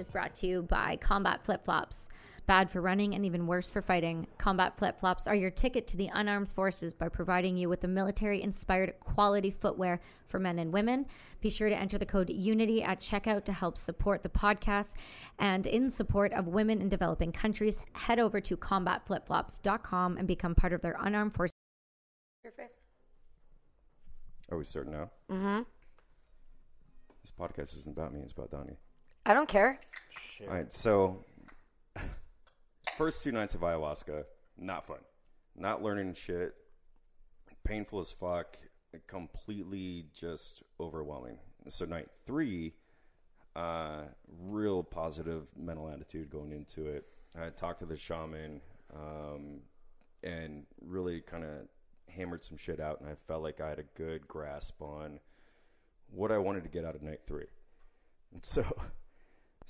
is brought to you by Combat Flip Flops. Bad for running and even worse for fighting. Combat Flip Flops are your ticket to the unarmed forces by providing you with the military inspired quality footwear for men and women. Be sure to enter the code UNITY at checkout to help support the podcast. And in support of women in developing countries, head over to combatflipflops.com and become part of their unarmed forces. Your face. Are we starting now? Mm-hmm. This podcast isn't about me, it's about Donnie. I don't care. All right, so first two nights of ayahuasca, not fun. Not learning shit, painful as fuck, completely just overwhelming. So night three, uh, real positive mental attitude going into it. I talked to the shaman um, and really kind of hammered some shit out, and I felt like I had a good grasp on what I wanted to get out of night three. And so,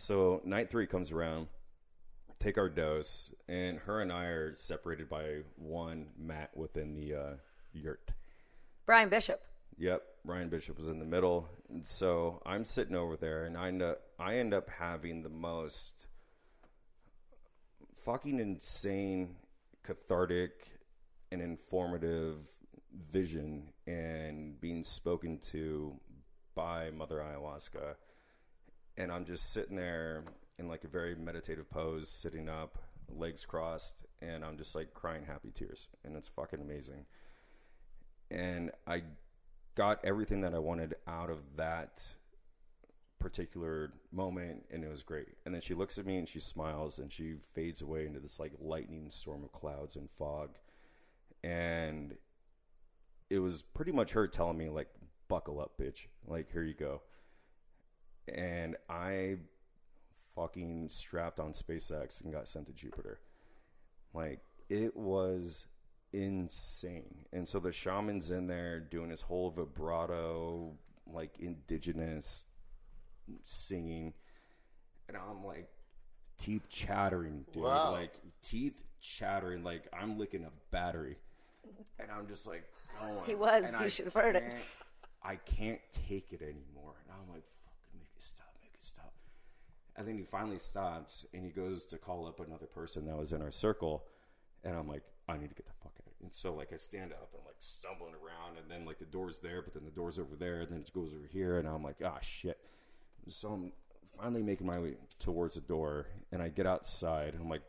so night three comes around, take our dose, and her and I are separated by one mat within the uh, yurt. Brian Bishop. Yep, Brian Bishop was in the middle, and so I'm sitting over there, and I end up I end up having the most fucking insane, cathartic, and informative vision, and being spoken to by Mother Ayahuasca, and I'm just sitting there in like a very meditative pose, sitting up, legs crossed, and I'm just like crying happy tears, and it's fucking amazing. And I got everything that I wanted out of that particular moment and it was great. And then she looks at me and she smiles and she fades away into this like lightning storm of clouds and fog. And it was pretty much her telling me like buckle up bitch. Like here you go. And I fucking strapped on SpaceX and got sent to Jupiter. Like it was insane. And so the shaman's in there doing his whole vibrato, like indigenous singing, and I'm like teeth chattering, dude. Wow. Like teeth chattering, like I'm licking a battery, and I'm just like, going. He was. And You I should have heard it. I can't take it anymore, and I'm like, fucking make it stop, make it stop. And then he finally stops, and he goes to call up another person that was in our circle, and I'm like, I need to get the fuck out. And so like I stand up and I'm like stumbling around, and then like the door's there, but then the door's over there, and then it goes over here, and I'm like, ah shit. So I'm finally making my way towards the door, and I get outside, and I'm like,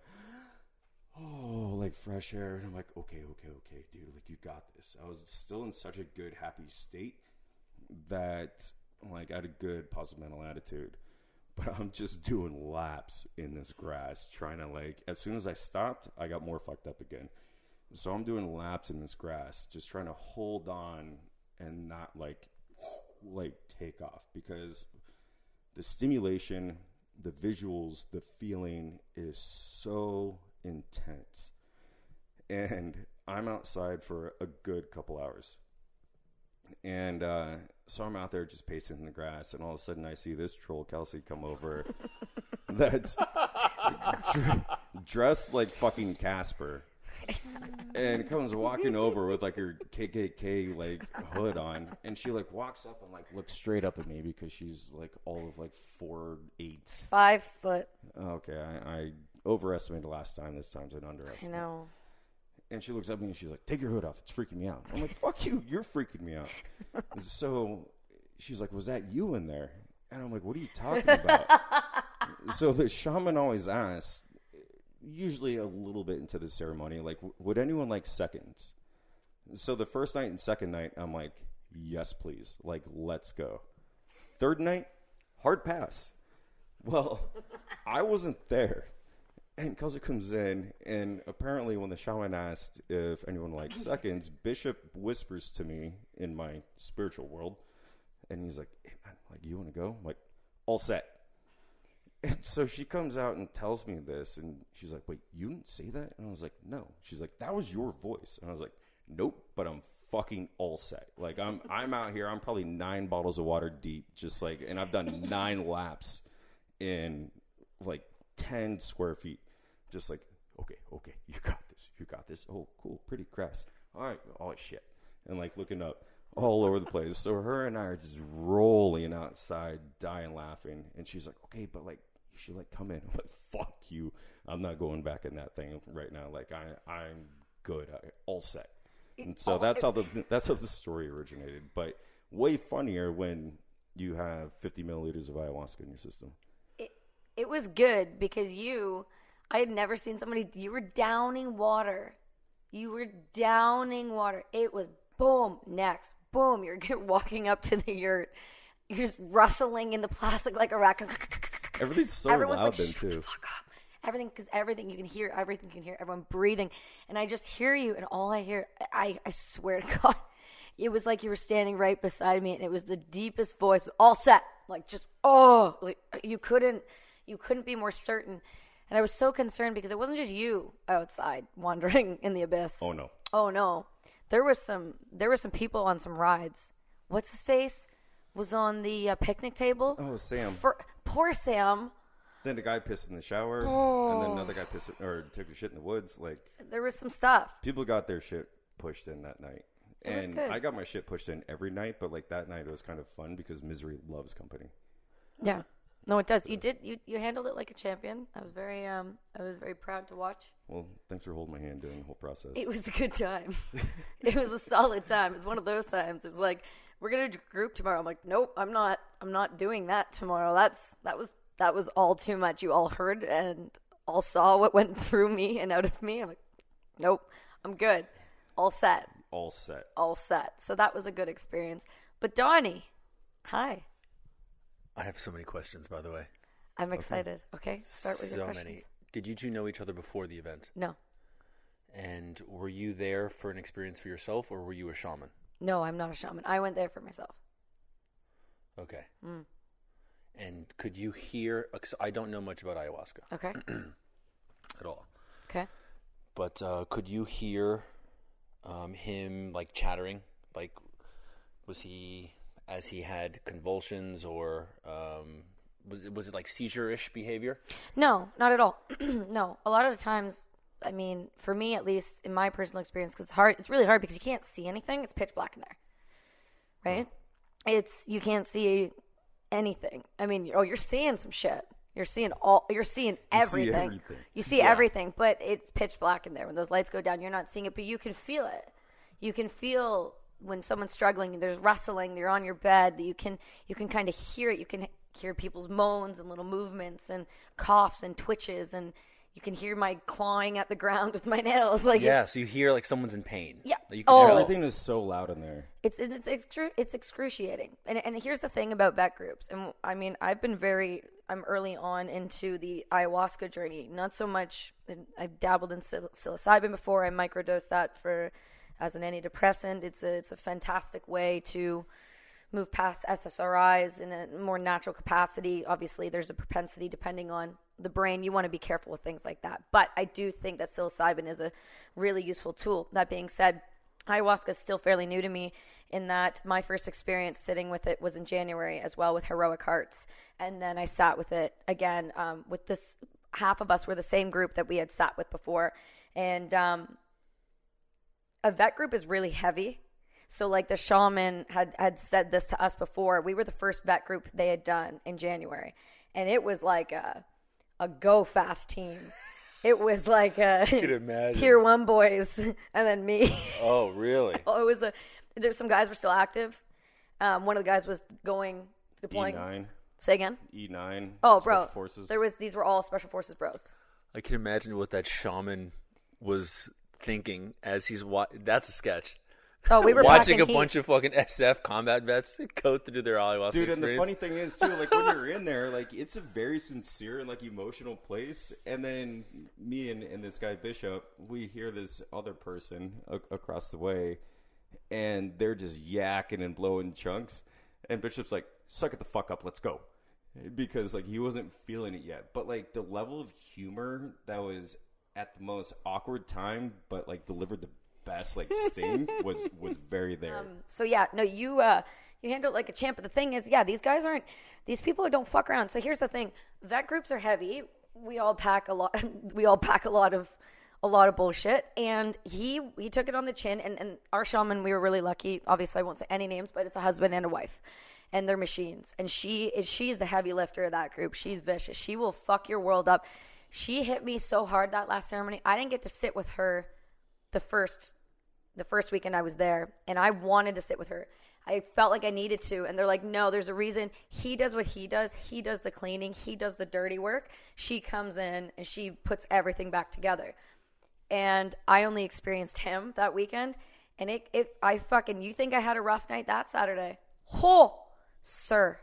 oh, like fresh air, and I'm like, okay, okay, okay, dude, like you got this. I was still in such a good, happy state that like I had a good positive mental attitude. But I'm just doing laps in this grass, trying to like. As soon as I stopped, I got more fucked up again. So I'm doing laps in this grass, just trying to hold on and not like like take off because the stimulation, the visuals, the feeling is so intense. And I'm outside for a good couple hours. And uh, so I'm out there just pacing in the grass, and all of a sudden I see this troll Kelsey come over that's dr- dressed like fucking Casper and comes walking over with like her KKK like hood on, and she like walks up and like looks straight up at me because she's like all of like four eight. Five foot. Okay, I, I overestimated last time. This time's an I underestimate. know. And she looks at me and she's like, "Take your hood off. It's freaking me out." I'm like, "Fuck you. You're freaking me out." And so she's like, "Was that you in there?" And I'm like, "What are you talking about?" so the shaman always asks, usually a little bit into the ceremony, like, "Would anyone like seconds?" So the first night and second night, I'm like, "Yes, please. Like, let's go." Third night, hard pass. Well, I wasn't there. And Kelsey comes in, and apparently, when the shaman asked if anyone liked seconds, Bishop whispers to me in my spiritual world, and he's like, hey, man, like, you want to go? I'm like, all set. And so she comes out and tells me this, and she's like, wait, you didn't say that? And I was like, no. She's like, that was your voice. And I was like, nope, but I'm fucking all set. Like, I'm, I'm out here, I'm probably nine bottles of water deep, just like, and I've done nine laps in like 10 square feet. Just like, okay, okay, you got this, you got this. Oh, cool, pretty crest. All right, oh shit. And like looking up all over the place. So her and I are just rolling outside, dying laughing. And she's like, okay, but like, you should like come in. I'm like, fuck you. I'm not going back in that thing right now. Like I, I'm good. I, all set. And so that's how the that's how the story originated. But way funnier when you have 50 milliliters of ayahuasca in your system. It, was good because you, I had never seen somebody, you were downing water. You were downing water. It was boom, next, boom. You're walking up to the yurt. You're just rustling in the plastic like a raccoon. Everything's so Everyone's loud like, then shut the too. fuck up. Everything, because everything you can hear, everything you can hear, everyone breathing, and I just hear you, and all I hear, I, I swear to God, it was like you were standing right beside me, and it was the deepest voice, all set, like just oh, like you couldn't, you couldn't be more certain, and I was so concerned because it wasn't just you outside wandering in the abyss. Oh no. Oh no, there was some, there were some people on some rides. What's his face? Was on the uh, picnic table. Oh Sam. For, poor Sam. Then the guy pissed in the shower, and Oh. then another guy pissed or took a shit in the woods. Like There was some stuff. people got their shit pushed in that night. It And. I got my shit pushed in every night, but like that night it was kind of fun because misery loves company. Yeah. No, it does. You did. You you handled it like a champion. I was very um. I was very proud to watch. Well, thanks for holding my hand during the whole process. It was a good time. it was a solid time. It was one of those times. It was like we're gonna do group tomorrow. I'm like, nope, I'm not. I'm not doing that tomorrow. That's that was that was all too much. You all heard and all saw what went through me and out of me. I'm like, nope, I'm good. All set. All set. All set. So that was a good experience. But Donnie, hi. I have so many questions, by the way. I'm excited. Okay, start with your so questions. many. Did you two know each other before the event? No, And were you there for an experience for yourself, or were you a shaman? no, I'm not a shaman. I went there for myself. Okay. Mm. And could you hear? 'cause I don't know much about ayahuasca Okay. at all, Okay. but uh, could you hear um, him like chattering? Like, was he as he had convulsions, or um, was it, was it like seizure-ish behavior? No, not at all. no, a lot of the times, I mean, for me at least, in my personal experience, because it's hard. It's really hard because you can't see anything. It's pitch black in there, right? It's you can't see anything. I mean, oh, you're seeing some shit. You're seeing all. You're seeing see everything. everything. You see everything, but it's pitch black in there. When those lights go down, you're not seeing it, but you can feel it. You can feel when someone's struggling. There's rustling. You're on your bed. That you can you can kind of hear it. You can hear people's moans and little movements and coughs and twitches, and you can hear my clawing at the ground with my nails. Like Yeah. So you hear like someone's in pain. Yeah. You can Oh. Everything is so loud in there. it's it's it's, excru- it's excruciating. And and here's the thing about vet groups. And I mean, I've been very I'm early on into the ayahuasca journey. Not so much. I've dabbled in psil- psilocybin before. I microdosed that for as an antidepressant. It's a it's a fantastic way to move past SSRIs in a more natural capacity. Obviously, there's a propensity depending on the brain. You want to be careful with things like that. But I do think that psilocybin is a really useful tool. That being said, ayahuasca is still fairly new to me in that my first experience sitting with it was in January as well with Heroic Hearts. And then I sat with it again um, with this half of us were the same group that we had sat with before. And um, a vet group is really heavy. So like the shaman had had said this to us before. We were the first vet group they had done in January. And it was like a a go fast team. It was like a tier one boys and then me. Oh, really? oh, it was a there's some guys were still active. Um, one of the guys was going deploying. E9, Say again. E9. Oh, Special bro, Forces. there was these were all special forces bros. I can imagine what that shaman was thinking as he's wa- That's a sketch. Oh, we were watching packing a bunch of fucking SF combat vets go through their ayahuasca Dude, and the funny thing is too, like when you're in there, like it's a very sincere and like emotional place. And then me and, and this guy Bishop, we hear this other person a- across the way, and they're just yakking and blowing chunks. And Bishop's like, "Suck it the fuck up, let's go," because like he wasn't feeling it yet. But like the level of humor that was at the most awkward time, but like delivered the best like sting was was very there. So yeah, no, you uh, you handle it like a champ. But the thing is, yeah, these guys aren't these people don't fuck around. So here's the thing: vet groups are heavy. We all pack a lot. we all pack a lot of a lot of bullshit. And he he took it on the chin. And and our shaman, we were really lucky. Obviously, I won't say any names, but it's a husband and a wife. and they're machines. And she is she's the heavy lifter of that group. She's vicious. She will fuck your world up. She hit me so hard that last ceremony. I didn't get to sit with her the first the first weekend I was there, and I wanted to sit with her. I felt like I needed to, and they're like, "No, there's a reason. He does what he does. He does the cleaning. He does the dirty work. She comes in and she puts everything back together." And I only experienced him that weekend, and it, it I fucking you think I had a rough night that Saturday? Oh, sir,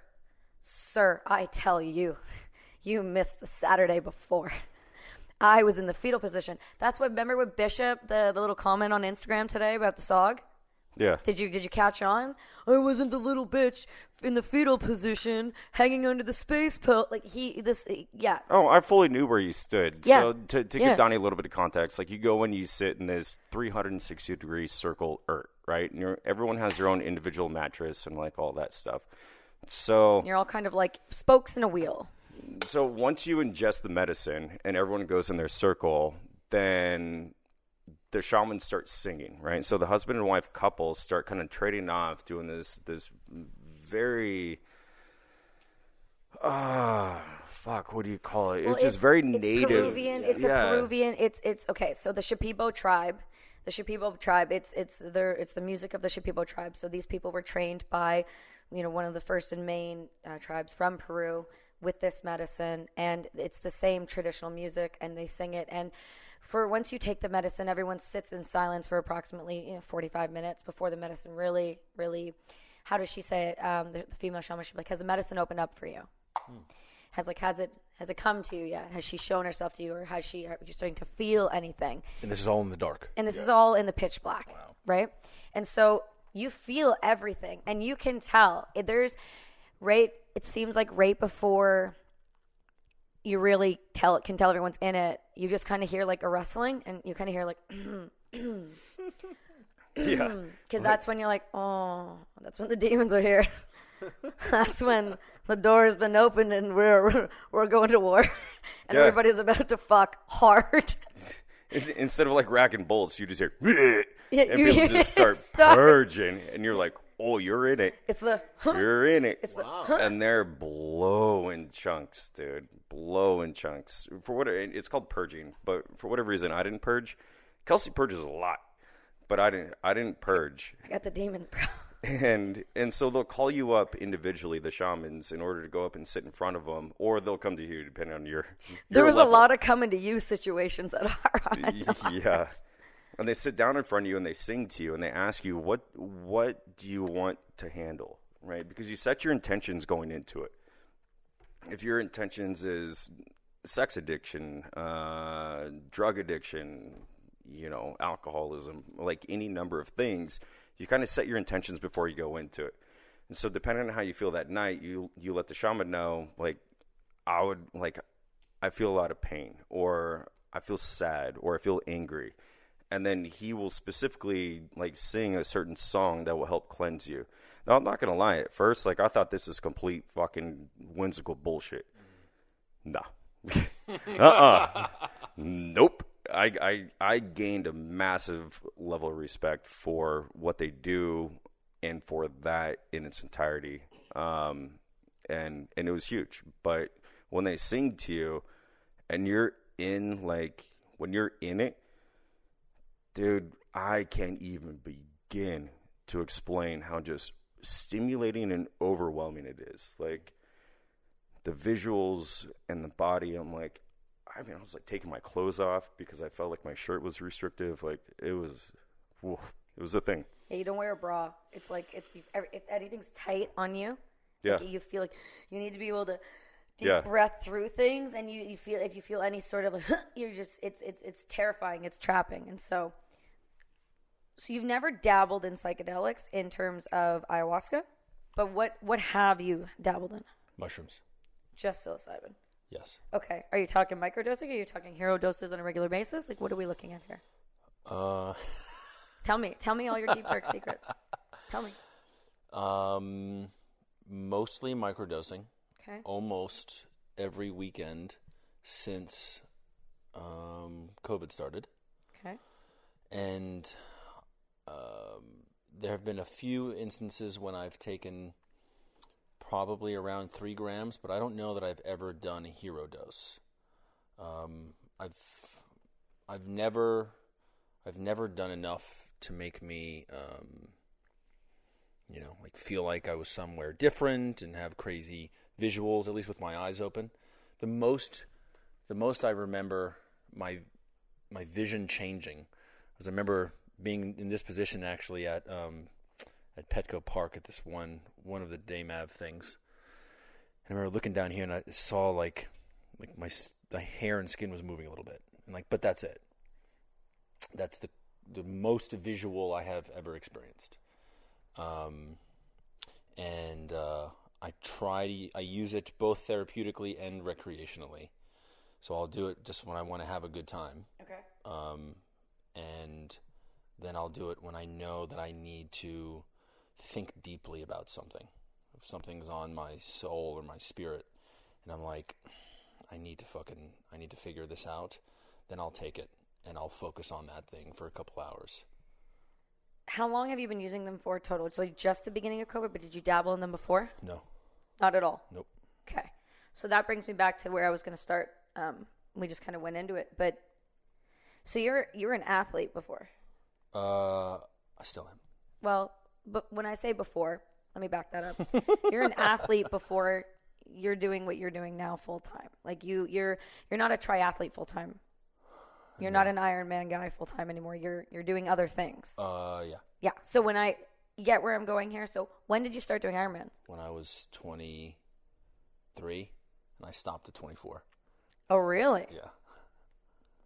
sir, I tell you, you missed the Saturday before. I was in the fetal position. That's what. Remember with Bishop, the, the little comment on Instagram today about the SOG. Yeah. Did you did you catch on? I wasn't the little bitch in the fetal position, hanging under the space pill. Like he, this, yeah. Oh, I fully knew where you stood. Yeah. So to, to Yeah. give Donnie a little bit of context, like you go and you sit in this 360 degree circle yurt, right? And you're, everyone has their own individual mattress and like all that stuff. So You're all kind of like spokes in a wheel. So once you ingest the medicine and everyone goes in their circle, then the shamans start singing, right? So the husband and wife couples start kind of trading off, doing this this very ah fuck, what do you call it? Well, it's, just very it's native. Peruvian. It's Yeah. a Peruvian. It's it's okay. So the Shipibo tribe, the Shipibo tribe. It's it's their it's the music of the Shipibo tribe. So these people were trained by, you know, one of the first and main uh, tribes from Peru with this medicine, and it's the same traditional music, and they sing it. And for once you take the medicine, everyone sits in silence for approximately you know, 45 minutes before the medicine really, really. How does she say it? Um, the, the female shaman should be like, has the medicine opened up for you? has like has it has it come to you yet has she shown herself to you or has she are you starting to feel anything And this is all in the dark. and this is all in the pitch black right and so you feel everything and you can tell there's right it seems like right before you really tell can tell everyone's in it you just kind of hear like a rustling and you kind of hear like yeah. because that's when you're like oh that's when the demons are here that's when the door has been opened and we're we're going to war and Yeah. everybody's about to fuck hard Instead of like racking bolts, you just hear Yeah, and you people hear just start start. purging, and you're like, "Oh, you're in it. it's the You're in it." it's the- And they're blowing chunks, dude. Blowing chunks. For what it's called purging, but for whatever reason, I didn't purge. Kelsey purges a lot, but I didn't. I didn't purge. I got the demons bro and and so they'll call you up individually, the shamans, in order to go up and sit in front of them, or they'll come to you depending on your. there was level. a lot of coming to you situations at our yeah, and they sit down in front of you and they sing to you and they ask you what what do you want to handle, right? Because you set your intentions going into it. If your intentions is sex addiction, uh, drug addiction, you know, alcoholism, like any number of things, you kind of set your intentions before you go into it. And so, depending on how you feel that night, you you let the shaman know, like, I would like, I feel a lot of pain, or I feel sad, or I feel angry, and then he will specifically like sing a certain song that will help cleanse you. Now, I'm not gonna lie. At first, like, I thought this is complete fucking whimsical bullshit. No. uh-uh. Nope. I, I I gained a massive level of respect for what they do and for that in its entirety. Um, and and it was huge. But when they sing to you and you're in like when you're in it, dude, I can't even begin to explain how just stimulating and overwhelming it is. Like the visuals and the body, I'm like, I mean, I was like taking my clothes off because I felt like my shirt was restrictive. Like it was, woof, it was a thing. yeah, you don't wear a bra it's like if, if anything's tight on you Yeah. like you feel like you need to be able to deep Yeah. breath through things and you, you feel if you feel any sort of like you're just it's it's it's terrifying it's trapping and so so you've never dabbled in psychedelics in terms of ayahuasca but what what have you dabbled in? Mushrooms. just psilocybin. Yes. okay. Are you talking microdosing? Are you talking hero doses on a regular basis? Like what are we looking at here? Uh, tell me. Tell me all your deep dark secrets. Tell me. Um, mostly microdosing. okay. Almost every weekend since um, COVID started. okay. And um, there have been a few instances when I've taken probably around three grams, but I don't know that I've ever done a hero dose. Um, I've I've never I've never done enough to make me um, you know like feel like I was somewhere different and have crazy visuals at least with my eyes open. The most the most I remember my my vision changing was I remember being in this position actually at um, at Petco Park at this one one of the DayMav things. And I remember looking down here and I saw like like my my hair and skin was moving a little bit. And like, but that's it. That's the the most visual I have ever experienced. Um, and uh, I try to I use it both therapeutically and recreationally. So I'll do it just when I want to have a good time. Okay. Um, and then I'll do it when I know that I need to think deeply about something. If something's on my soul or my spirit, and I'm like, I need to fucking, I need to figure this out, then I'll take it and I'll focus on that thing for a couple hours. How long have you been using them for total? So just the beginning of COVID, but did you dabble in them before? No, Not at all. nope. Okay. So that brings me back to where I was going to start. Um, we just kind of went into it, but so you're you're an athlete before. Uh, I still am. Well, but when I say before, let me back that up. you're an athlete before you're doing what you're doing now full time. Like you you're you're not a triathlete full time. You're not an Ironman guy full time anymore. You're you're doing other things. Uh, yeah. Yeah. So when I get where I'm going here, so when did you start doing Ironmans? When I was 23, and I stopped at 24. Oh, really? Yeah.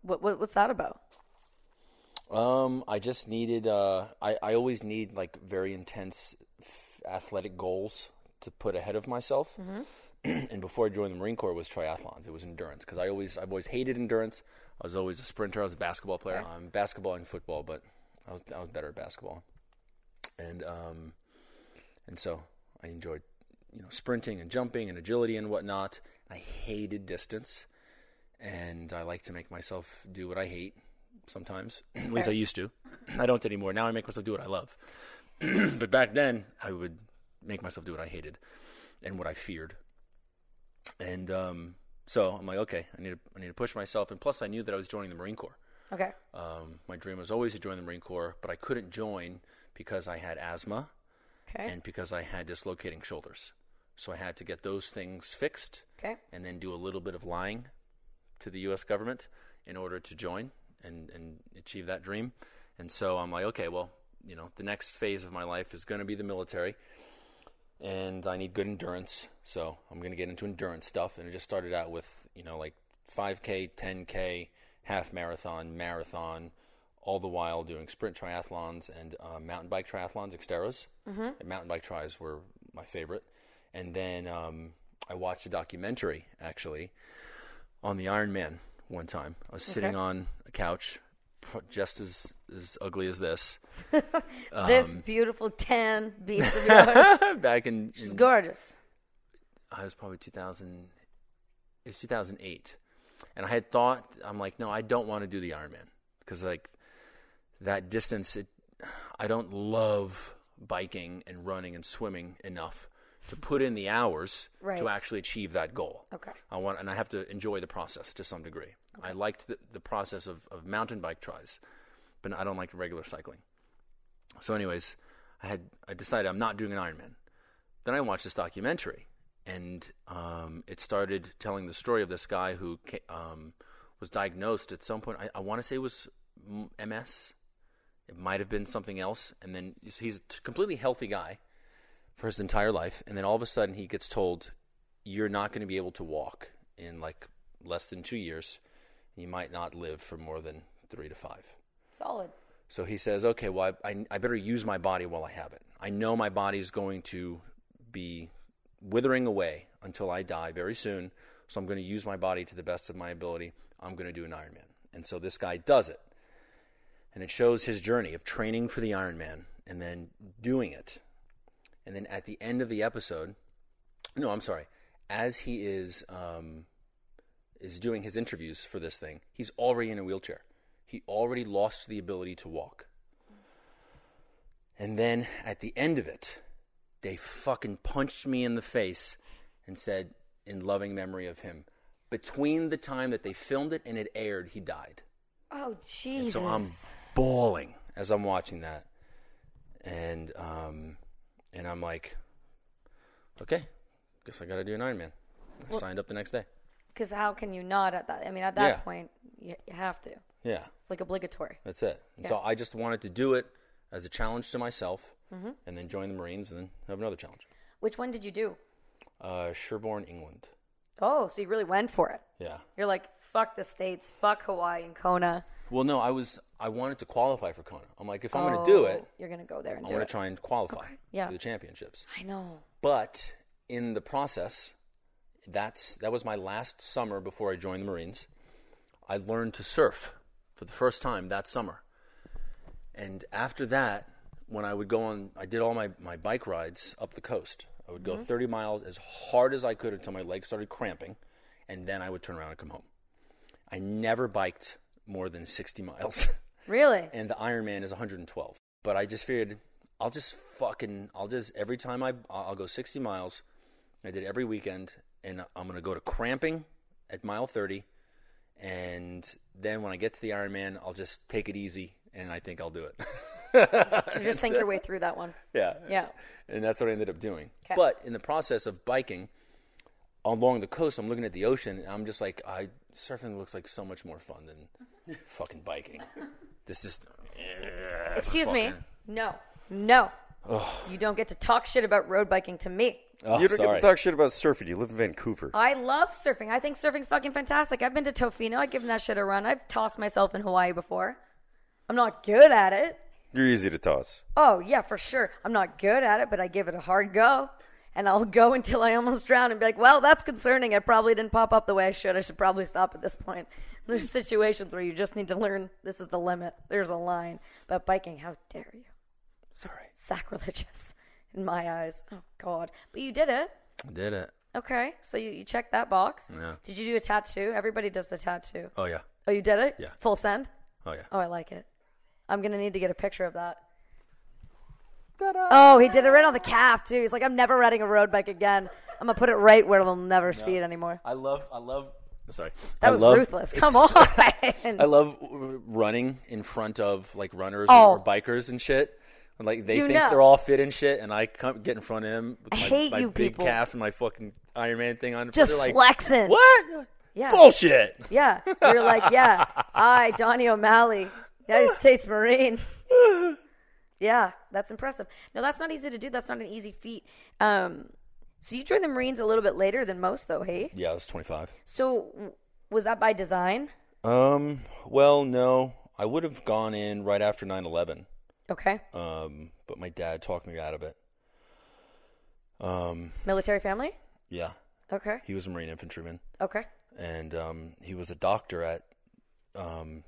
What, what what's that about? Um, I just needed. Uh, I I always need like very intense athletic goals to put ahead of myself. and before I joined the Marine Corps, it was triathlons. It was endurance because I always I've always hated endurance. I was always a sprinter. I was a basketball player. Okay. Um, basketball and football, but I was I was better at basketball. And um, and so I enjoyed you know sprinting and jumping and agility and whatnot. I hated distance, and I like to make myself do what I hate sometimes. At least I used to. I don't anymore. Now I make myself do what I love. but back then, I would make myself do what I hated and what I feared. And um, so I'm like, okay, I need to I need to push myself. And plus, I knew that I was joining the Marine Corps. Okay. Um, my dream was always to join the Marine Corps, but I couldn't join because I had asthma Okay. and because I had dislocating shoulders. So I had to get those things fixed okay. and then do a little bit of lying to the U.S. government in order to join and, and achieve that dream. And so I'm like, okay, well, you know, the next phase of my life is going to be the military, and I need good endurance. So I'm going to get into endurance stuff. And it just started out with, you know, like 5K, 10K, half marathon, marathon, all the while doing sprint triathlons and uh, mountain bike triathlons, XTERRAs. Mm-hmm. And mountain bike tries were my favorite. And then um, I watched a documentary actually on the Ironman one time. I was sitting Okay. on a couch, just as as ugly as this, this um, beautiful tan beast of yours. back in, She's in- gorgeous. I was probably 2000. It's 2008, and I had thought I'm like, no, I don't want to do the Ironman because like that distance. It, I don't love biking and running and swimming enough to put in the hours Right. to actually achieve that goal. Okay. I want, and I have to enjoy the process to some degree. I liked the, the process of, of mountain bike tries, but I don't like regular cycling. So, anyways, I had I decided I'm not doing an Ironman. Then I watched this documentary, and um, it started telling the story of this guy who um, was diagnosed at some point. I, I want to say it was MS. It might have been something else, and then he's- a completely healthy guy for his entire life, and then all of a sudden he gets told, "You're not going to be able to walk in like less than two years. You might not live for more than three to five. Solid. So he says, okay, well, I, I, I better use my body while I have it. I know my body is going to be withering away until I die very soon. So I'm going to use my body to the best of my ability. I'm going to do an Ironman. And so this guy does it. And it shows his journey of training for the Ironman and then doing it. And then at the end of the episode, no, I'm sorry, as he is um, is doing his interviews for this thing, he's already in a wheelchair. He already lost the ability to walk. And then at the end of it, they fucking punched me in the face and said, in loving memory of him. Between the time that they filmed it and it aired, he died. Oh Jesus! So I'm bawling as I'm watching that, and um, and I'm like, okay, guess I got to do an Ironman. I signed up the next day. Because how can you not at that? I mean, at that Yeah. point, you, you have to. Yeah, It's like obligatory. that's it. And so I just wanted to do it as a challenge to myself, Mm-hmm. and then join the Marines, and then have another challenge. Which one did you do? Uh, Sherborne, England. Oh, so you really went for it. Yeah. You're like, fuck the states, fuck Hawaii and Kona. Well, no, I was I wanted to qualify for Kona. I'm like, if I'm going to do it, Oh, you're gonna go there and I do want to try and qualify Yeah. for the championships. I know. But in the process, that's that was my last summer before I joined the Marines. I learned to surf for the first time that summer. And after that, when I would go on I did all my, my bike rides up the coast. I would go mm-hmm. 30 miles as hard as I could until my legs started cramping, and then I would turn around and come home. I never biked more than 60 miles. Really? and the Ironman is 112. But I just figured I'll just fucking I'll just every time I I'll go 60 miles. I did every weekend, and I'm gonna go to cramping at mile 30, and then when I get to the Ironman, I'll just take it easy, and I think I'll do it. You just think your way through that one. yeah, Yeah. and that's what I ended up doing. 'Kay. But in the process of biking along the coast, I'm looking at the ocean, and I'm just like, I surfing looks like so much more fun than fucking biking. This is Excuse me. No. No. You don't get to talk shit about road biking to me. Oh, you don't sorry. get to talk shit about surfing. You live in Vancouver. I love surfing. I think surfing's fucking fantastic. I've been to Tofino. I've given that shit a run. I've tossed myself in Hawaii before. I'm not good at it. You're easy to toss. Oh, yeah, for sure. I'm not good at it, but I give it a hard go. And I'll go until I almost drown and be like, well, that's concerning. I probably didn't pop up the way I should. I should probably stop at this point. There's situations where you just need to learn this is the limit. There's a line. But biking, how dare you? sorry. Sacrilegious in my eyes. Oh, God. But you did it. I did it. Okay. So you, you checked that box. Yeah. Did you do a tattoo? Everybody does the tattoo. Oh yeah. Oh, you did it? Yeah. Full send? Oh yeah. Oh, I like it. I'm gonna need to get a picture of that. Oh, he did it right on the calf too. He's like, I'm never riding a road bike again. I'm gonna put it right where they'll never see it anymore. I love. I love. Sorry. That I was love- ruthless. Come on. I love running in front of like runners Oh. or bikers and shit. And, Like they You think know. they're all fit and shit, and I come get in front of him with I my, hate my you big people. calf and my fucking Ironman thing on. Just They're like, flexing. What? Yeah. Bullshit. Yeah. You're like, yeah. I, Donnie O'Malley, United States Marine. Yeah, that's impressive. No, that's not easy to do. That's not an easy feat. Um, so you joined the Marines a little bit later than most, though, hey? Yeah, I was 25. So was that by design? Um. Well, no, I would have gone in right after 9/11. Okay. Um, but my dad talked me out of it. Um. Military family? Yeah, Okay. he was a Marine infantryman. Okay. and um, he was a doctor at um,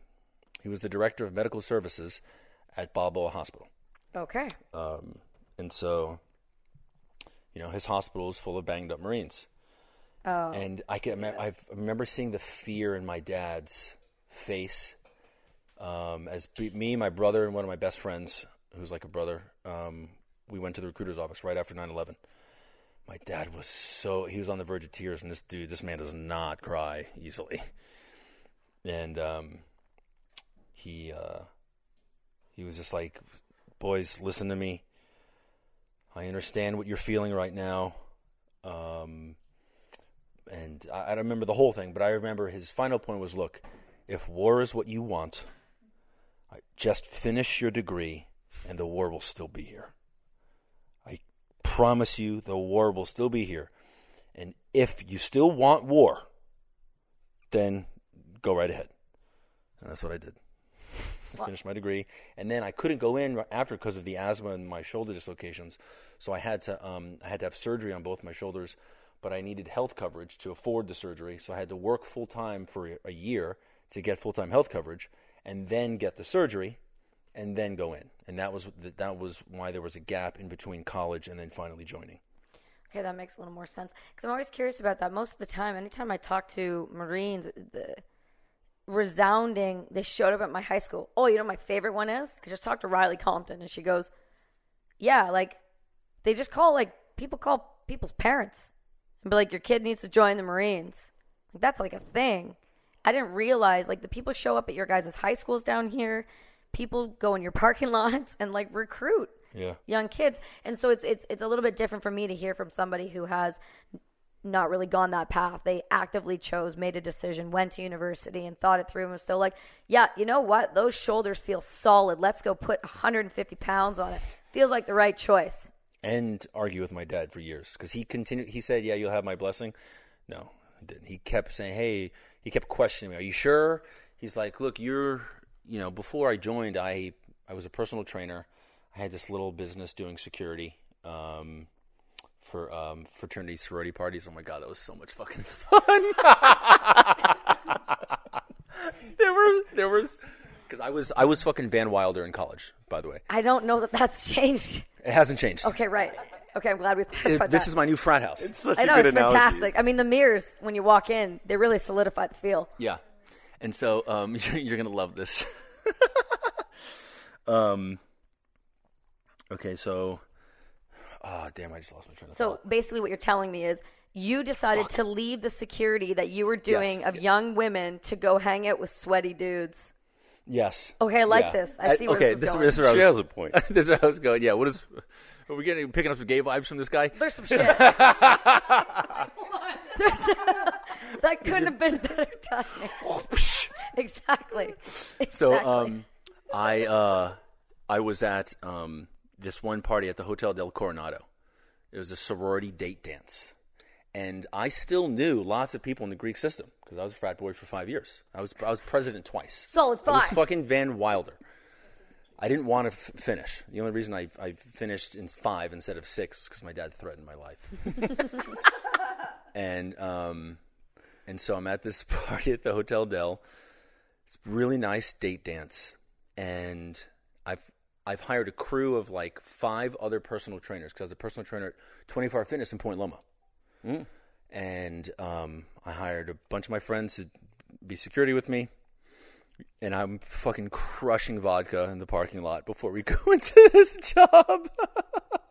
he was the director of medical services at Balboa Hospital. Okay. Um, and so, you know, his hospital is full of banged up Marines. Oh. And I can I remember seeing the fear in my dad's face um, as me, my brother, and one of my best friends, who's like a brother, um, we went to the recruiter's office right after 9 11. My dad was so, he was on the verge of tears, and this dude, this man does not cry easily. And um, he, uh, he was just like, boys, listen to me. I understand what you're feeling right now. Um, and I, I don't remember the whole thing, but I remember his final point was look, if war is what you want, I- just finish your degree and the war will still be here. I promise you the war will still be here. And if you still want war, then go right ahead. And that's what I did. I finished my degree, and then I couldn't go in right after because of the asthma and my shoulder dislocations. So I had to um, I had to have surgery on both my shoulders, but I needed health coverage to afford the surgery. So I had to work full time for a- a year to get full time health coverage, and then get the surgery, and then go in. And that was that was why there was a gap in between college and then finally joining. Okay, that makes a little more sense. Because I'm always curious about that. Most of the time, anytime I talk to Marines, the resounding, they showed up at my high school. Oh, you know, my favorite one is? I just talked to Riley Compton, and she goes, Yeah, like, they just call like people call people's parents and be like, your kid needs to join the Marines. Like, that's like a thing. I didn't realize like the people show up at your guys' high schools down here. People go in your parking lots and like recruit Yeah. young kids. And so it's it's it's a little bit different for me to hear from somebody who has not really gone that path. They actively chose, made a decision, went to university and thought it through and was still like, yeah, you know what? Those shoulders feel solid. Let's go put 150 pounds on it. Feels like the right choice. and argue with my dad for years because he continued. He said, "Yeah, you'll have my blessing." No, he didn't. He kept saying, "Hey," he kept questioning me. Are you sure? He's like, "Look, you're, you know, before I joined, I I was a personal trainer. I had this little business doing security." Um, for um, fraternity sorority parties. Oh my god, that was so much fucking fun. there was there was because I was I was fucking Van Wilder in college. By the way, I don't know that that's changed. it hasn't changed. Okay, right. Okay, I'm glad we It- clarified this that. is my new frat house. It's such I a know good it's analogy. fantastic. I mean, the mirrors when you walk in, they really solidify the feel. Yeah, and so um, you're, you're gonna love this. um. Okay, so, ah, damn, I just lost my train of thought. So thought. basically, what you're telling me is you decided to leave the security that you were doing Yes. of young women to go hang out with sweaty dudes. Yes. Okay, I like Yeah. this. I see where okay, this is this, going. this is where I She was, has a point. this is where I was going. Yeah. What is? Are we getting picking up some gay vibes from this guy? There's some shit. There's that couldn't have been better timing. exactly. So, Exactly. um, I uh, I was at um this one party at the Hotel del Coronado. It was a sorority date dance, and I still knew lots of people in the Greek system because I was a frat boy for five years. I was I was president twice. Solid I was fucking Van Wilder. I didn't want to f- finish. The only reason I I finished in five instead of six was because my dad threatened my life. and um, and so I'm at this party at the Hotel Del. It's a really nice date dance, and I've I've hired a crew of like five other personal trainers because I was a personal trainer at 24 Hour Fitness in Point Loma, and um, I hired a bunch of my friends to be security with me. And I'm fucking crushing vodka in the parking lot before we go into this job.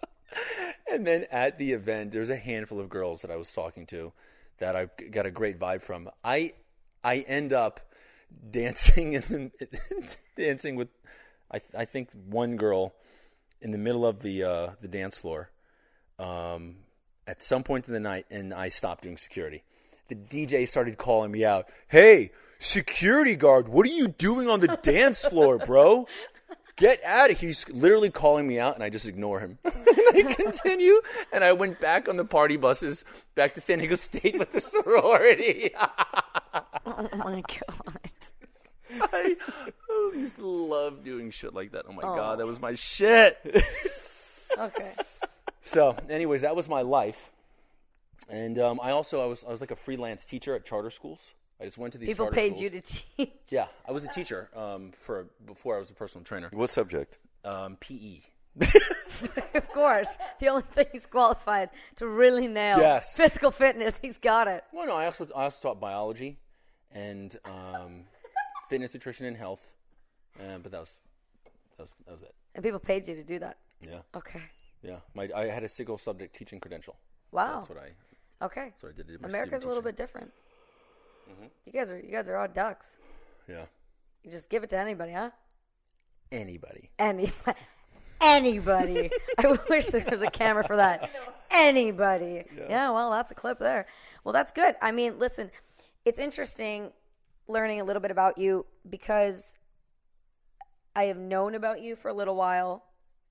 and then at the event, there's a handful of girls that I was talking to that I got a great vibe from. I I end up dancing in the, dancing with I I think one girl in the middle of the uh, the dance floor um, at some point in the night, and I stopped doing security. The DJ started calling me out. Hey, security guard, what are you doing on the dance floor, bro? Get out of here. He's literally calling me out, and I just ignore him. and I continue, and I went back on the party buses back to San Diego State with the sorority. oh my god. I oh, I used to love doing shit like that. Oh my god, that was my shit. Okay. So, anyways, that was my life, and um, I also I was I was like a freelance teacher at charter schools. I just went to these People charter paid schools. you to teach. Yeah, I was a teacher um, for before I was a personal trainer. What subject? Um, PE. Of course. The only thing he's qualified to really nail Yes. physical fitness. He's got it. Well, no, I also I also taught biology and um, fitness, nutrition, and health. Uh, but that was that was that was it. And people paid you to do that. Yeah, Okay. yeah. My I had a single subject teaching credential. Wow. That's what I Okay. what I did. did America's a little bit different. Mm-hmm. You guys are you guys are odd ducks. Yeah. You just give it to anybody, huh? Anybody. Any anybody. I wish there was a camera for that. Anybody. Yeah. well, that's a clip there. Well, that's good. I mean, listen, it's interesting learning a little bit about you because I have known about you for a little while.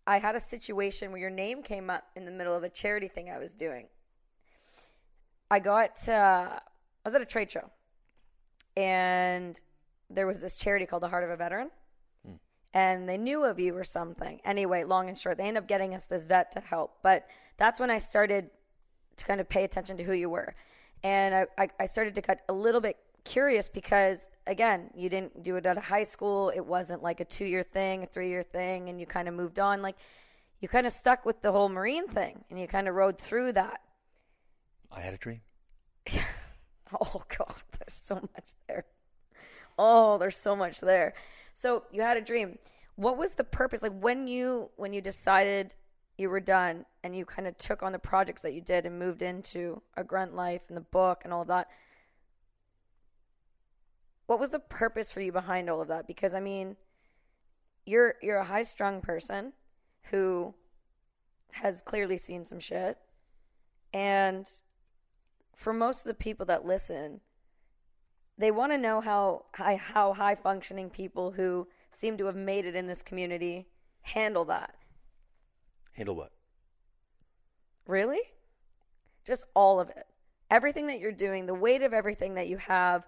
I had a situation where your name came up in the middle of a charity thing I was doing. I got uh, I was at a trade show and there was this charity called the Heart of a Veteran and they knew of you or something. Anyway, long and short, they ended up getting us this vet to help. But that's when I started to kind of pay attention to who you were. And I, I, I started to get a little bit curious because, again, you didn't do it at a high school. It wasn't like a two year thing, a three year thing, and you kind of moved on. Like, you kind of stuck with the whole Marine thing and you kind of rode through that. I had a dream. Oh God, there's so much there. Oh, there's so much there. So you had a dream. What was the purpose? Like when you when you decided you were done and you kind of took on the projects that you did and moved into a grunt life and the book and all of that what was the purpose for you behind all of that because i mean you're you're a high strung person who has clearly seen some shit and for most of the people that listen they want to know how high, how high functioning people who seem to have made it in this community handle that Handle what? Really? Just all of it. Everything that you're doing, the weight of everything that you have.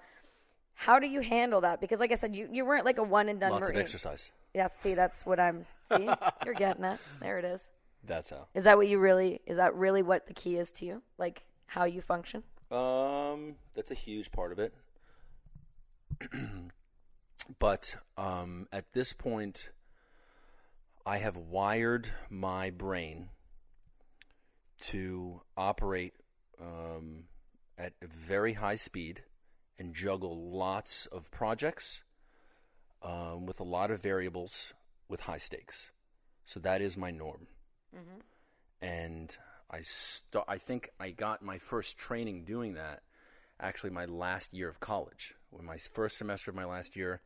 How do you handle that? Because, like I said, you, you weren't like a one and done Lots Marine. of exercise. Yeah, see, that's what I'm. See, you're getting it. There it is. That's how. Is that what you really? Is that really what the key is to you? Like how you function? Um, that's a huge part of it. but um, at this point, I have wired my brain to operate um, at a very high speed and juggle lots of projects um, with a lot of variables with high stakes. So that is my norm. And I st- I think I got my first training doing that actually my last year of college. When my first semester of my last year,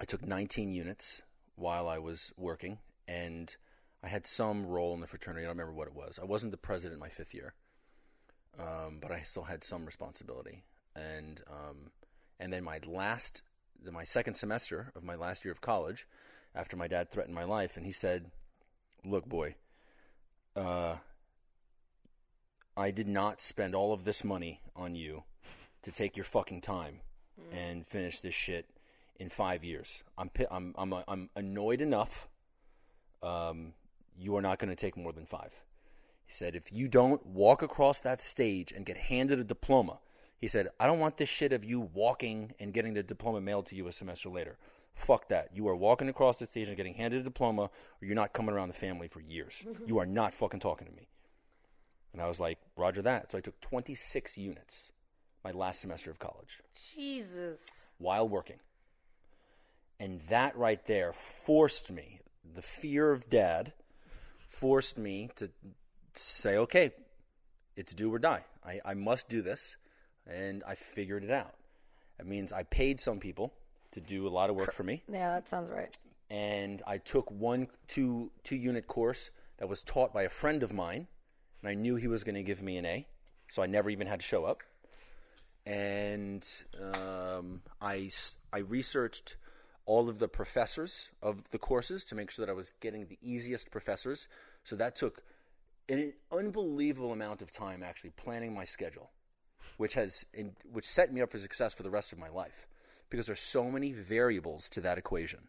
I took 19 units while I was working, and I had some role in the fraternity. I don't remember what it was. I wasn't the president my fifth year, um, but I still had some responsibility. And um, and then my last, my second semester of my last year of college, after my dad threatened my life, and he said, "Look, boy, uh, I did not spend all of this money on you to take your fucking time and finish this shit in five years. I'm I'm I'm I'm annoyed enough. Um, you are not going to take more than five. He said, if you don't walk across that stage and get handed a diploma, he said, I don't want this shit of you walking and getting the diploma mailed to you a semester later. Fuck that. You are walking across the stage and getting handed a diploma, or you're not coming around the family for years. you are not fucking talking to me. And I was like, Roger that. So I took 26 units my last semester of college Jesus. while working. And that right there forced me, the fear of dad forced me to say, okay, it's do or die. I, I must do this. And I figured it out. It means I paid some people to do a lot of work for me. Yeah, that sounds right. And I took one two two unit course that was taught by a friend of mine, and I knew he was going to give me an A, so I never even had to show up. And um, I I researched all of the professors of the courses to make sure that I was getting the easiest professors. So that took an unbelievable amount of time actually planning my schedule, which has in, which set me up for success for the rest of my life because there's so many variables to that equation.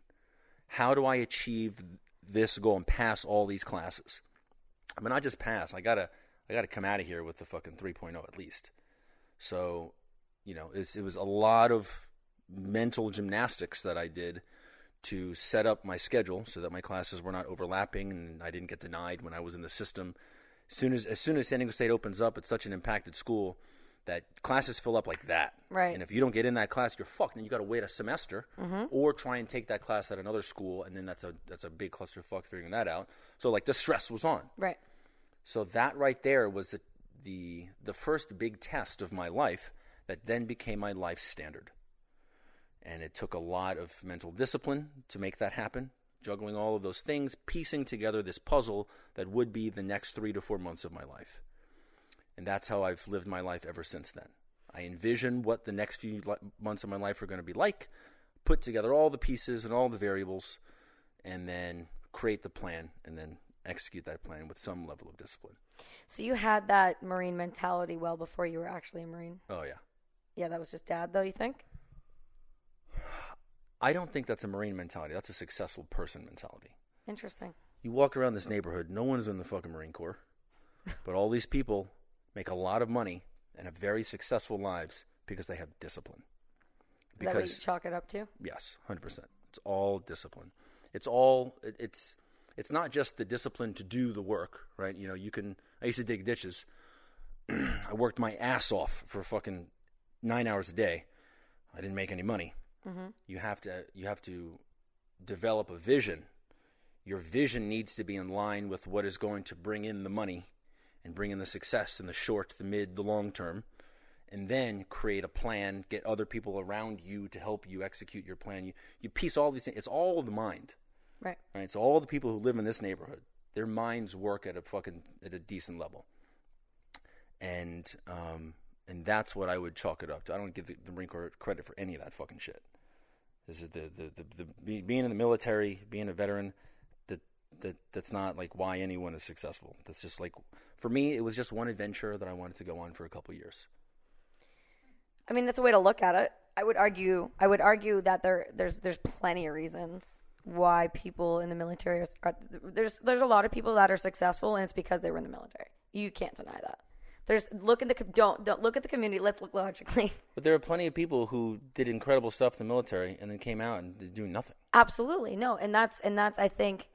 How do I achieve this goal and pass all these classes? I mean, not just pass. I gotta I gotta come out of here with the fucking 3.0 at least. So, you know, it was a lot of mental gymnastics that I did to set up my schedule so that my classes were not overlapping and I didn't get denied when I was in the system. As soon as as soon as San Diego State opens up, it's such an impacted school that classes fill up like that. Right. And if you don't get in that class, you're fucked. Then you got to wait a semester, mm-hmm. or try and take that class at another school, and then that's a that's a big clusterfuck figuring that out. So like the stress was on. Right. So that right there was the, the the first big test of my life that then became my life standard. And it took a lot of mental discipline to make that happen, juggling all of those things, piecing together this puzzle that would be the next 3 to 4 months of my life. And that's how I've lived my life ever since then. I envision what the next few months of my life are going to be like, put together all the pieces and all the variables, and then create the plan and then execute that plan with some level of discipline. So you had that Marine mentality well before you were actually a Marine. Oh, yeah. Yeah, that was just dad, though. You think? I don't think that's a Marine mentality. That's a successful person mentality. Interesting. You walk around this neighborhood, no one's in the fucking Marine Corps. But all these people make a lot of money and have very successful lives because they have discipline. Is that what you chalk it up to? Yes, hundred percent. It's all discipline. It's all. It, it's. It's not just the discipline to do the work, right? You know, you can. I used to dig ditches. I worked my ass off for fucking nine hours a day. I didn't make any money. Mm-hmm. You have to. You have to develop a vision. Your vision needs to be in line with what is going to bring in the money and bring in the success in the short, the mid, the long term. And then create a plan, get other people around you to help you execute your plan. You, you piece all these things. It's all the mind. Right. Right. So all the people who live in this neighborhood, their minds work at a fucking at a decent level, and um, and that's what I would chalk it up to. I don't give the, the Marine Corps credit for any of that fucking shit. This is the the, the, the be, being in the military, being a veteran. That that that's not like why anyone is successful. That's just like for me, it was just one adventure that I wanted to go on for a couple years. I mean, that's a way to look at it. I would argue. I would argue that there there's there's plenty of reasons why people in the military are, are there's there's a lot of people that are successful, and it's because they were in the military. You can't deny that. There's look at the don't don't look at the community. Let's look logically. But there are plenty of people who did incredible stuff in the military and then came out and did doing nothing. Absolutely no, and that's and that's I think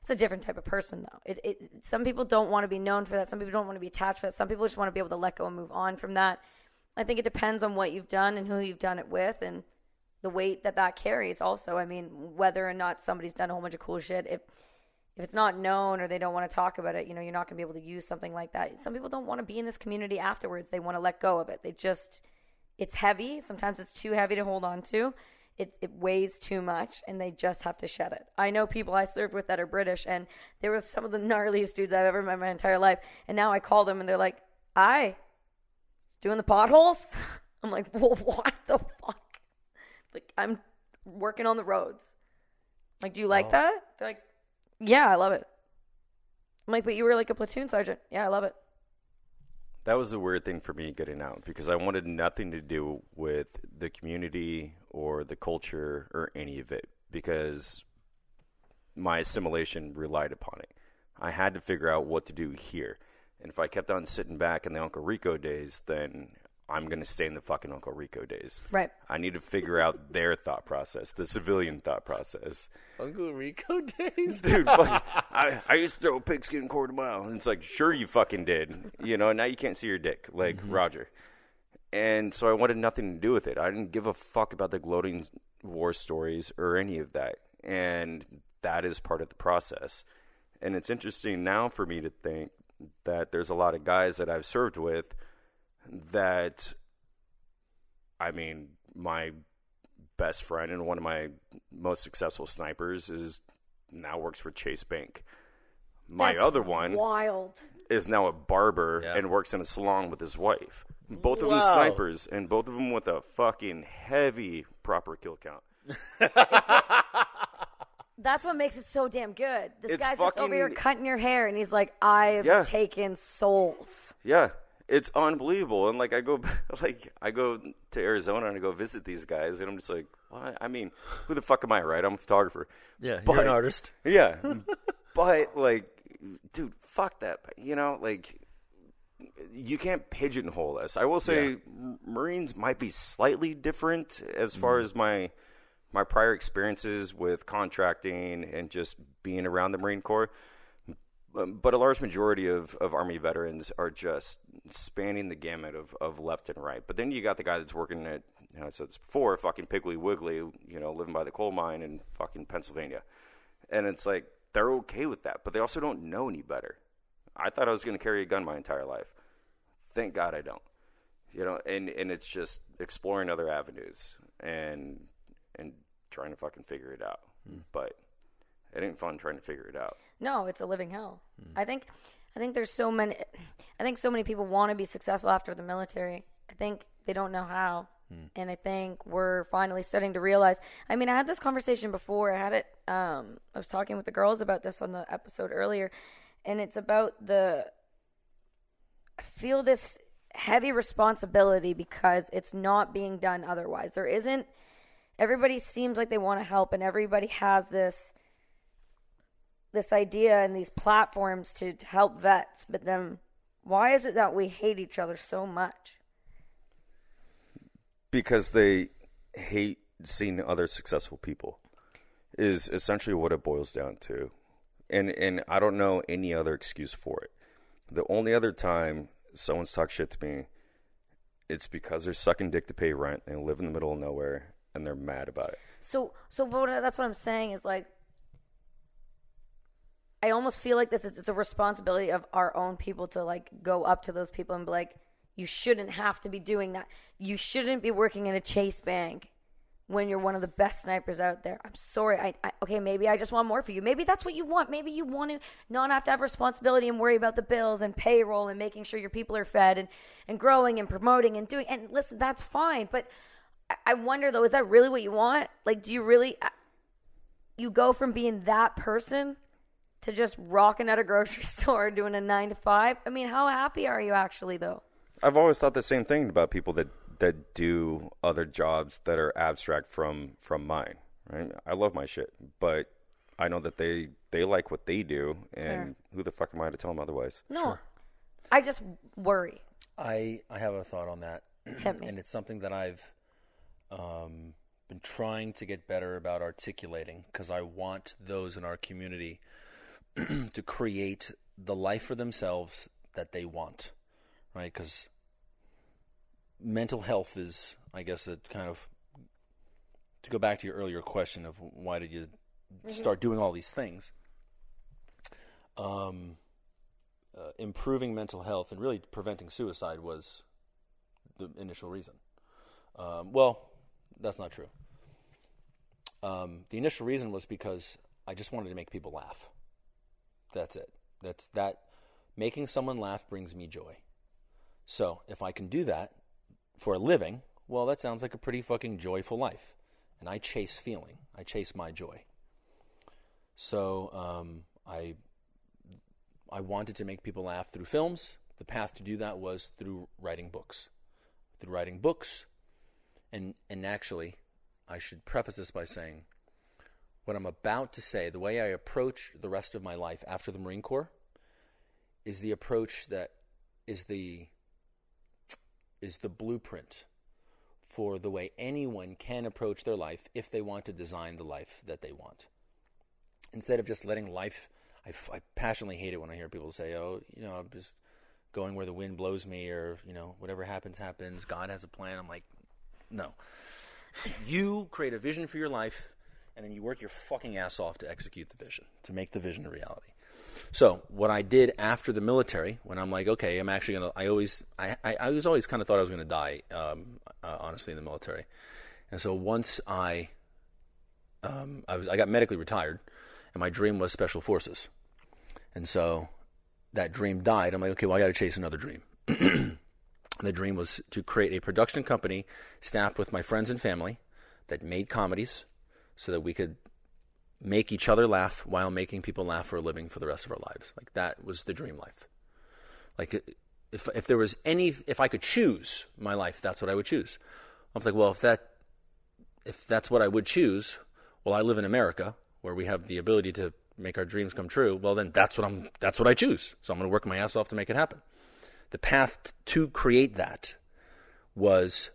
it's a different type of person though. It, it some people don't want to be known for that. Some people don't want to be attached to that. Some people just want to be able to let go and move on from that. I think it depends on what you've done and who you've done it with and the weight that that carries. Also, I mean, whether or not somebody's done a whole bunch of cool shit, if if it's not known or they don't want to talk about it, you know, you're not going to be able to use something like that. Some people don't want to be in this community afterwards. They want to let go of it. They just it's heavy. Sometimes it's too heavy to hold on to. It, it weighs too much and they just have to shed it. I know people I served with that are British and they were some of the gnarliest dudes I've ever met in my entire life. And now I call them and they're like, I doing the potholes? I'm like, well, what the fuck? Like, I'm working on the roads. Like, do you like that? They're like, yeah, I love it. I'm like, but you were like a platoon sergeant. Yeah, I love it. That was the weird thing for me getting out because I wanted nothing to do with the community or the culture or any of it because my assimilation relied upon it. I had to figure out what to do here. And if I kept on sitting back in the Uncle Rico days, then I'm going to stay in the fucking Uncle Rico days. Right. I need to figure out their thought process, the civilian thought process. Uncle Rico days. Dude, fuck, I, I used to throw a pigskin quarter mile. And it's like, sure, you fucking did. You know, now you can't see your dick, like mm-hmm. Roger. And so I wanted nothing to do with it. I didn't give a fuck about the gloating war stories or any of that. And that is part of the process. And it's interesting now for me to think that there's a lot of guys that I've served with that, I mean, my best friend and one of my most successful snipers is now works for Chase Bank. My That's other one Wild. is now a barber Yeah. and works in a salon with his wife. Both of them snipers, and both of them with a fucking heavy proper kill count. That's what makes it so damn good. This It's guy's just over here cutting your hair, and he's like, "I've Yeah. taken souls." Yeah, it's unbelievable. And like I go, like I go to Arizona and I go visit these guys, and I'm just like, what? I mean, who the fuck am I, right? I'm a photographer. Yeah, But- you're an artist. Yeah, but like, dude, fuck that. You know, like. You can't pigeonhole us. I will say, M- Marines might be slightly different as far mm-hmm. as my my prior experiences with contracting and just being around the Marine Corps. But a large majority of, of Army veterans are just spanning the gamut of, of left and right. But then you got the guy that's working at, you know, I said this before, fucking Piggly Wiggly, you know, living by the coal mine in fucking Pennsylvania. And it's like, they're okay with that, but they also don't know any better. I thought I was going to carry a gun my entire life. Thank God I don't. You know, and, and it's just exploring other avenues and and trying to fucking figure it out. Hmm. But it ain't fun trying to figure it out. No, it's a living hell. Hmm. I think, I think there's so many. I think so many people want to be successful after the military. I think they don't know how, and I think we're finally starting to realize. I mean, I had this conversation before. I had it. Um, I was talking with the girls about this on the episode earlier, and it's about the. I feel this heavy responsibility because it's not being done otherwise. There isn't. Everybody seems like they want to help, and everybody has this this idea and these platforms to help vets, but then why is it that we hate each other so much? Because they hate seeing other successful people is essentially what it boils down to. And and I don't know any other excuse for it. The only other time someone's talked shit to me, it's because they're sucking dick to pay rent and live in the middle of nowhere, and, they're mad about it. So, so what, that's what I'm saying is like, I almost feel like this is it's a responsibility of our own people to like go up to those people and be like, you shouldn't have to be doing that. You shouldn't be working in a chase bank when you're one of the best snipers out there. I'm sorry. I, I, okay, maybe I just want more for you. Maybe that's what you want. Maybe you want to not have to have responsibility and worry about the bills and payroll and making sure your people are fed and and growing and promoting and doing. And listen, that's fine. But I, I wonder though, is that really what you want? Like, do you really? uh, You go from being that person to just rocking at a grocery store doing a nine to five. I mean, how happy are you actually though? I've always thought the same thing about people that that do other jobs that are abstract from from mine. Right? I love my shit, but I know that they they like what they do, and Fair. who the fuck am I to tell them otherwise? No, I just worry. I I have a thought on that, Hit me. and it's something that I've um, been trying to get better about articulating because I want those in our community to create the life for themselves that they want, right? Because mental health is, I guess, a kind of to go back to your earlier question of why did you start doing all these things. Um, uh, improving mental health and really preventing suicide was the initial reason. Um, well, that's not true. Um, the initial reason was because I just wanted to make people laugh. That's it. That's that. Making someone laugh brings me joy. So if I can do that for a living, well, that sounds like a pretty fucking joyful life. And I chase feeling. I chase my joy. So um, I I wanted to make people laugh through films. The path to do that was through writing books. Through writing books, and and actually, I should preface this by saying, what I'm about to say, the way I approach the rest of my life after the Marine Corps, is the approach that is the is the blueprint for the way anyone can approach their life if they want to design the life that they want. Instead of just letting life I passionately hate it when i hear people say oh you know i'm just going where the wind blows me or you know whatever happens happens. God has a plan. I'm like no. You create a vision for your life and then you work your fucking ass off to execute the vision to make the vision a reality so what i did after the military when i'm like okay i'm actually gonna i always i i, I was always kind of thought i was gonna die um, uh, honestly in the military and so once i um, I was I got medically retired, and my dream was special forces, and so that dream died. I'm like, okay, well, I got to chase another dream. the dream was to create a production company staffed with my friends and family that made comedies, so that we could make each other laugh while making people laugh for a living for the rest of our lives. Like that was the dream life. Like if if there was any if I could choose my life, that's what I would choose. I was like, well, if that if that's what I would choose, well, I live in America where we have the ability to make our dreams come true. Well, then that's what I'm. That's what I choose. So I'm going to work my ass off to make it happen. The path to create that was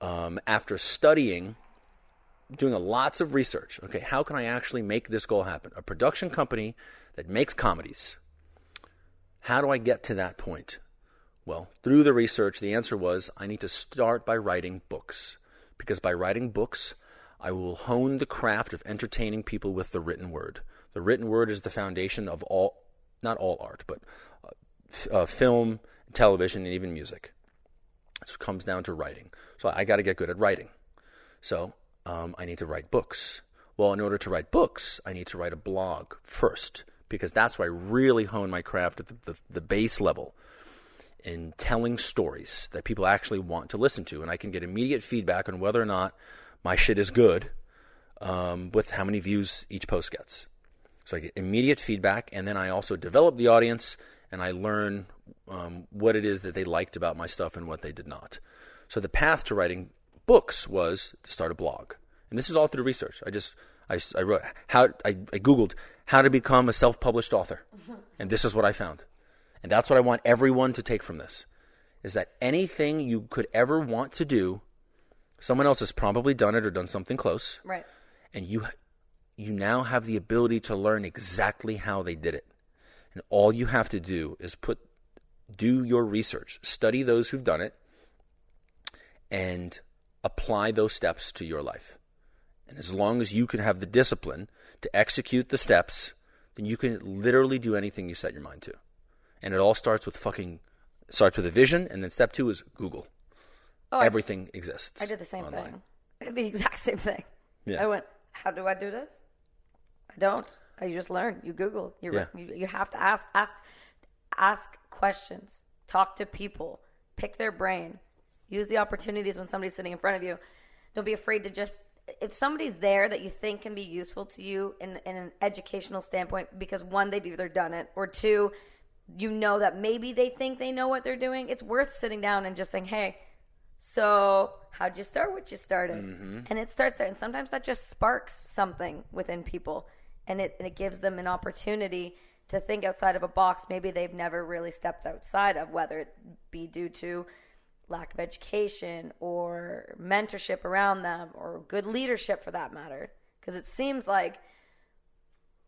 um, after studying, doing lots of research. Okay, how can I actually make this goal happen? A production company that makes comedies. How do I get to that point? Well, through the research, the answer was I need to start by writing books. Because by writing books, I will hone the craft of entertaining people with the written word. The written word is the foundation of all, not all art, but uh, f- uh, film, television, and even music. It comes down to writing. So I got to get good at writing. So um, I need to write books. Well, in order to write books, I need to write a blog first because that's where I really hone my craft at the, the, the base level in telling stories that people actually want to listen to. And I can get immediate feedback on whether or not my shit is good um, with how many views each post gets. So I get immediate feedback, and then I also develop the audience and I learn um, what it is that they liked about my stuff and what they did not. So the path to writing books was to start a blog, and this is all through research. I just I, I wrote how I, I googled how to become a self-published author, and this is what I found. And that's what I want everyone to take from this: is that anything you could ever want to do, someone else has probably done it or done something close Right. and you you now have the ability to learn exactly how they did it and all you have to do is put do your research study those who've done it and apply those steps to your life and as long as you can have the discipline to execute the steps then you can literally do anything you set your mind to. And it all starts with fucking starts with a vision, and then step two is Google. Oh, I- Everything exists. I did the same online. thing. The exact same thing. Yeah. I went, how do I do this? I don't. I just learn. You Google. You, Yeah. you you have to ask ask ask questions. Talk to people. Pick their brain. Use the opportunities when somebody's sitting in front of you. Don't be afraid to just if somebody's there that you think can be useful to you in, in an educational standpoint because one they've either done it or two you know that maybe they think they know what they're doing it's worth sitting down and just saying hey so, how'd you start what you started? Mm-hmm. And it starts there. And sometimes that just sparks something within people. And it, and it gives them an opportunity to think outside of a box maybe they've never really stepped outside of, whether it be due to lack of education or mentorship around them or good leadership for that matter. Because it seems like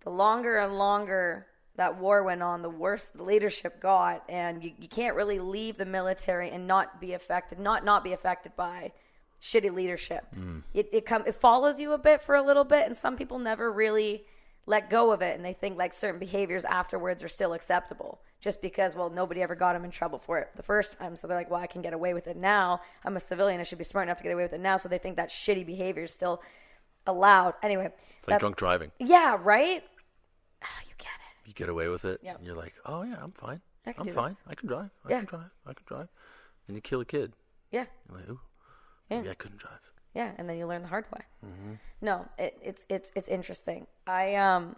the longer and longer that war went on, the worse the leadership got, and you, you can't really leave the military and not be affected, not not be affected by shitty leadership. Mm. It it come it follows you a bit for a little bit, and some people never really let go of it, and they think like certain behaviors afterwards are still acceptable, just because well nobody ever got them in trouble for it the first time, so they're like, well I can get away with it now. I'm a civilian, I should be smart enough to get away with it now, so they think that shitty behavior is still allowed. Anyway, It's like drunk driving. yeah, right. Oh, you get it. You get away with it. Yeah. And you're like, oh yeah, I'm fine. I can I'm do fine. this. I can drive. I Yeah. can drive. I can drive. And you kill a kid. Yeah. Like, ooh, Yeah. maybe I couldn't drive. Yeah, and then you learn the hard way. Mm-hmm. No, it, it's it's it's interesting. I um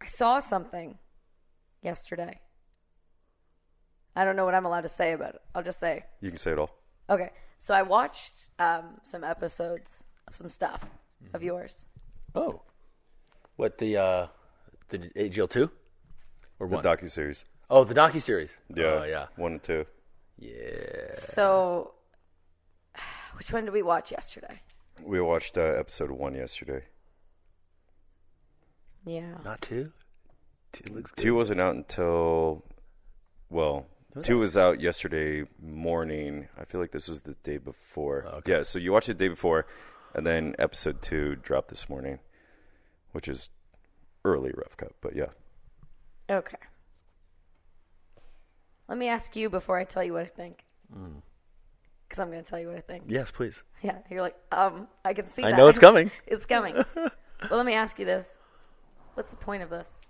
I saw something yesterday. I don't know what I'm allowed to say about it. I'll just say You can say it all. okay. So I watched um, some episodes of some stuff of Mm-hmm. yours. Oh, what the uh, the AGL two or The one? docu series. oh, the docu series. Yeah. Oh, yeah. One and two. Yeah. So, which one did we watch yesterday? We watched uh, episode one yesterday. Yeah. Not two. Two looks good. Two wasn't out until, well, two was out yesterday morning. I feel like this was the day before. Okay. Yeah, so you watched it the day before, and then episode two dropped this morning, which is early rough cut, but yeah. Okay. Let me ask you before I tell you what I think. Mm. Because I'm going to tell you what I think. Yes, please. Yeah, you're like, um, I can see I that. know it's coming. it's coming. well, let me ask you this: What's the point of this?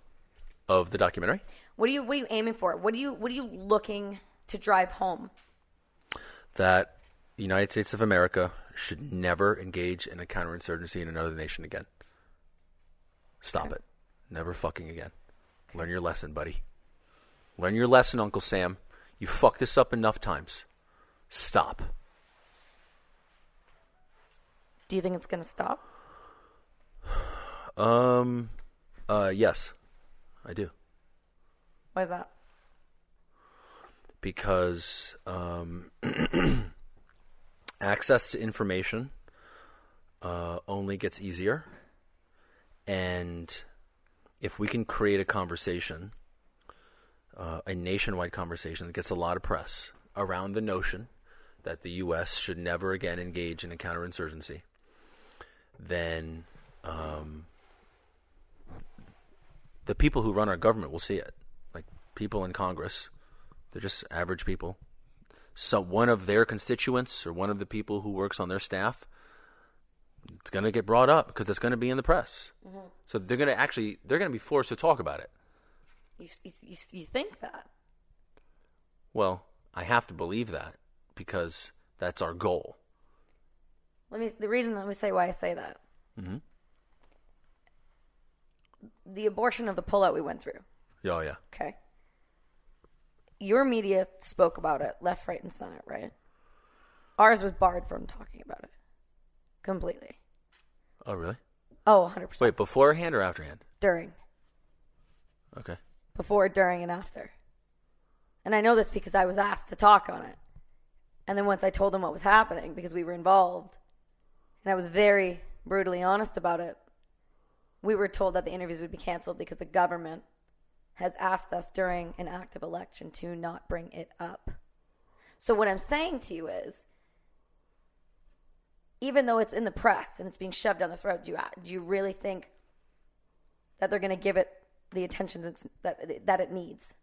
Of the documentary. What are you What are you aiming for? What are you What are you looking to drive home? that the United States of America should never engage in a counterinsurgency in another nation again. Stop it. Never fucking again. Learn your lesson, buddy. Learn your lesson, Uncle Sam. You fucked this up enough times. Stop. Do you think it's going to stop? Um uh yes. I do. Why is that? because um, access to information uh, only gets easier. And if we can create a conversation, uh, a nationwide conversation that gets a lot of press around the notion that the U.S. should never again engage in a counterinsurgency, then um, the people who run our government will see it. Like people in Congress, they're just average people. So one of their constituents or one of the people who works on their staff, it's going to get brought up because it's going to be in the press. So they're going to actually they're going to be forced to talk about it. You, you, you think that? Well, I have to believe that because that's our goal. Let me. The reason. Let me say why I say that. Mhm. The abortion of the pullout we went through. Oh yeah. Okay. Your media spoke about it, left, right, and center, right? Ours was barred from talking about it completely. Oh really? Oh, 100%. Wait, beforehand or afterhand? During. Okay. Before, during, and after. And I know this because I was asked to talk on it. And then once I told them what was happening, because we were involved, and I was very brutally honest about it, we were told that the interviews would be canceled because the government has asked us during an active election to not bring it up. So, what I'm saying to you is, even though it's in the press and it's being shoved down the throat, do you, do you really think that they're going to give it the attention that that it needs.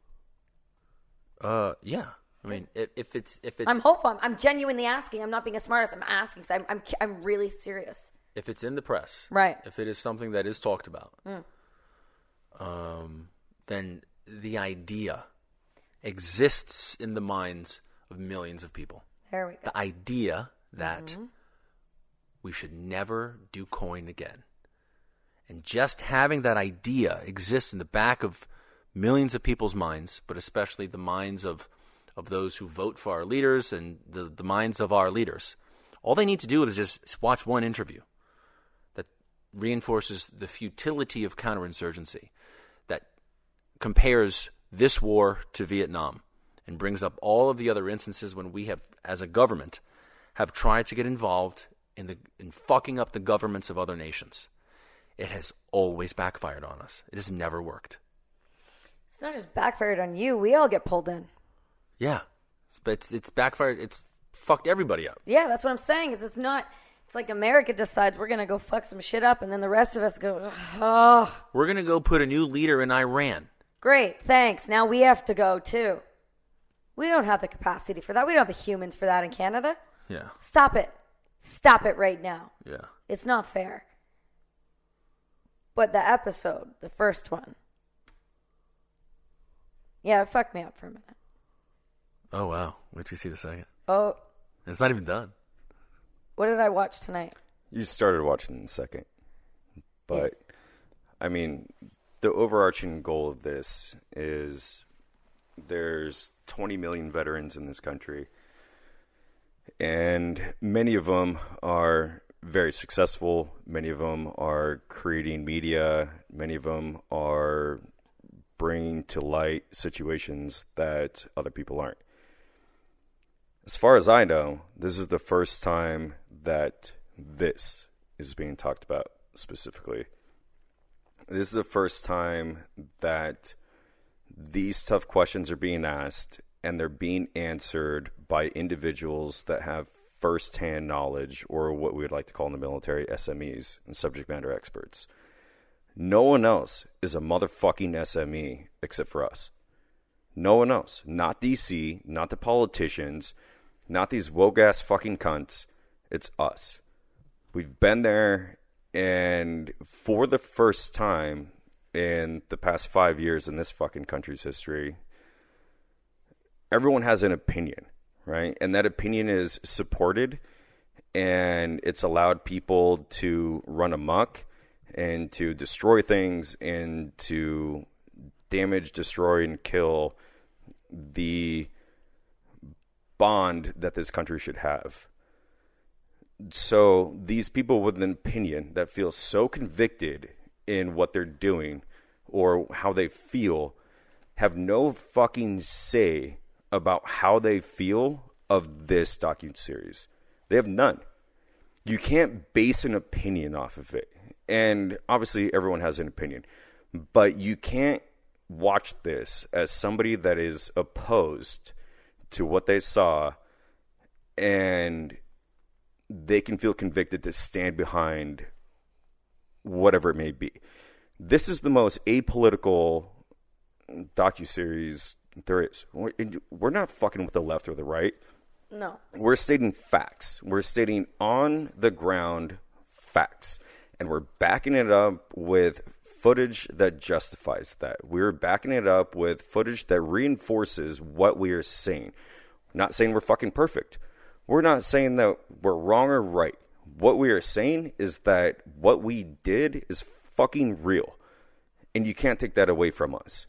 Uh, yeah. I mean, if, if it's if it's I'm hopeful. I'm, I'm genuinely asking. I'm not being a smartass. I'm asking. So I'm, I'm I'm really serious. if it's in the press, Right. If it is something that is talked about, um, then the idea exists in the minds of millions of people. There we go. The idea that we should never do coin again, and just having that idea exist in the back of millions of people's minds, but especially the minds of of those who vote for our leaders and the, the minds of our leaders. All they need to do is just watch one interview that reinforces the futility of counterinsurgency, that compares this war to Vietnam, and brings up all of the other instances when we have, as a government, have tried to get involved in the in fucking up the governments of other nations. It has always backfired on us. It has never worked. It's not just backfired on you. We all get pulled in. Yeah, but it's it's backfired. It's fucked everybody up. Yeah, that's what I'm saying. It's, it's not. It's like America decides we're gonna go fuck some shit up, and then the rest of us go, oh, We're gonna go put a new leader in Iran. great, thanks. Now we have to go too. We don't have the capacity for that. We don't have the humans for that in Canada. Yeah, Stop it. Stop it right now. yeah. It's not fair. But the episode, the first one, yeah, it fucked me up for a minute. Oh wow! Wait till you see the second. Oh, It's not even done. what did I watch tonight? You started watching in a second. But, I mean, the overarching goal of this is there's 20 million veterans in this country, and many of them are very successful. Many of them are creating media. Many of them are bringing to light situations that other people aren't. As far as I know, this is the first time that this is being talked about specifically. This is the first time that these tough questions are being asked and they're being answered by individuals that have firsthand knowledge or what we would like to call in the military SMEs and subject matter experts. No one else is a motherfucking SME except for us. No one else. Not DC, not the politicians, not these woke ass fucking cunts. It's us. We've been there, and for the first time in the past five years in this fucking country's history, everyone has an opinion, right? And that opinion is supported, and it's allowed people to run amok and to destroy things and to damage, destroy, and kill the bond that this country should have. So these people with an opinion that feel so convicted in what they're doing or how they feel have no fucking say about how they feel of this docu series. They have none. You can't base an opinion off of it. And obviously everyone has an opinion, but you can't watch this as somebody that is opposed to what they saw and they can feel convicted to stand behind whatever it may be. This is the most apolitical docuseries there is. We're we're not fucking with the left or the right. No. We're stating facts. We're stating on the ground facts. And we're backing it up with footage that justifies that. We're backing it up with footage that reinforces what we are saying. not saying we're fucking perfect. We're not saying that we're wrong or right. What we are saying is that what we did is fucking real. And you can't take that away from us.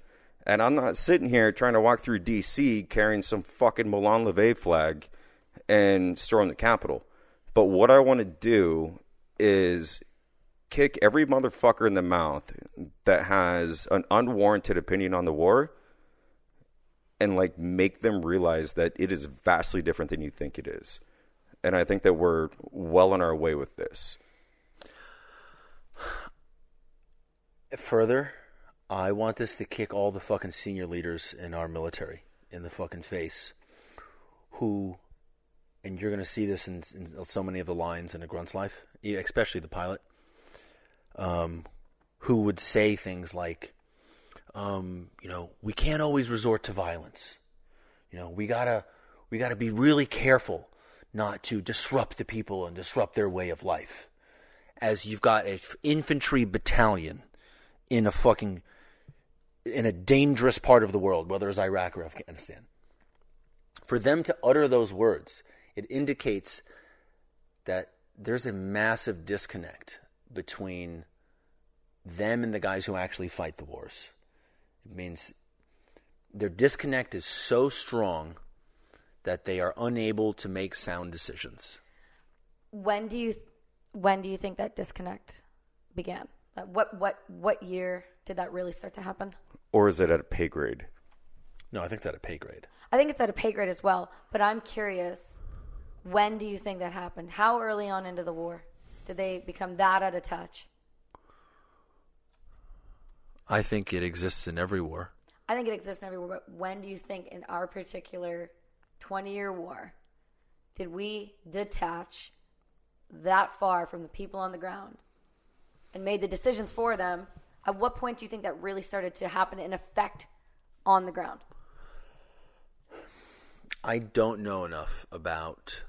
And I'm not sitting here trying to walk through DC carrying some fucking Molon Labe flag and storm the Capitol. But what I want to do is kick every motherfucker in the mouth that has an unwarranted opinion on the war and like make them realize that it is vastly different than you think it is. And I think that we're well on our way with this. Further, I want this to kick all the fucking senior leaders in our military in the fucking face who, and you're going to see this in, in so many of the lines in a grunt's life, especially the pilot, um, who would say things like, um, you know, we can't always resort to violence. You know, we gotta we gotta be really careful not to disrupt the people and disrupt their way of life. As you've got an infantry battalion in a fucking in a dangerous part of the world, whether it's Iraq or Afghanistan. For them to utter those words, it indicates that there's a massive disconnect between them and the guys who actually fight the wars. It means their disconnect is so strong that they are unable to make sound decisions. When do you when do you think that disconnect began? What what what year did that really start to happen? Or is it at a pay grade? No, I think it's at a pay grade. I think it's at a pay grade as well, but I'm curious. When do you think that happened? How early on into the war did they become that out of touch? I think it exists in every war. I think it exists in every war, but when do you think in our particular 20 year war did we detach that far from the people on the ground and made the decisions for them? At what point do you think that really started to happen in effect on the ground? I don't know enough about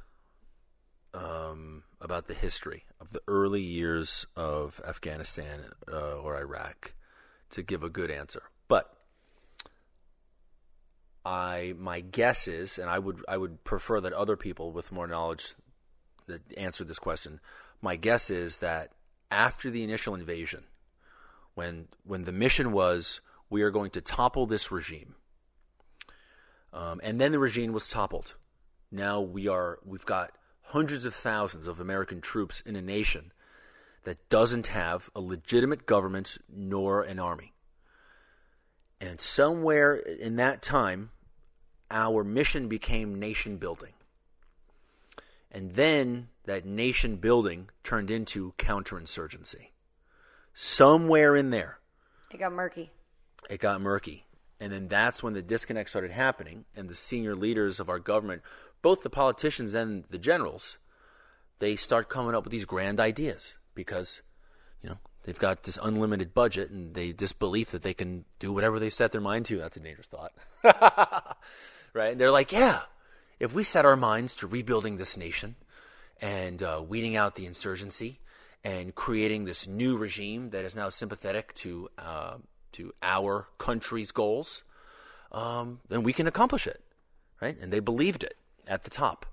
um, about the history of the early years of Afghanistan uh, or Iraq to give a good answer. But I my guess is, and I would I would prefer that other people with more knowledge that answer this question. My guess is that after the initial invasion, when when the mission was we are going to topple this regime, um, and then the regime was toppled. Now we are we've got hundreds of thousands of American troops in a nation that doesn't have a legitimate government nor an army. And somewhere in that time, our mission became nation building. And then that nation building turned into counterinsurgency. Somewhere in there, It got murky. it got murky. And then that's when the disconnect started happening, and the senior leaders of our government, both the politicians and the generals, they start coming up with these grand ideas because, you know, they've got this unlimited budget and they this belief that they can do whatever they set their mind to. That's a dangerous thought, right? And they're like, yeah, if we set our minds to rebuilding this nation and uh, weeding out the insurgency and creating this new regime that is now sympathetic to uh, to our country's goals, um, then we can accomplish it, right? And they believed it at the top.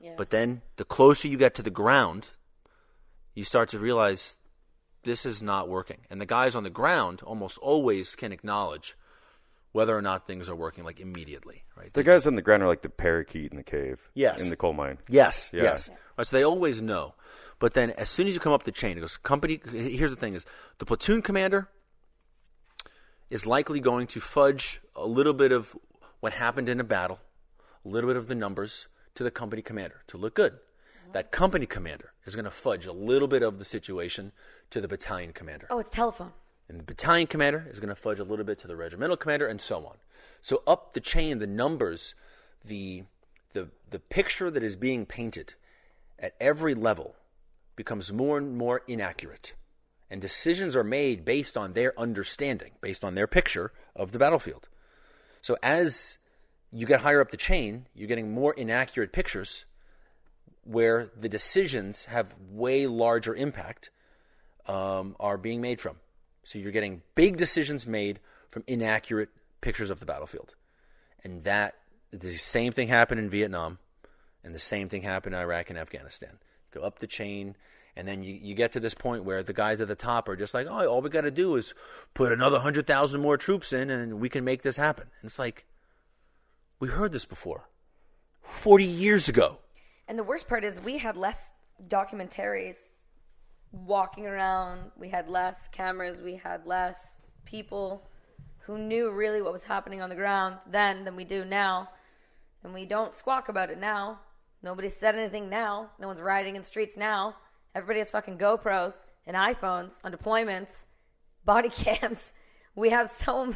Yeah. But then the closer you get to the ground, you start to realize this is not working. And the guys on the ground almost always can acknowledge whether or not things are working like immediately, right? The guys on the ground are like the parakeet in the cave. Yes. In the coal mine. Yes, Yeah. yes. Right, so they always know. But then as soon as you come up the chain, it goes company here's the thing is the platoon commander is likely going to fudge a little bit of what happened in a battle, a little bit of the numbers to the company commander to look good. That company commander is going to fudge a little bit of the situation to the battalion commander. Oh, it's telephone. And the battalion commander is going to fudge a little bit to the regimental commander, and so on. So up the chain, the numbers, the the the picture that is being painted at every level becomes more and more inaccurate, and decisions are made based on their understanding, based on their picture of the battlefield. So as you get higher up the chain, you're getting more inaccurate pictures, where the decisions have way larger impact um, are being made from. So you're getting big decisions made from inaccurate pictures of the battlefield. And that the same thing happened in Vietnam and the same thing happened in Iraq and Afghanistan. Go up the chain and then you, you get to this point where the guys at the top are just like, oh, all we got to do is put another 100,000 more troops in and we can make this happen. And it's like, we heard this before 40 years ago. And the worst part is we had less documentaries walking around. We had less cameras. We had less people who knew really what was happening on the ground then than we do now. And we don't squawk about it now. Nobody said anything now. No one's riding in streets now. Everybody has fucking GoPros and iPhones on deployments, body cams. We have so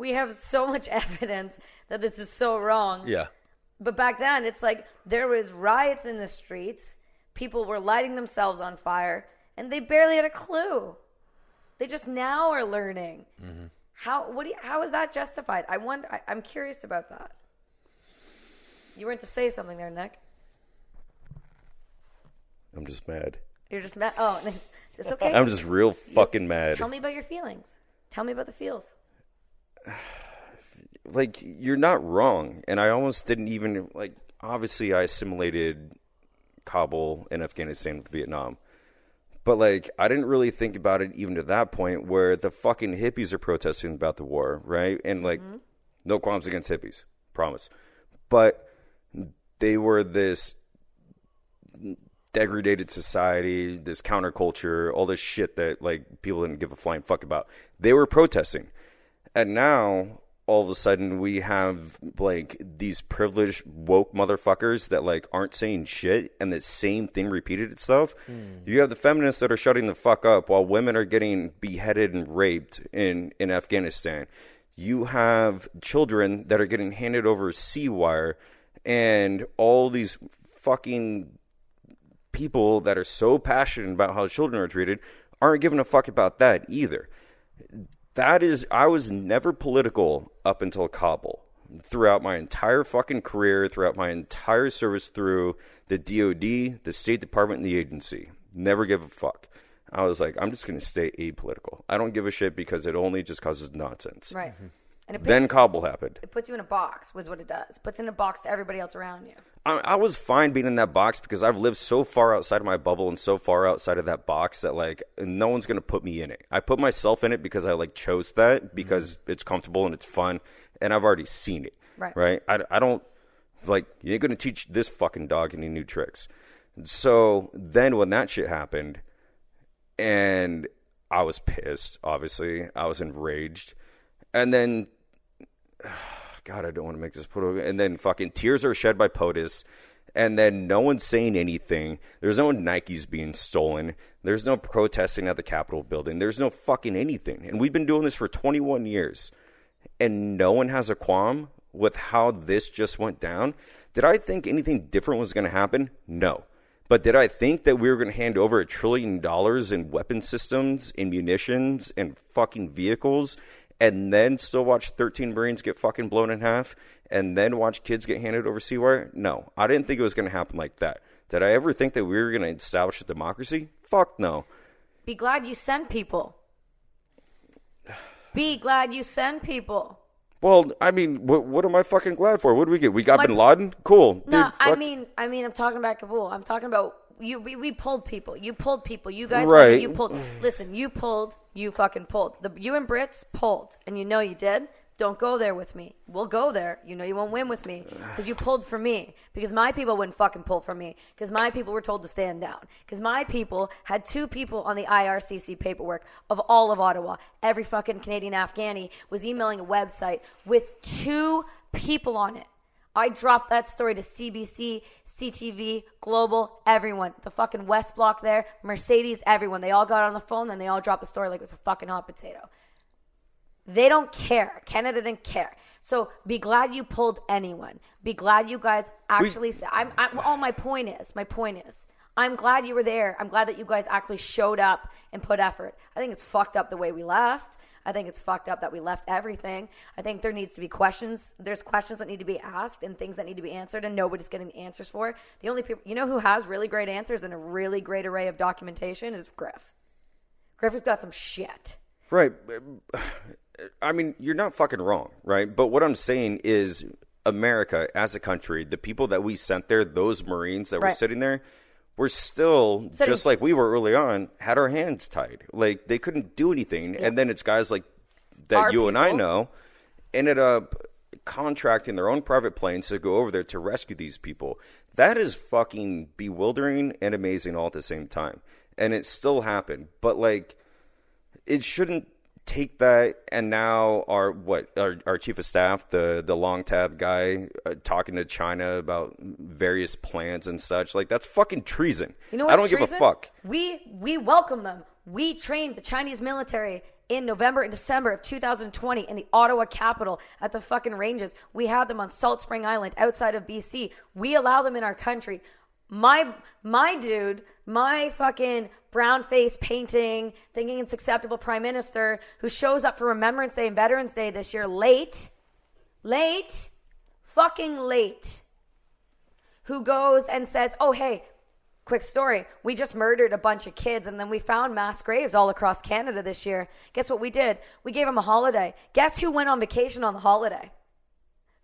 we have so much evidence that this is so wrong. Yeah. But back then, it's like there was riots in the streets. People were lighting themselves on fire, and they barely had a clue. They just now are learning. Mm-hmm. How what do you, how is that justified? I wonder. I, I'm curious about that. You weren't to say something there, Nick. I'm just mad. You're just mad. Oh, it's okay. I'm just real fucking mad. Tell me about your feelings. Tell me about the feels. like you're not wrong and i almost didn't even like obviously i assimilated kabul and afghanistan with vietnam but like i didn't really think about it even to that point where the fucking hippies are protesting about the war right and like mm-hmm. no qualms against hippies promise but they were this degraded society, this counterculture, all this shit that like people didn't give a flying fuck about. They were protesting. And now all of a sudden we have like these privileged woke motherfuckers that like aren't saying shit and the same thing repeated itself. Hmm. You have the feminists that are shutting the fuck up while women are getting beheaded and raped in in Afghanistan. You have children that are getting handed over C-wire and all these fucking people that are so passionate about how children are treated aren't giving a fuck about that either. That is, I was never political up until Kabul. Throughout my entire fucking career, throughout my entire service through the DoD, the State Department, and the agency, never give a fuck. I was like, I'm just going to stay apolitical. I don't give a shit because it only just causes nonsense. Right. Mm-hmm. And it puts, Then Kabul happened. it puts you in a box, was what it does. Puts in a box to everybody else around you. I, I was fine being in that box because I've lived so far outside of my bubble and so far outside of that box that like no one's gonna put me in it. I put myself in it because I like chose that mm-hmm. because it's comfortable and it's fun and I've already seen it. Right. Right. I, I don't like you ain't gonna teach this fucking dog any new tricks. So then when that shit happened, and I was pissed. Obviously, I was enraged, and then God, I don't want to make this put. And then fucking tears are shed by POTUS, and then no one's saying anything. There's no Nikes being stolen. There's no protesting at the Capitol building. There's no fucking anything. And we've been doing this for 21 years, and no one has a qualm with how this just went down. Did I think anything different was going to happen? No. But did I think that we were going to hand over a trillion dollars in weapon systems, in munitions, and fucking vehicles, and then still watch 13 Marines get fucking blown in half, and then watch kids get handed over C-wire? No. I didn't think it was going to happen like that. Did I ever think that we were going to establish a democracy? Fuck no. Be glad you send people. Be glad you send people. Well, I mean, what, what am I fucking glad for? What do we get? We got My- Bin Laden? Cool. No, Dude, I mean, I mean, I'm talking about Kabul. I'm talking about you. We, we pulled people. You pulled people. You guys, Right. You pulled. Listen, you pulled. You fucking pulled. The you and Brits pulled, and you know you did. Don't go there with me. We'll go there. You know you won't win with me because you pulled for me. Because my people wouldn't fucking pull for me. Because my people were told to stand down. Because my people had two people on the IRCC paperwork of all of Ottawa. Every fucking Canadian Afghani was emailing a website with two people on it. I dropped that story to CBC, CTV, Global, everyone. The fucking West Block there, Mercedes, everyone. They all got on the phone, then they all dropped the story like it was a fucking hot potato. They don't care. Canada didn't care. So be glad you pulled anyone. Be glad you guys actually. sa- I'm, I'm. All my point is. My point is. I'm glad you were there. I'm glad that you guys actually showed up and put effort. I think it's fucked up the way we left. I think it's fucked up that we left everything. I think there needs to be questions. There's questions that need to be asked and things that need to be answered, and nobody's getting the answers for. The only people, you know, who has really great answers and a really great array of documentation is Griff. Griff has got some shit. Right. I mean, you're not fucking wrong, right? But what I'm saying is America as a country, the people that we sent there, those Marines that were sitting there, were still just like we were early on, had our hands tied. Like they couldn't do anything. And then it's guys like that Our you and I know ended up contracting their own private planes to go over there to rescue these people. That is fucking bewildering and amazing all at the same time. And it still happened. But like it shouldn't take that and now our what our, our chief of staff the the long tab guy uh, talking to china about various plans and such like that's fucking treason You know i don't treason? give a fuck We we welcome them. We trained the Chinese military in November and December of 2020 in the Ottawa capital at the fucking ranges. We had them on Salt Spring Island outside of BC. We allow them in our country. My my dude, my fucking brown face painting, thinking it's acceptable prime minister who shows up for Remembrance Day and Veterans Day this year late, late, fucking late, who goes and says, "Oh hey, quick story. We just murdered a bunch of kids and then we found mass graves all across Canada this year. Guess what we did? We gave them a holiday. Guess who went on vacation on the holiday?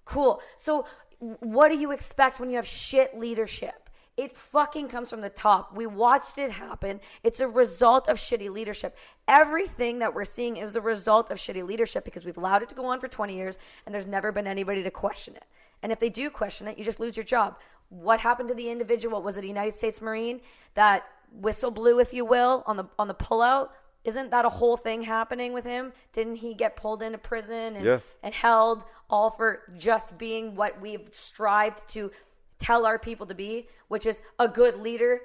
Cool. So, what do you expect when you have shit leadership? It fucking comes from the top. We watched it happen. It's a result of shitty leadership. Everything that we're seeing is a result of shitty leadership because we've allowed it to go on for 20 years and there's never been anybody to question it. And if they do question it, you just lose your job. What happened to the individual? Was it a United States Marine that whistle blew, if you will, on the on the pullout? Isn't that a whole thing happening with him? Didn't he get pulled into prison and, Yeah. and held all for just being what we've strived to tell our people to be, which is a good leader,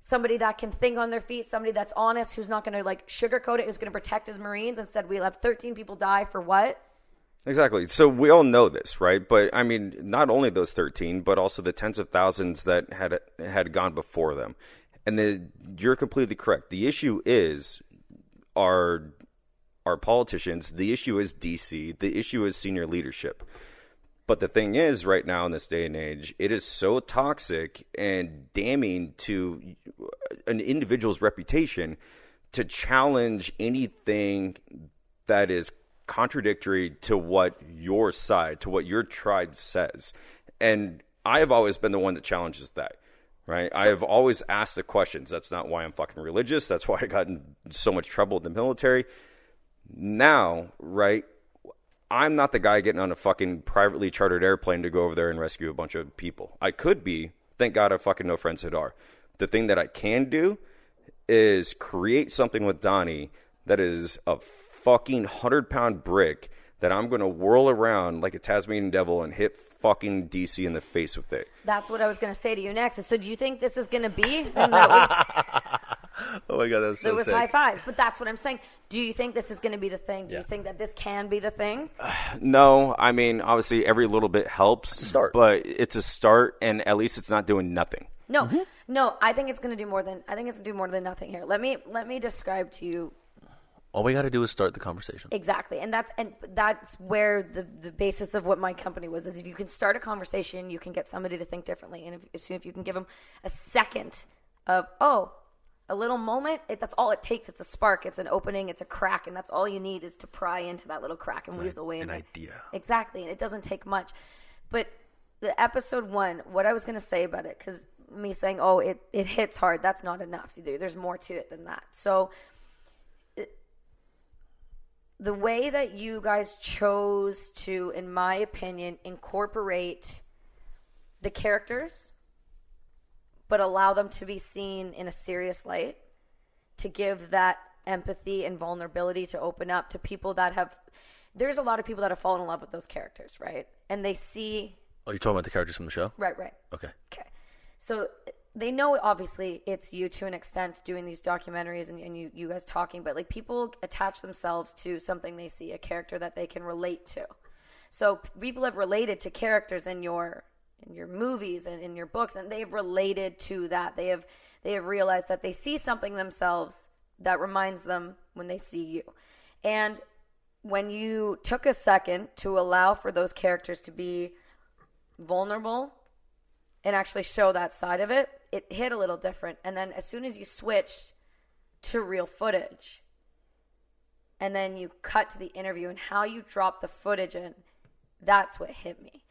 somebody that can think on their feet, somebody that's honest, who's not going to like sugarcoat it, who's going to protect his Marines. Instead, we'll have 13 people die for what? Exactly. So we all know this, right? But I mean, not only those 13, but also the tens of thousands that had had gone before them. And the, you're completely correct. The issue is our our politicians. The issue is DC. The issue is senior leadership. But the thing is, right now in this day and age, it is so toxic and damning to an individual's reputation to challenge anything that is contradictory to what your side, to what your tribe says. And I have always been the one that challenges that. Right. I have always asked the questions. That's not why I'm fucking religious. That's why I got in so much trouble in the military. Now, right, I'm not the guy getting on a fucking privately chartered airplane to go over there and rescue a bunch of people. I could be. Thank God I fucking know friends that are. The thing that I can do is create something with Donnie that is a fucking hundred pound brick that I'm going to whirl around like a Tasmanian devil and hit fucking DC in the face with it. That's what I was going to say to you next. So, do you think this is going to be? And that was, Oh my god, that was so it was sick. high fives. But that's what I'm saying. Do you think this is going to be the thing? Do you think that this can be the thing? No, I mean, obviously every little bit helps. a start. But it's a start, and at least it's not doing nothing. No, Mm-hmm. no. I think it's going to do more than. I think it's going to do more than nothing here. Let me let me describe to you All we got to do is start the conversation. Exactly. And that's and that's where the the basis of what my company was is if you can start a conversation, you can get somebody to think differently. And if, as soon as you can give them a second of, oh, a little moment, it, that's all it takes. It's a spark, it's an opening, it's a crack, and that's all you need is to pry into that little crack and weasel away. an it. idea. Exactly. And it doesn't take much. But the episode one, what I was going to say about it, because me saying, oh, it, it hits hard, that's not enough. There's more to it than that. So the way that you guys chose to, in my opinion, incorporate the characters, but allow them to be seen in a serious light, to give that empathy and vulnerability to open up to people that have. There's a lot of people that have fallen in love with those characters, right? And they see, Oh, you're talking about the characters from the show? right, right. Okay. Okay. So they know obviously it's you to an extent doing these documentaries and, and you, you guys talking, but like people attach themselves to something they see, a character that they can relate to. So people have related to characters in your in your movies and in your books and they've related to that. They have they have realized that they see something themselves that reminds them when they see you. And when you took a second to allow for those characters to be vulnerable and actually show that side of it, it hit a little different. And then as soon as you switched to real footage, and then you cut to the interview and how you drop the footage in, that's what hit me.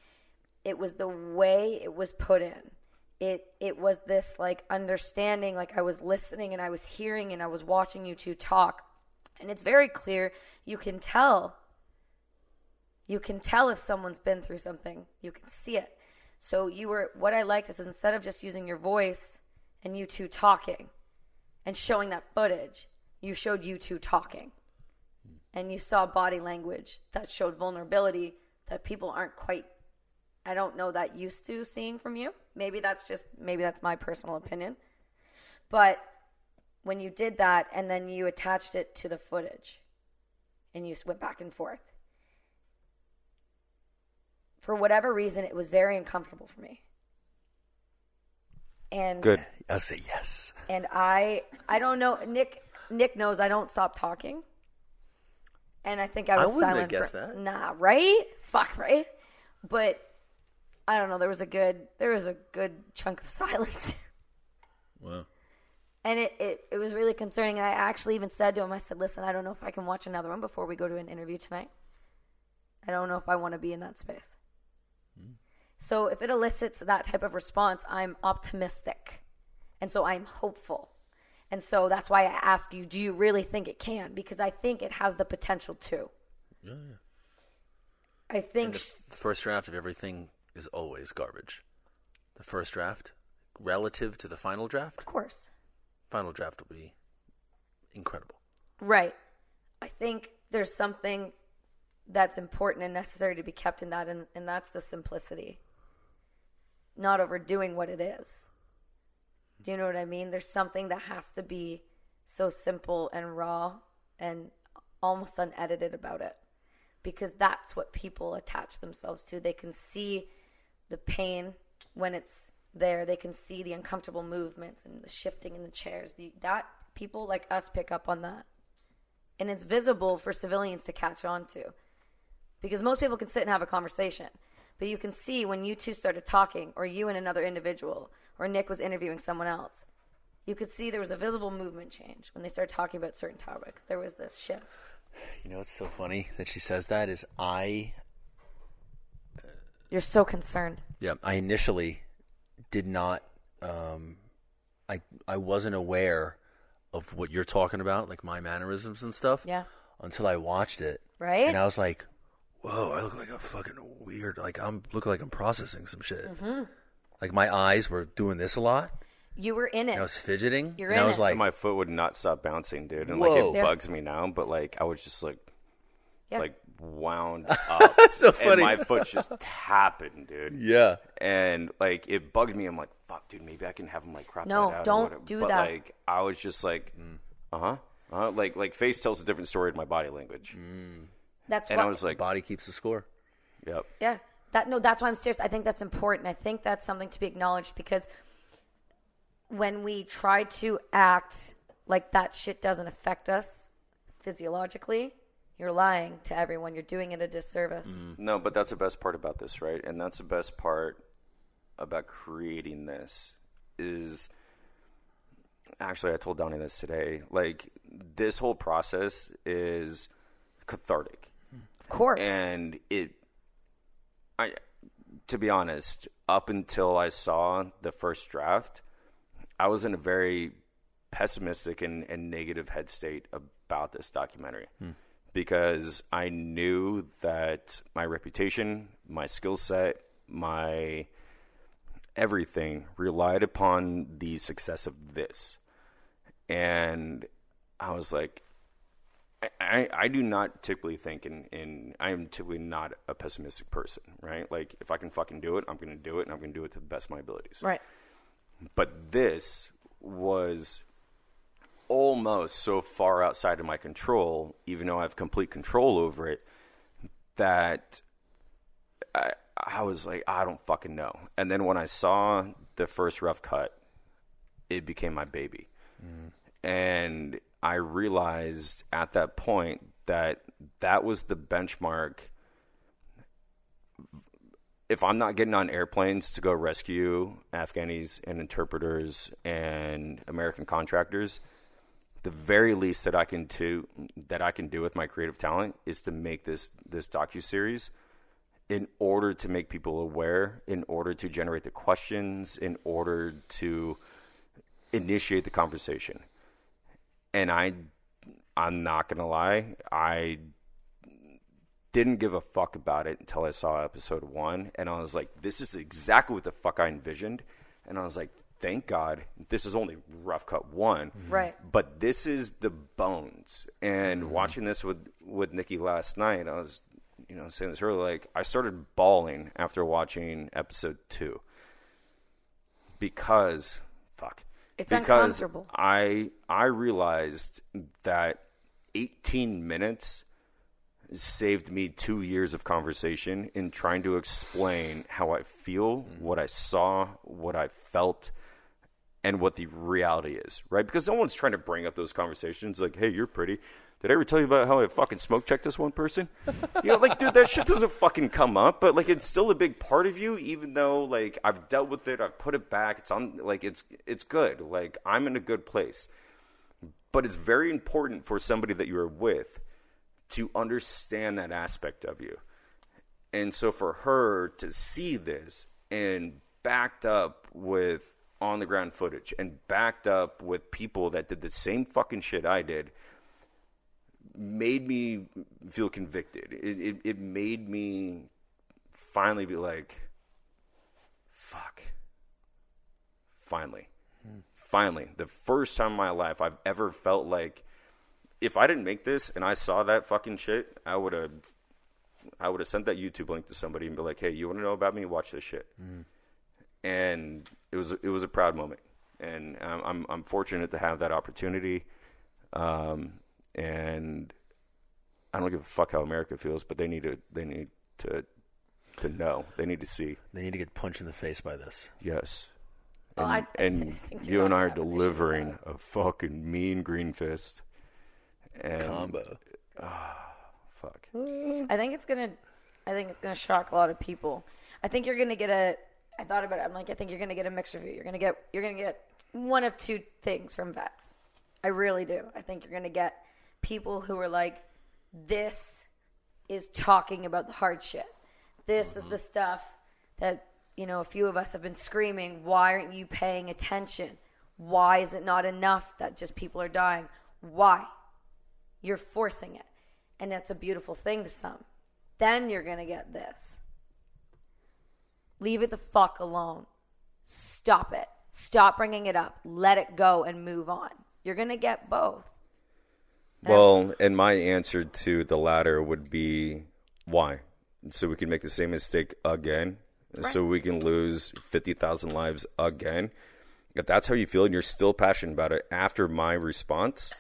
It was the way it was put in. It it was this like understanding, like I was listening and I was hearing and I was watching you two talk. And it's very clear you can tell you can tell if someone's been through something. You can see it. So you were what I liked is instead of just using your voice and you two talking and showing that footage, you showed you two talking. And you saw body language that showed vulnerability that people aren't quite I don't know that used to seeing from you. Maybe that's just maybe that's my personal opinion. But when you did that and then you attached it to the footage and you went back and forth for whatever reason, it was very uncomfortable for me. And Good. I'll say yes. and I I don't know Nick Nick knows I don't stop talking. And I think I was I was wouldn't have silent guessed for, that. Nah, right? Fuck, right? But I don't know, there was a good there was a good chunk of silence. Wow. and it, it, it was really concerning and I actually even said to him, I said, Listen, I don't know if I can watch another one before we go to an interview tonight. I don't know if I want to be in that space. So if it elicits that type of response, I'm optimistic. And so I'm hopeful. And so that's why I ask you, do you really think it can? Because I think it has the potential to. Yeah, yeah. I think the first draft of everything is always garbage. The first draft, relative to the final draft, of course. final draft will be incredible. Right. I think there's something that's important and necessary to be kept in that, and, and that's the simplicity. Not overdoing what it is. Do you know what I mean? There's something that has to be so simple and raw and almost unedited about it because that's what people attach themselves to. They can see the pain when it's there. They can see the uncomfortable movements and the shifting in the chairs. The, that people like us pick up on that, and it's visible for civilians to catch on to, because most people can sit and have a conversation, but you can see when you two started talking, or you and another individual, or Nick was interviewing someone else. You could see there was a visible movement change when they started talking about certain topics. There was this shift. You know what's so funny that she says that is I You're so concerned. Yeah, I initially did not. Um, I I wasn't aware of what you're talking about, like my mannerisms and stuff. Yeah. Until I watched it, Right? and I was like, "Whoa, I look like a fucking weird. Like I'm look like I'm processing some shit. Mm-hmm. Like my eyes were doing this a lot. You were in it. And I was fidgeting, You're and in I was it. like, my foot would not stop bouncing, dude, and Whoa. like it Yeah. bugs me now. But like I was just like, Yeah. like wound up. so funny. And my foot's just tapping, dude. "Yeah, And like it bugged me. I'm like, fuck, dude. Maybe I can have him like crop No, that out. or don't whatever. do but, that. Like I was just like, uh huh. Uh, like like face tells a different story in my body language, That's and what I was like, body keeps the score." yep. Yeah. That no, that's why I'm serious. I think that's important. I think that's something to be acknowledged because when we try to act like that shit doesn't affect us physiologically, you're lying to everyone. You're doing it a disservice. Mm-hmm. No, but that's the best part about this, right? And that's the best part about creating this is actually I told Donnie this today. Like this whole process is cathartic. Of course. And it I to be honest, up until I saw the first draft, I was in a very pessimistic and, and negative head state about this documentary hmm. because I knew that my reputation, my skill set, my everything relied upon the success of this. And I was like, I, I, I do not typically think in, in I am typically not a pessimistic person, right? Like if I can fucking do it, I'm gonna do it and I'm gonna do it to the best of my abilities. right. But this was almost so far outside of my control, even though I have complete control over it, that I, I was like, I don't fucking know. And then when I saw the first rough cut, it became my baby. Mm-hmm. And I realized at that point that that was the benchmark if I'm not getting on airplanes to go rescue Afghanis and interpreters and American contractors, the very least that I can do that I can do with my creative talent is to make this this docu series in order to make people aware, in order to generate the questions, in order to initiate the conversation. And I I'm not going to lie, I didn't give a fuck about it until I saw episode one, and I was like, "This is exactly what the fuck I envisioned." And I was like, "Thank God, this is only rough cut one." Mm-hmm. Right. But this is the bones. And mm-hmm. watching this with with Nikki last night, I was, you know, saying this earlier. Like, I started bawling after watching episode two because, fuck, It's because uncomfortable. I I realized that 18 minutes saved me two years of conversation in trying to explain how I feel, mm-hmm. what I saw, what I felt, and what the reality is, right? Because no one's trying to bring up those conversations like, "Hey, you're pretty." Did I ever tell you about how I fucking smoke checked this one person? You know, like, dude, that shit doesn't fucking come up, but like, it's still a big part of you, even though like I've dealt with it, I've put it back. It's on, like, it's it's good. Like, I'm in a good place, but it's very important for somebody that you're with to understand that aspect of you. And so for her to see this and backed up with on the ground footage and backed up with people that did the same fucking shit I did made me feel convicted. It, it, it made me finally be like, fuck. Finally. Finally. The first time in my life I've ever felt like if I didn't make this and I saw that fucking shit, I would have I would have sent that YouTube link to somebody and be like, "Hey, you want to know about me? Watch this shit." And it was it was a proud moment, and um, I'm I'm fortunate to have that opportunity. Um, and I don't give a fuck how America feels, but they need to they need to to know. They need to see. They need to get punched in the face by this. Yes. Well, And, I- I and think you and I are have an issue with delivering a fucking mean green fist. And Combo. Ah, fuck. I think it's gonna. I think it's gonna shock a lot of people. I think you're gonna get a. I thought about it. I'm like, I think you're gonna get a mixed review. You're gonna get. You're gonna get one of two things from vets. I really do. I think you're gonna get people who are like, this is talking about the hard shit. This is the mm-hmm. stuff that you know a few of us have been screaming. Why aren't you paying attention? Why is it not enough that just people are dying? Why? You're forcing it. And that's a beautiful thing to some. Then you're going to get this. Leave it the fuck alone. Stop it. Stop bringing it up. Let it go and move on. You're going to get both. Well, and my answer to the latter would be why? So we can make the same mistake again. So we can lose 50,000 lives again. If that's how you feel and you're still passionate about it after my response,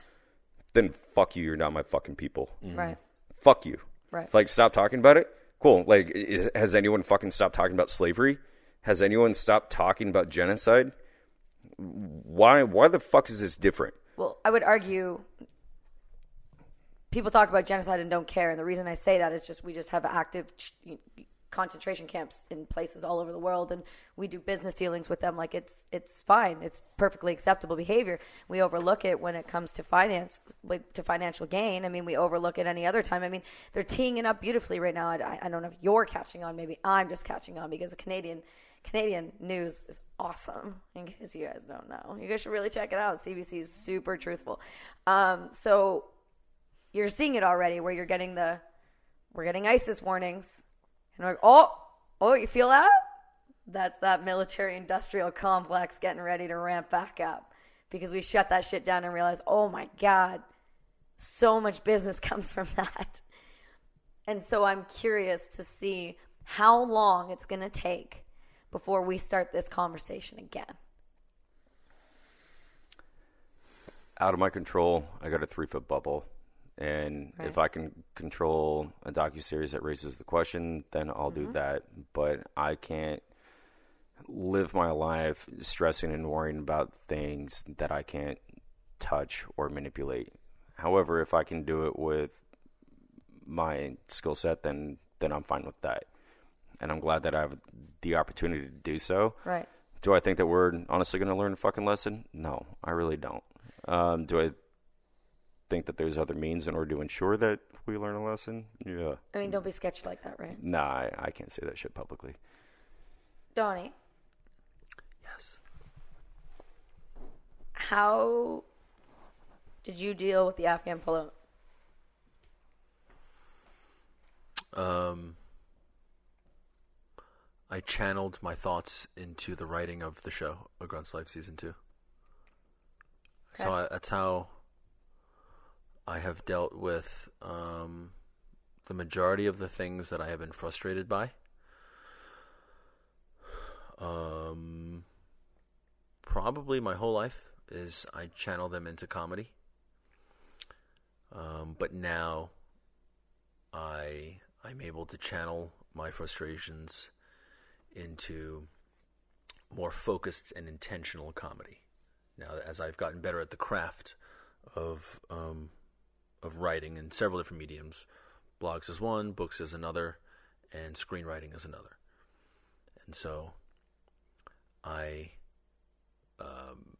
then fuck you. You're not my fucking people. Mm-hmm. Right. Fuck you. Right. Like, stop talking about it. Cool. Like, is, has anyone fucking stopped talking about slavery? Has anyone stopped talking about genocide? Why? Why the fuck is this different? Well, I would argue people talk about genocide and don't care. And the reason I say that is just we just have active concentration camps in places all over the world, and we do business dealings with them. Like it's it's fine. It's perfectly acceptable behavior. We overlook it when it comes to finance, like to financial gain. I mean, we overlook it any other time. I mean, they're teeing it up beautifully right now. I, I don't know if you're catching on. Maybe I'm just catching on because the Canadian. Canadian news is awesome. In case you guys don't know, you guys should really check it out. CBC is super truthful. Um, so you're seeing it already, where you're getting the we're getting ISIS warnings, and we're like, oh, oh, you feel that? That's that military-industrial complex getting ready to ramp back up because we shut that shit down and realized, oh my god, so much business comes from that. And so I'm curious to see how long it's going to take before we start this conversation again. out of my control. I got a three foot bubble, and Right. if I can control a docu series that raises the question, then I'll Mm-hmm. do that. But I can't live my life stressing and worrying about things that I can't touch or manipulate. However, if I can do it with my skill set, then then I'm fine with that. And I'm glad that I have the opportunity to do so. Right. Do I think that we're honestly going to learn a fucking lesson? No, I really don't. Um, do I think that there's other means in order to ensure that we learn a lesson? Yeah. I mean, don't be sketchy like that, right? Nah, I, I can't say that shit publicly. Donnie, Yes. how did you deal with the Afghan pullout? Um, I channeled my thoughts into the writing of the show, A Grunt's Life Season 2. So Okay. I, that's how I have dealt with um, the majority of the things that I have been frustrated by. Um, probably my whole life is I channel them into comedy. Um, but now I I'm able to channel my frustrations into more focused and intentional comedy. now as I've gotten better at the craft of um, of writing in several different mediums. Blogs is one, books is another, and screenwriting is another. And so I um,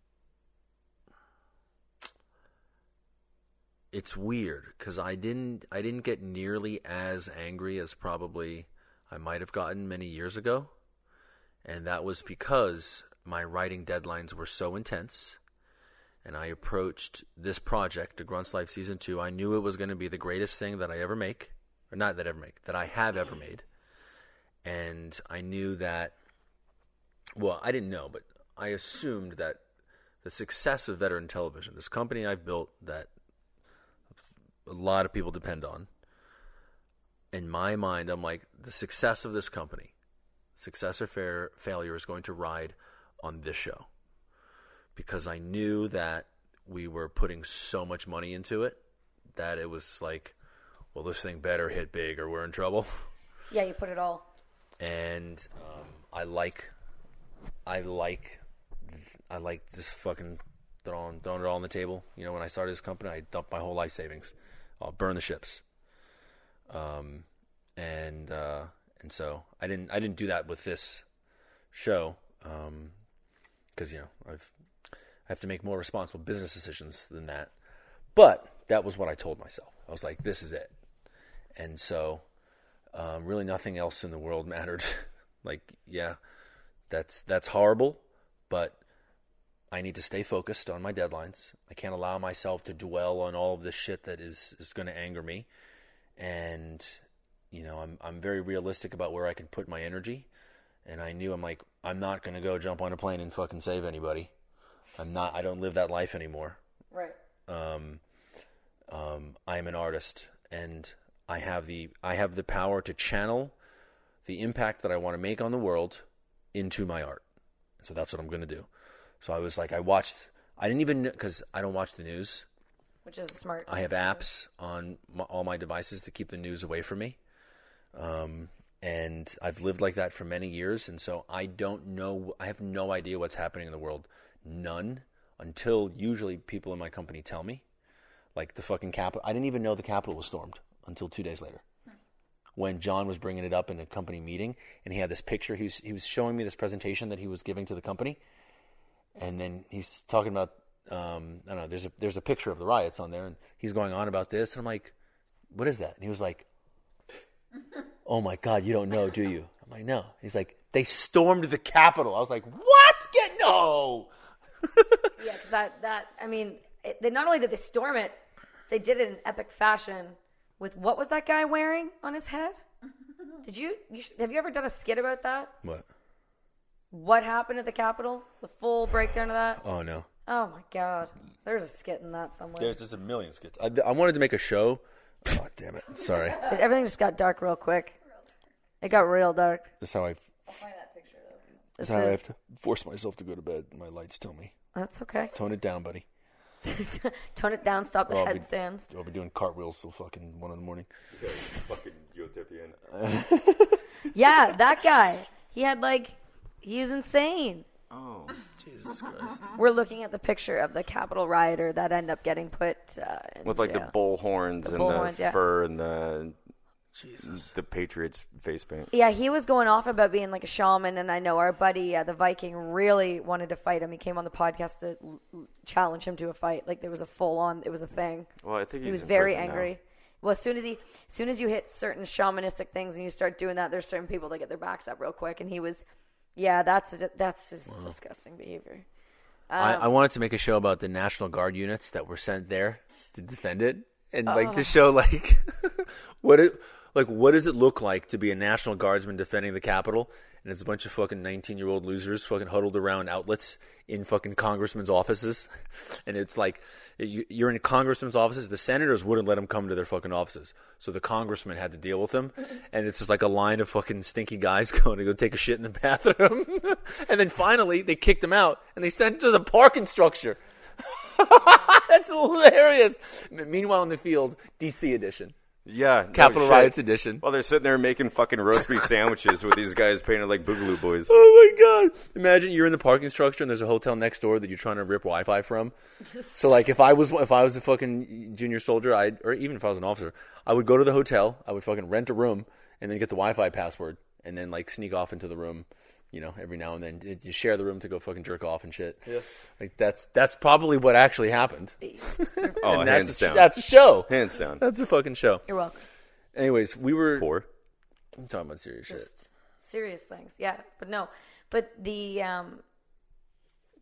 it's weird because I didn't I didn't get nearly as angry as probably I might have gotten many years ago, and that was because my writing deadlines were so intense. And I approached this project, the Grunts Life Season 2. I knew it was going to be the greatest thing that I ever make, or not that I ever make, that I have ever made. And I knew that, well, I didn't know, but I assumed that the success of veteran television, this company I've built that a lot of people depend on. In my mind, I'm like, the success of this company, success or fair, failure is going to ride on this show. Because I knew that we were putting so much money into it that it was like, well, this thing better hit big or we're in trouble. Yeah, you put it all. And um, I like, I like, I like just fucking throwing, throwing it all on the table. You know, when I started this company, I dumped my whole life savings. I'll burn the ships. Um, and uh, and so I didn't I didn't do that with this show Um, because you know I've I have to make more responsible business decisions than that. But that was what I told myself. I was like, this is it. And so um, really nothing else in the world mattered. like, yeah, that's that's horrible, but I need to stay focused on my deadlines. I can't allow myself to dwell on all of this shit that is is going to anger me. And you know, I'm I'm very realistic about where I can put my energy. And I knew I'm like I'm not going to go jump on a plane and fucking save anybody. I'm not I don't live that life anymore. Right. Um um I'm an artist and I have the I have the power to channel the impact that I want to make on the world into my art. So that's what I'm going to do. So I was like, I watched. I didn't even because I don't watch the news. Which is smart. I have apps on my, all my devices to keep the news away from me. Um, and I've lived like that for many years, and so I don't know. I have no idea what's happening in the world. None until usually people in my company tell me. Like the fucking capital. I didn't even know the Capitol was stormed until two days later. When John was bringing it up in a company meeting, and he had this picture, he was he was showing me this presentation that he was giving to the company, and then he's talking about um, I don't know. There's a there's a picture of the riots on there, and he's going on about this, and I'm like, "What is that?" And he was like, "Oh my God, you don't know, do you?" I'm like, "No." He's like, "They stormed the Capitol." I was like, "What? Get no." Yeah, 'cause that that I mean, it, they not only did they storm it, they did it in epic fashion. With what was that guy wearing on his head? Did you, you sh- have you ever done a skit about that? What? What happened at the Capitol? The full breakdown of that? Oh no. Oh my god, there's a skit in that somewhere. There's just a million skits. I, I wanted to make a show. Oh damn it! Sorry. Everything just got dark real quick. It got real dark. That's how I. This That's how I have to force myself to go to bed. My lights tell me that's okay. tone it down, buddy. Tone it down. Stop the headstands. I'll be doing cartwheels till fucking one in the morning. fucking utopian. Yeah, that guy. He had like, he was insane. Oh, Jesus Christ. We're looking at the picture of the Capitol rioter that ended up getting put uh, in with like jail. the bull horns and bull the horns, yeah. fur and the Jesus. the Patriots face paint. Yeah, he was going off about being like a shaman, and I know our buddy, uh, the Viking, really wanted to fight him. He came on the podcast to l- l- challenge him to a fight. Like there was a full on, it was a thing. Well, I think He was in very prison now. angry. Well, as soon as he, as soon as you hit certain shamanistic things and you start doing that, there's certain people that get their backs up real quick. And he was, yeah, that's that's just disgusting behavior. I, I wanted to make a show about the National Guard units that were sent there to defend it, and like to show like what it like what does it look like to be a National Guardsman defending the Capitol, and it's a bunch of fucking nineteen year old losers fucking huddled around outlets in fucking congressmen's offices, and it's like you, you're in congressmen's offices. The senators wouldn't let them come to their fucking offices, so the congressman had to deal with them, and it's just like a line of fucking stinky guys going to go take a shit in the bathroom, and then finally they kicked them out and they sent them to the parking structure. That's hilarious. Meanwhile, in the field, DC edition. Yeah, no Capital shit. Riots edition. While they're sitting there making fucking roast beef sandwiches with these guys painted like Boogaloo Boys. Oh my god! Imagine you're in the parking structure and there's a hotel next door that you're trying to rip Wi-Fi from. So like, if I was if I was a fucking junior soldier, I or even if I was an officer, I would go to the hotel, I would fucking rent a room, and then get the Wi-Fi password, and then like sneak off into the room. You know, every now and then It- you share the room to go fucking jerk off and shit. Yeah, like that's that's probably what actually happened. Oh, and hands that's a, down. that's a show. hands down. That's a fucking show. You're welcome. Anyways, we were Four. I'm talking about serious shit. Serious things. Yeah, but no, but the um,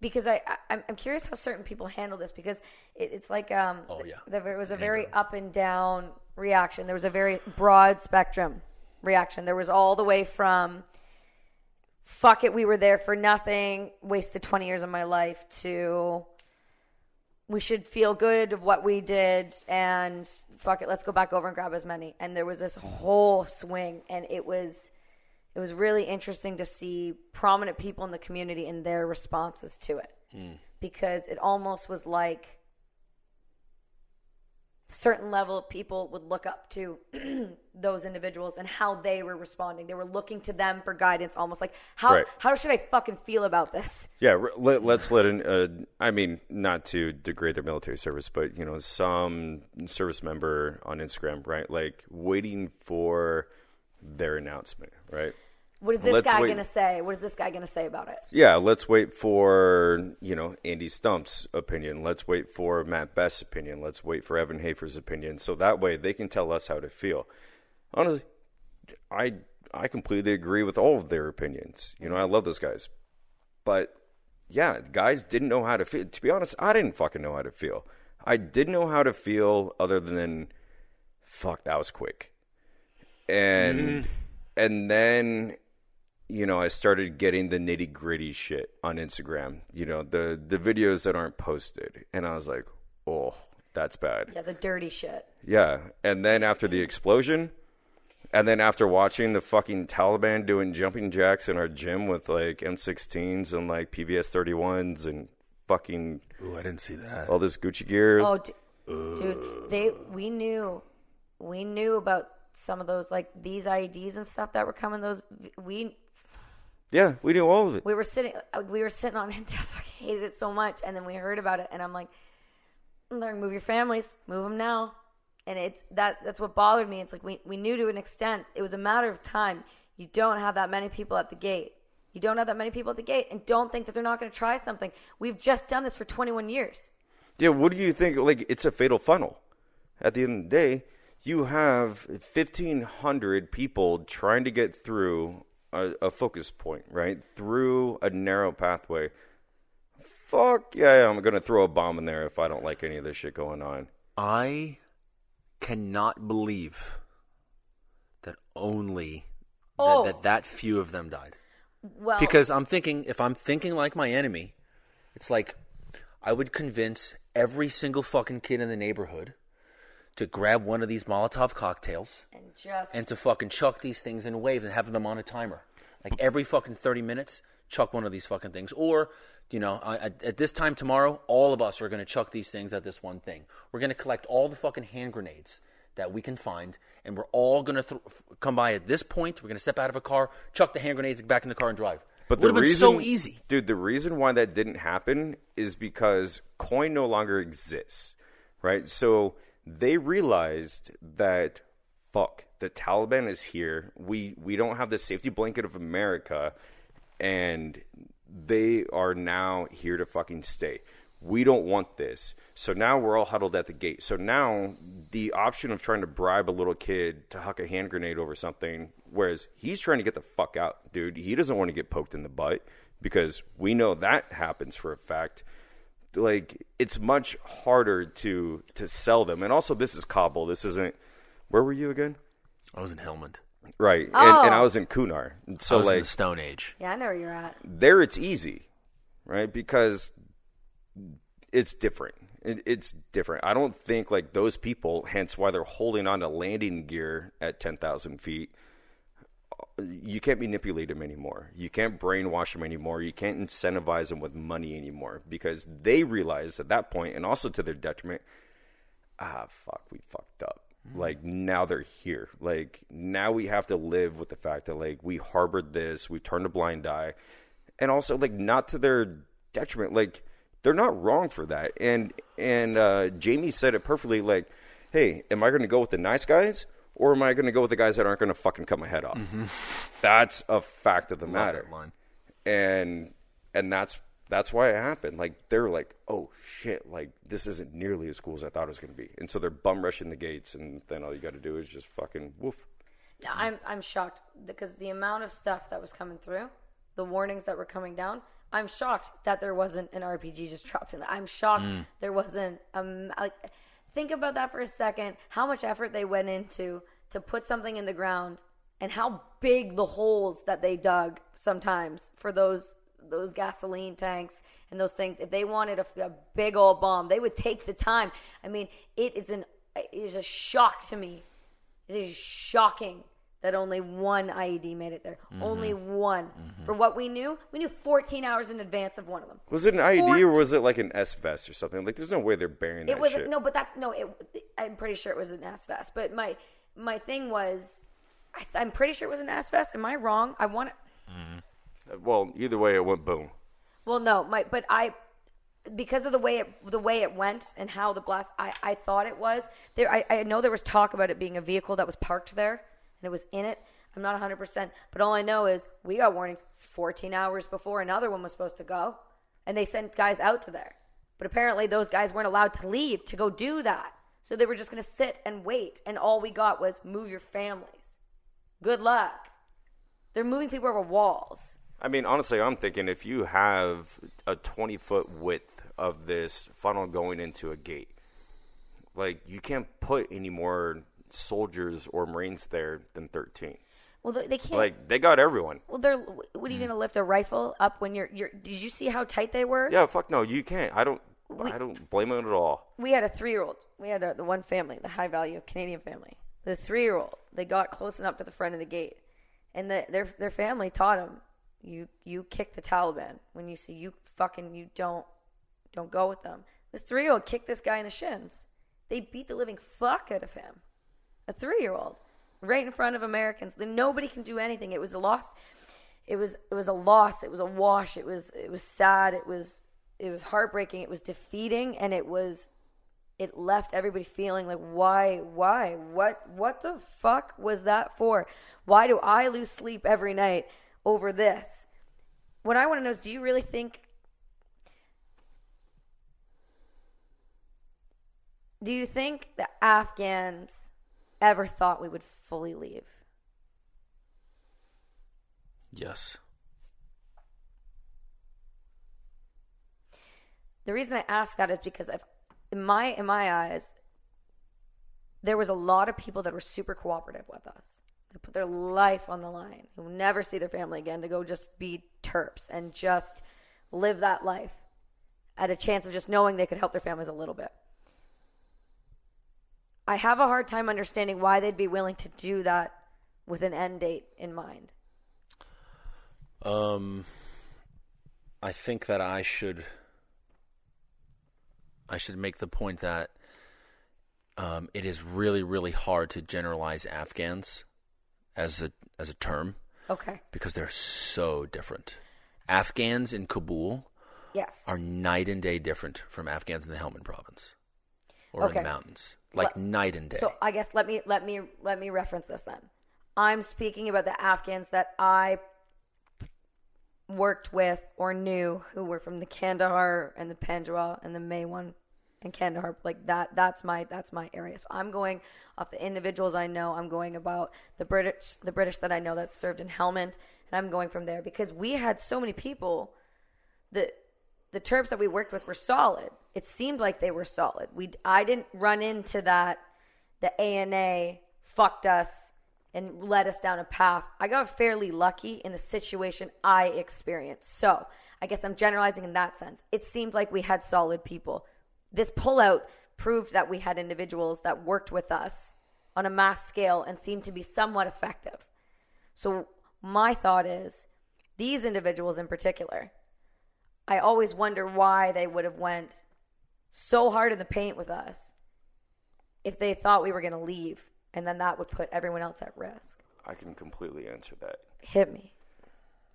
because I, I I'm- I'm curious how certain people handle this because it, it's like um, Oh, yeah. there was a very up and down reaction. There was a very broad spectrum reaction. There was all the way from fuck it, we were there for nothing, wasted 20 years of my life to we should feel good of what we did and fuck it, let's go back over and grab as many. And there was this whole swing and it was it was really interesting to see prominent people in the community and their responses to it. Hmm. Because it almost was like certain level of people would look up to those individuals and how they were responding. They were looking to them for guidance, almost like how Right. how should I fucking feel about this? Yeah, let, let's let in. Uh, I mean, not to degrade their military service, but you know, some service member on Instagram, right? Like waiting for their announcement, right? What is this Let's guy wait. gonna say? What is this guy gonna say about it? Yeah, let's wait for you know Andy Stumpf's opinion. Let's wait for Matt Best's opinion. Let's wait for Evan Hafer's opinion, so that way they can tell us how to feel. Honestly, I I completely agree with all of their opinions. You know, I love those guys, but yeah, guys didn't know how to feel. To be honest, I didn't fucking know how to feel. I didn't know how to feel other than fuck that was quick, and mm-hmm. and then you know, I started getting the nitty gritty shit on Instagram. You know, the the videos that aren't posted, and I was like, oh, that's bad. Yeah, the dirty shit. Yeah, and then after the explosion, and then after watching the fucking Taliban doing jumping jacks in our gym with like M16s and like PVS 31s and fucking Ooh, I didn't see that. all this Gucci gear. Oh, d- dude, they we knew we knew about some of those like these IEDs and stuff that were coming. Those we Yeah, we knew all of it. we were sitting uh, we were sitting on it. I hated it so much, and then we heard about it, and I'm like, learn move your families, move them now. And it's that that's what bothered me. It's like we we knew to an extent. It was a matter of time. You don't have that many people at the gate. You don't have that many people at the gate, and don't think that they're not going to try something. We've just done this for 21 years. Yeah, what do you think? Like, it's a fatal funnel. At the end of the day, you have 1,500 people trying to get through a, a focus point, right? Through a narrow pathway. Fuck yeah, I'm going to throw a bomb in there if I don't like any of this shit going on. I cannot believe that only Oh. that, that that few of them died. Well, Because I'm thinking, if I'm thinking like my enemy, it's like I would convince every single fucking kid in the neighborhood to grab one of these Molotov cocktails and just and to fucking chuck these things in waves and have them on a timer. Like every fucking 30 minutes, chuck one of these fucking things. Or, you know, I- at, at this time tomorrow, all of us are going to chuck these things at this one thing. We're going to collect all the fucking hand grenades that we can find, and we're all going to th- come by at this point. We're going to step out of a car, chuck the hand grenades back in the car, and drive. But it the would have been reason, so easy. dude. The reason why that didn't happen is because coin no longer exists, right? So they realized that fuck, the Taliban is here. We we don't have the safety blanket of America, and they are now here to fucking stay. We don't want this. So now we're all huddled at the gate. So now the option of trying to bribe a little kid to huck a hand grenade over something, whereas he's trying to get the fuck out, dude. He doesn't want to get poked in the butt because we know that happens for a fact. Like it's much harder to to sell them. And also this is Kabul. This isn't where were you again? I was in Helmand. Right. And, Oh. and I was in Kunar. So I was in like the Stone Age. yeah, I know where you're at. there it's easy, right? Because it's different. It, it's different. I don't think like those people, hence why they're holding on to landing gear at 10,000 feet. You can't manipulate them anymore. You can't brainwash them anymore. You can't incentivize them with money anymore because they realize at that point, and also to their detriment, ah, fuck, we fucked up. Like now they're here. Like now we have to live with the fact that like we harbored this, we turned a blind eye, and also like not to their detriment. Like they're not wrong for that. And and uh, Jamie said it perfectly. Like, hey, am I going to go with the nice guys? Or am I going to go with the guys that aren't going to fucking cut my head off? That's a fact of the Love matter line. and and that's that's why it happened. Like they're like, oh shit, like this isn't nearly as cool as I thought it was going to be, and so they're bum rushing the gates, and then all you got to do is just fucking woof. I'm I'm shocked because the amount of stuff that was coming through, the warnings that were coming down. I'm shocked that there wasn't an RPG just dropped in. there. I'm shocked there wasn't um like think about that for a second. How much effort they went into to put something in the ground, and how big the holes that they dug sometimes for those those gasoline tanks and those things. If they wanted a, a big old bomb, they would take the time. I mean, it is an it is a shock to me it is shocking that only one IED made it there. Mm-hmm. Only one. Mm-hmm. For what we knew, we knew 14 hours in advance of one of them. Was it an IED or was it like an S vest or something? Like, there's no way they're burying that It was shit. no, but that's no. It, I'm pretty sure it was an S vest. But my my thing was, I, I'm pretty sure it was an S vest. Am I wrong? I want to. Mm-hmm. Uh, well, either way, it went boom. Well, no, my but I because of the way it the way it went and how the blast I, I thought it was there I, I know there was talk about it being a vehicle that was parked there and it was in it. I'm not 100% but all i know is we got warnings 14 hours before another one was supposed to go and they sent guys out to there. But apparently those guys weren't allowed to leave to go do that. So they were just going to sit and wait and all we got was move your families. Good luck. They're moving people over walls. I mean, honestly, I'm thinking if you have a 20 foot width of this funnel going into a gate, like you can't put any more soldiers or Marines there than 13. well they, they can't Like they got everyone. Well, they're. What are you mm. going to lift a rifle up when you're? You're. Did you see how tight they were? Yeah, fuck no, you can't. I don't. I don't blame them at all. We had a three-year-old. We had a, the one family, the high-value Canadian family. The three-year-old. They got close enough to the front of the gate, and the, their their family taught him, you you kick the Taliban when you see you fucking you don't don't go with them. This three-year-old kicked this guy in the shins. They beat the living fuck out of him. A three-year-old, right in front of Americans. Then nobody can do anything. It was a loss. It was it was a loss. It was a wash. It was it was sad. It was it was heartbreaking. It was defeating, and it was it left everybody feeling like why why what what the fuck was that for why do i lose sleep every night over this what i want to know is do you really think do you think the afghans ever thought we would fully leave Yes. The reason I ask that is because if, in my in my eyes, there was a lot of people that were super cooperative with us. They put their life on the line. Who never see their family again to go just be terps and just live that life at a chance of just knowing they could help their families a little bit. I have a hard time understanding why they'd be willing to do that with an end date in mind. Um, I think that I should. I should make the point that um, it is really, really hard to generalize Afghans as a as a term Okay. because they're so different. Afghans in Kabul Yes. are night and day different from Afghans in the Helmand province or in Okay. the mountains, like night and day. So I guess let me let me let me reference this then. I'm speaking about the Afghans that I worked with or knew who were from the Kandahar and the Panjwai and the Maiwand and Kandahar like that that's my that's my area. So I'm going off the individuals I know. I'm going about the British the British that I know that served in Helmand and I'm going from there because we had so many people that the Terps that we worked with were solid. It seemed like they were solid. We I didn't run into that the ANA fucked us and led us down a path. I got fairly lucky in the situation I experienced. So I guess I'm generalizing in that sense. It seemed like we had solid people. This pullout proved that we had individuals that worked with us on a mass scale and seemed to be somewhat effective. So my thought is these individuals in particular, I always wonder why they would have went so hard in the paint with us if they thought we were going to leave and then that would put everyone else at risk? I can completely answer that. Hit me.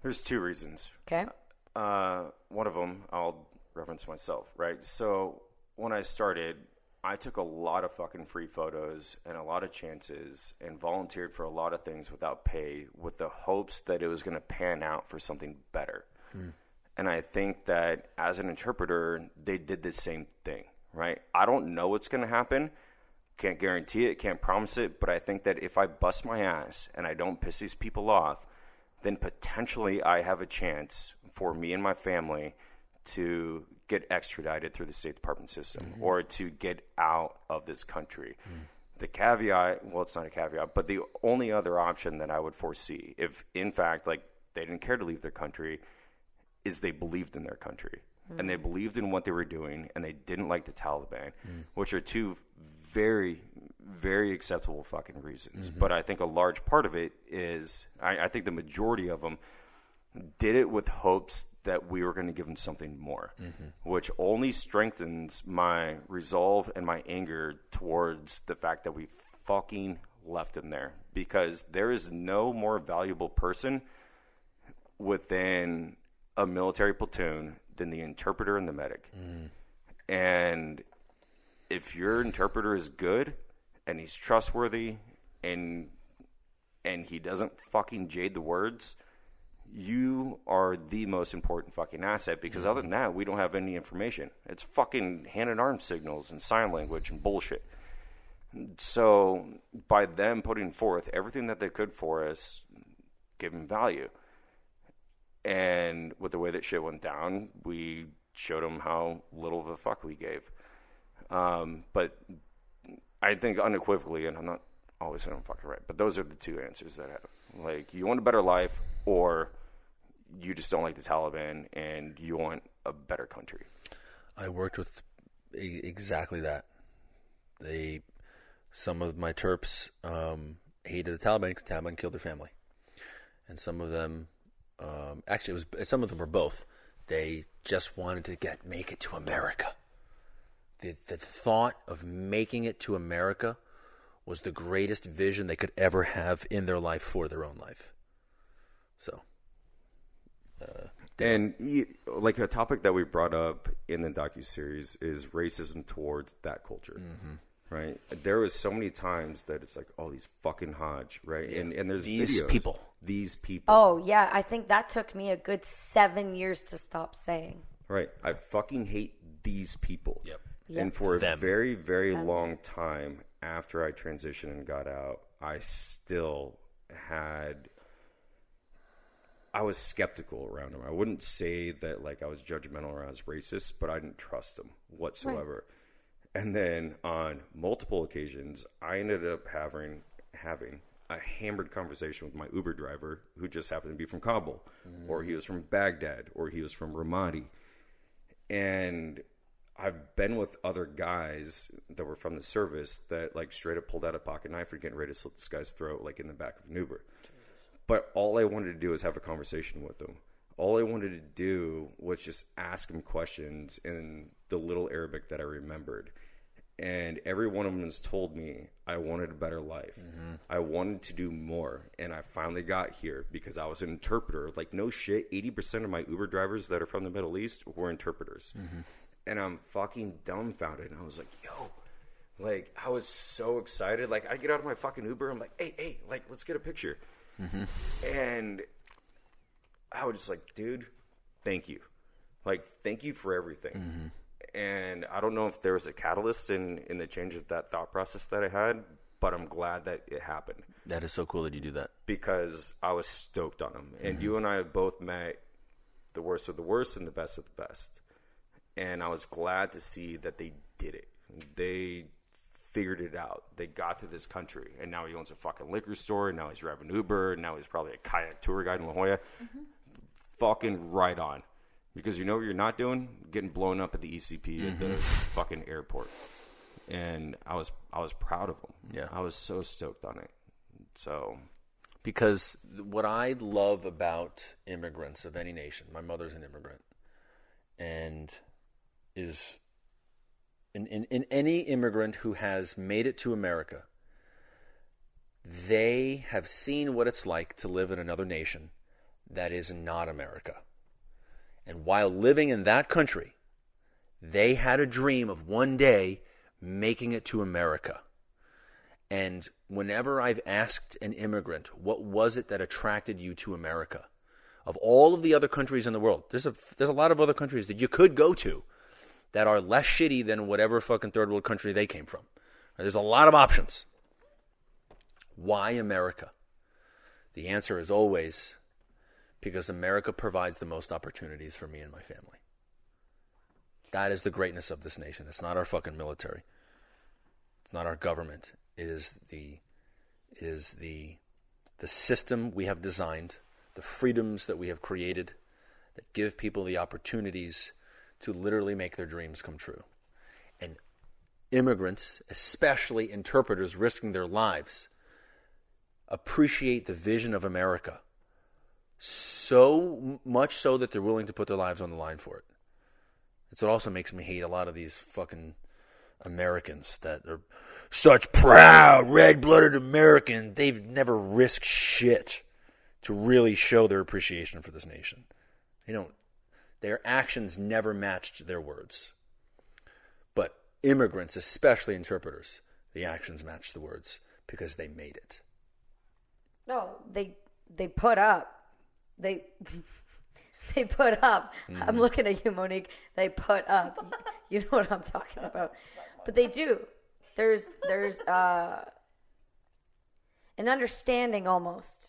There's two reasons. Okay. Uh, one of them, I'll reference myself, right? So when I started, I took a lot of fucking free photos and a lot of chances and volunteered for a lot of things without pay with the hopes that it was going to pan out for something better. And I think that as an interpreter, they did the same thing, right? I don't know what's going to happen. Can't guarantee it, can't promise it, but I think that if I bust my ass and I don't piss these people off, then potentially I have a chance for me and my family to get extradited through the State Department system mm-hmm. or to get out of this country. Mm. The caveat, well, it's not a caveat, but the only other option that I would foresee, if in fact, like, they didn't care to leave their country, is they believed in their country. And they hmm. believed in what they were doing and they didn't like the Taliban, hmm. which are two very, very acceptable fucking reasons. Mm-hmm. But I think a large part of it is, I, I think the majority of them did it with hopes that we were going to give them something more, mm-hmm. which only strengthens my resolve and my anger towards the fact that we fucking left them there. Because there is no more valuable person within a military platoon than the interpreter and the medic. Mm. And if your interpreter is good and he's trustworthy and and he doesn't fucking jade the words, you are the most important fucking asset because other mm. than that, we don't have any information. It's fucking hand and arm signals and sign language and bullshit. So by them putting forth everything that they could for us, giving value. And with the way that shit went down, we showed them how little of a fuck we gave. Um, but I think unequivocally, and I'm not always saying I'm fucking right, but those are the two answers that I have. Like, you want a better life, or you just don't like the Taliban and you want a better country. I worked with exactly that. They, some of my Terps um, hated the Taliban because the Taliban killed their family, and some of them, um, actually, it was some of them were both. They just wanted to get make it to America. The the thought of making it to America was the greatest vision they could ever have in their life for their own life. So, And you, like a topic that we brought up in the docu series is racism towards that culture, right? There was so many times that it's like, oh, these fucking Hodge, right? And and there's These videos. people. These people, Oh, yeah. I think that took me a good seven years to stop saying. right? I fucking hate these people. Yep. And for a Them. very very long time after I transitioned and got out, I still had I was skeptical around him. I wouldn't say that like I was judgmental or I was racist, but I didn't trust him whatsoever. And then on multiple occasions, I ended up having having a hammered conversation with my Uber driver who just happened to be from Kabul, or he was from Baghdad, or he was from Ramadi. And I've been with other guys that were from the service that like straight up pulled out a pocket knife and getting ready to slit this guy's throat like in the back of an Uber. But all I wanted to do was have a conversation with him. All I wanted to do was just ask him questions in the little Arabic that I remembered. And every one of them has told me I wanted a better life. Mm-hmm. I wanted to do more. And I finally got here because I was an interpreter. Like, no shit, 80% of my Uber drivers that are from the Middle East were interpreters. Mm-hmm. And I'm fucking dumbfounded. And I was like, yo, like, I was so excited. Like, I get out of my fucking Uber. I'm like, hey, hey, like, let's get a picture. Mm-hmm. And I was just like, dude, thank you. Like, thank you for everything. And I don't know if there was a catalyst in, in the change of that thought process that I had, but I'm glad that it happened that is so cool that you do that. because I was stoked on them. And mm-hmm. you and I have both met the worst of the worst and the best of the best. And I was glad to see that they did it. They figured it out. They got to this country. And now he owns a fucking liquor store. And now he's driving Uber. And now he's probably a kayak tour guide in La Jolla. Mm-hmm. Fucking right on. Because you know what you're not doing? Getting blown up at the ECP at the mm-hmm. fucking airport. And I was I was proud of him. Yeah. I was so stoked on it. So because what I love about immigrants of any nation, my mother's an immigrant, and is in, in, in any immigrant who has made it to America, they have seen what it's like to live in another nation that is not America. And while living in that country, they had a dream of one day making it to America. And whenever I've asked an immigrant, what was it that attracted you to America? Of all of the other countries in the world, there's a, there's a lot of other countries that you could go to that are less shitty than whatever fucking third world country they came from. There's a lot of options. Why America? The answer is always because America provides the most opportunities for me and my family. That is the greatness of this nation. It's not our fucking military. It's not our government. It is the it is the the system we have designed, the freedoms that we have created that give people the opportunities to literally make their dreams come true. And immigrants, especially interpreters risking their lives, appreciate the vision of America so much so that they're willing to put their lives on the line for it. It's what also makes me hate a lot of these fucking Americans that are such proud, red blooded Americans. They've never risked shit to really show their appreciation for this nation. They don't, their actions never matched their words. But immigrants, especially interpreters, the actions match the words because they made it. No, they they put up. They they put up. Mm-hmm. I'm looking at you, Monique. They put up. you know what I'm talking about. But they do. There's there's uh an understanding almost.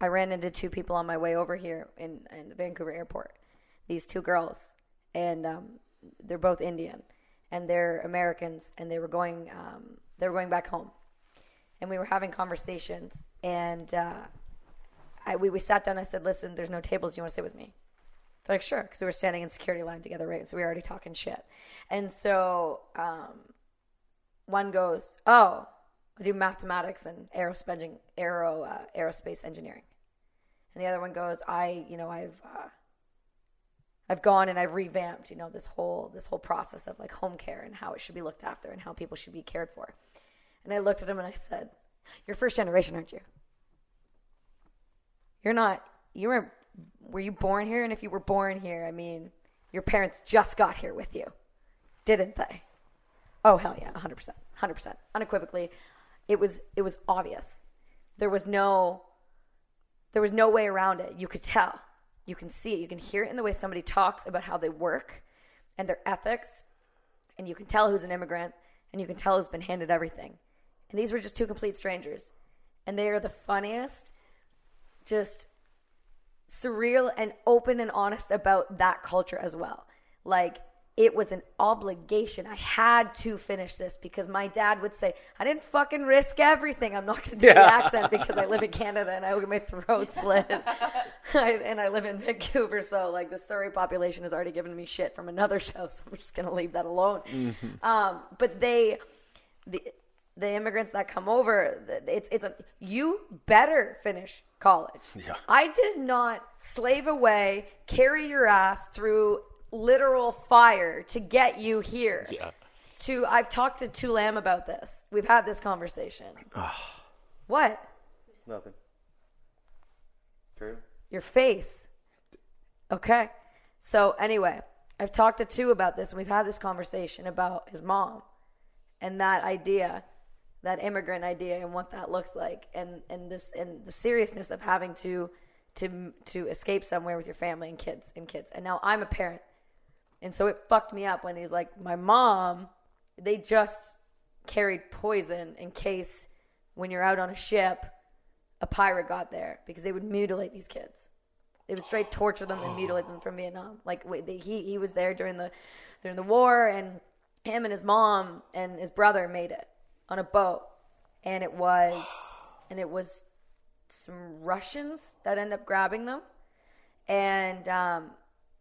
I ran into two people on my way over here in, in the Vancouver airport. These two girls, and um, they're both Indian, and they're Americans, and they were going um, they were going back home, and we were having conversations, and uh, I, we we sat down. I said, "Listen, there's no tables. You want to sit with me?" They're like, "Sure," because we were standing in security line together, right? So we were already talking shit, and so um, one goes, "Oh, I do mathematics and aerospace aero uh, aerospace engineering," and the other one goes, "I, you know, I've." Uh, I've gone and I've revamped, you know, this whole this whole process of like home care and how it should be looked after and how people should be cared for. And I looked at him and I said, "You're first generation, aren't you? You're not. You were. Were you born here? And if you were born here, I mean, your parents just got here with you, didn't they? Oh hell yeah, 100 percent, 100 percent, unequivocally. It was. It was obvious. There was no. There was no way around it. You could tell. You can see it. You can hear it in the way somebody talks about how they work and their ethics. And you can tell who's an immigrant and you can tell who's been handed everything. And these were just two complete strangers. And they are the funniest, just surreal and open and honest about that culture as well. Like, it was an obligation. I had to finish this because my dad would say, I didn't fucking risk everything. I'm not going to do the accent because I live in Canada and I will get my throat slit. I, and I live in Vancouver. So, like, the Surrey population has already given me shit from another show. So, I'm just going to leave that alone. Um, but they, the, the immigrants that come over, it's, it's a, you better finish college. Yeah. I did not slave away, carry your ass through literal fire to get you here. Yeah. To I've talked to Tulam about this. We've had this conversation. what? Nothing. True. Your face. Okay. So anyway, I've talked to two about this and we've had this conversation about his mom and that idea, that immigrant idea and what that looks like and and this and the seriousness of having to to to escape somewhere with your family and kids and kids. And now I'm a parent. And so it fucked me up when he's like, my mom, they just carried poison in case when you're out on a ship, a pirate got there because they would mutilate these kids. They would straight torture them and mutilate them from Vietnam. Like they, he he was there during the during the war, and him and his mom and his brother made it on a boat, and it was and it was some Russians that end up grabbing them, and um,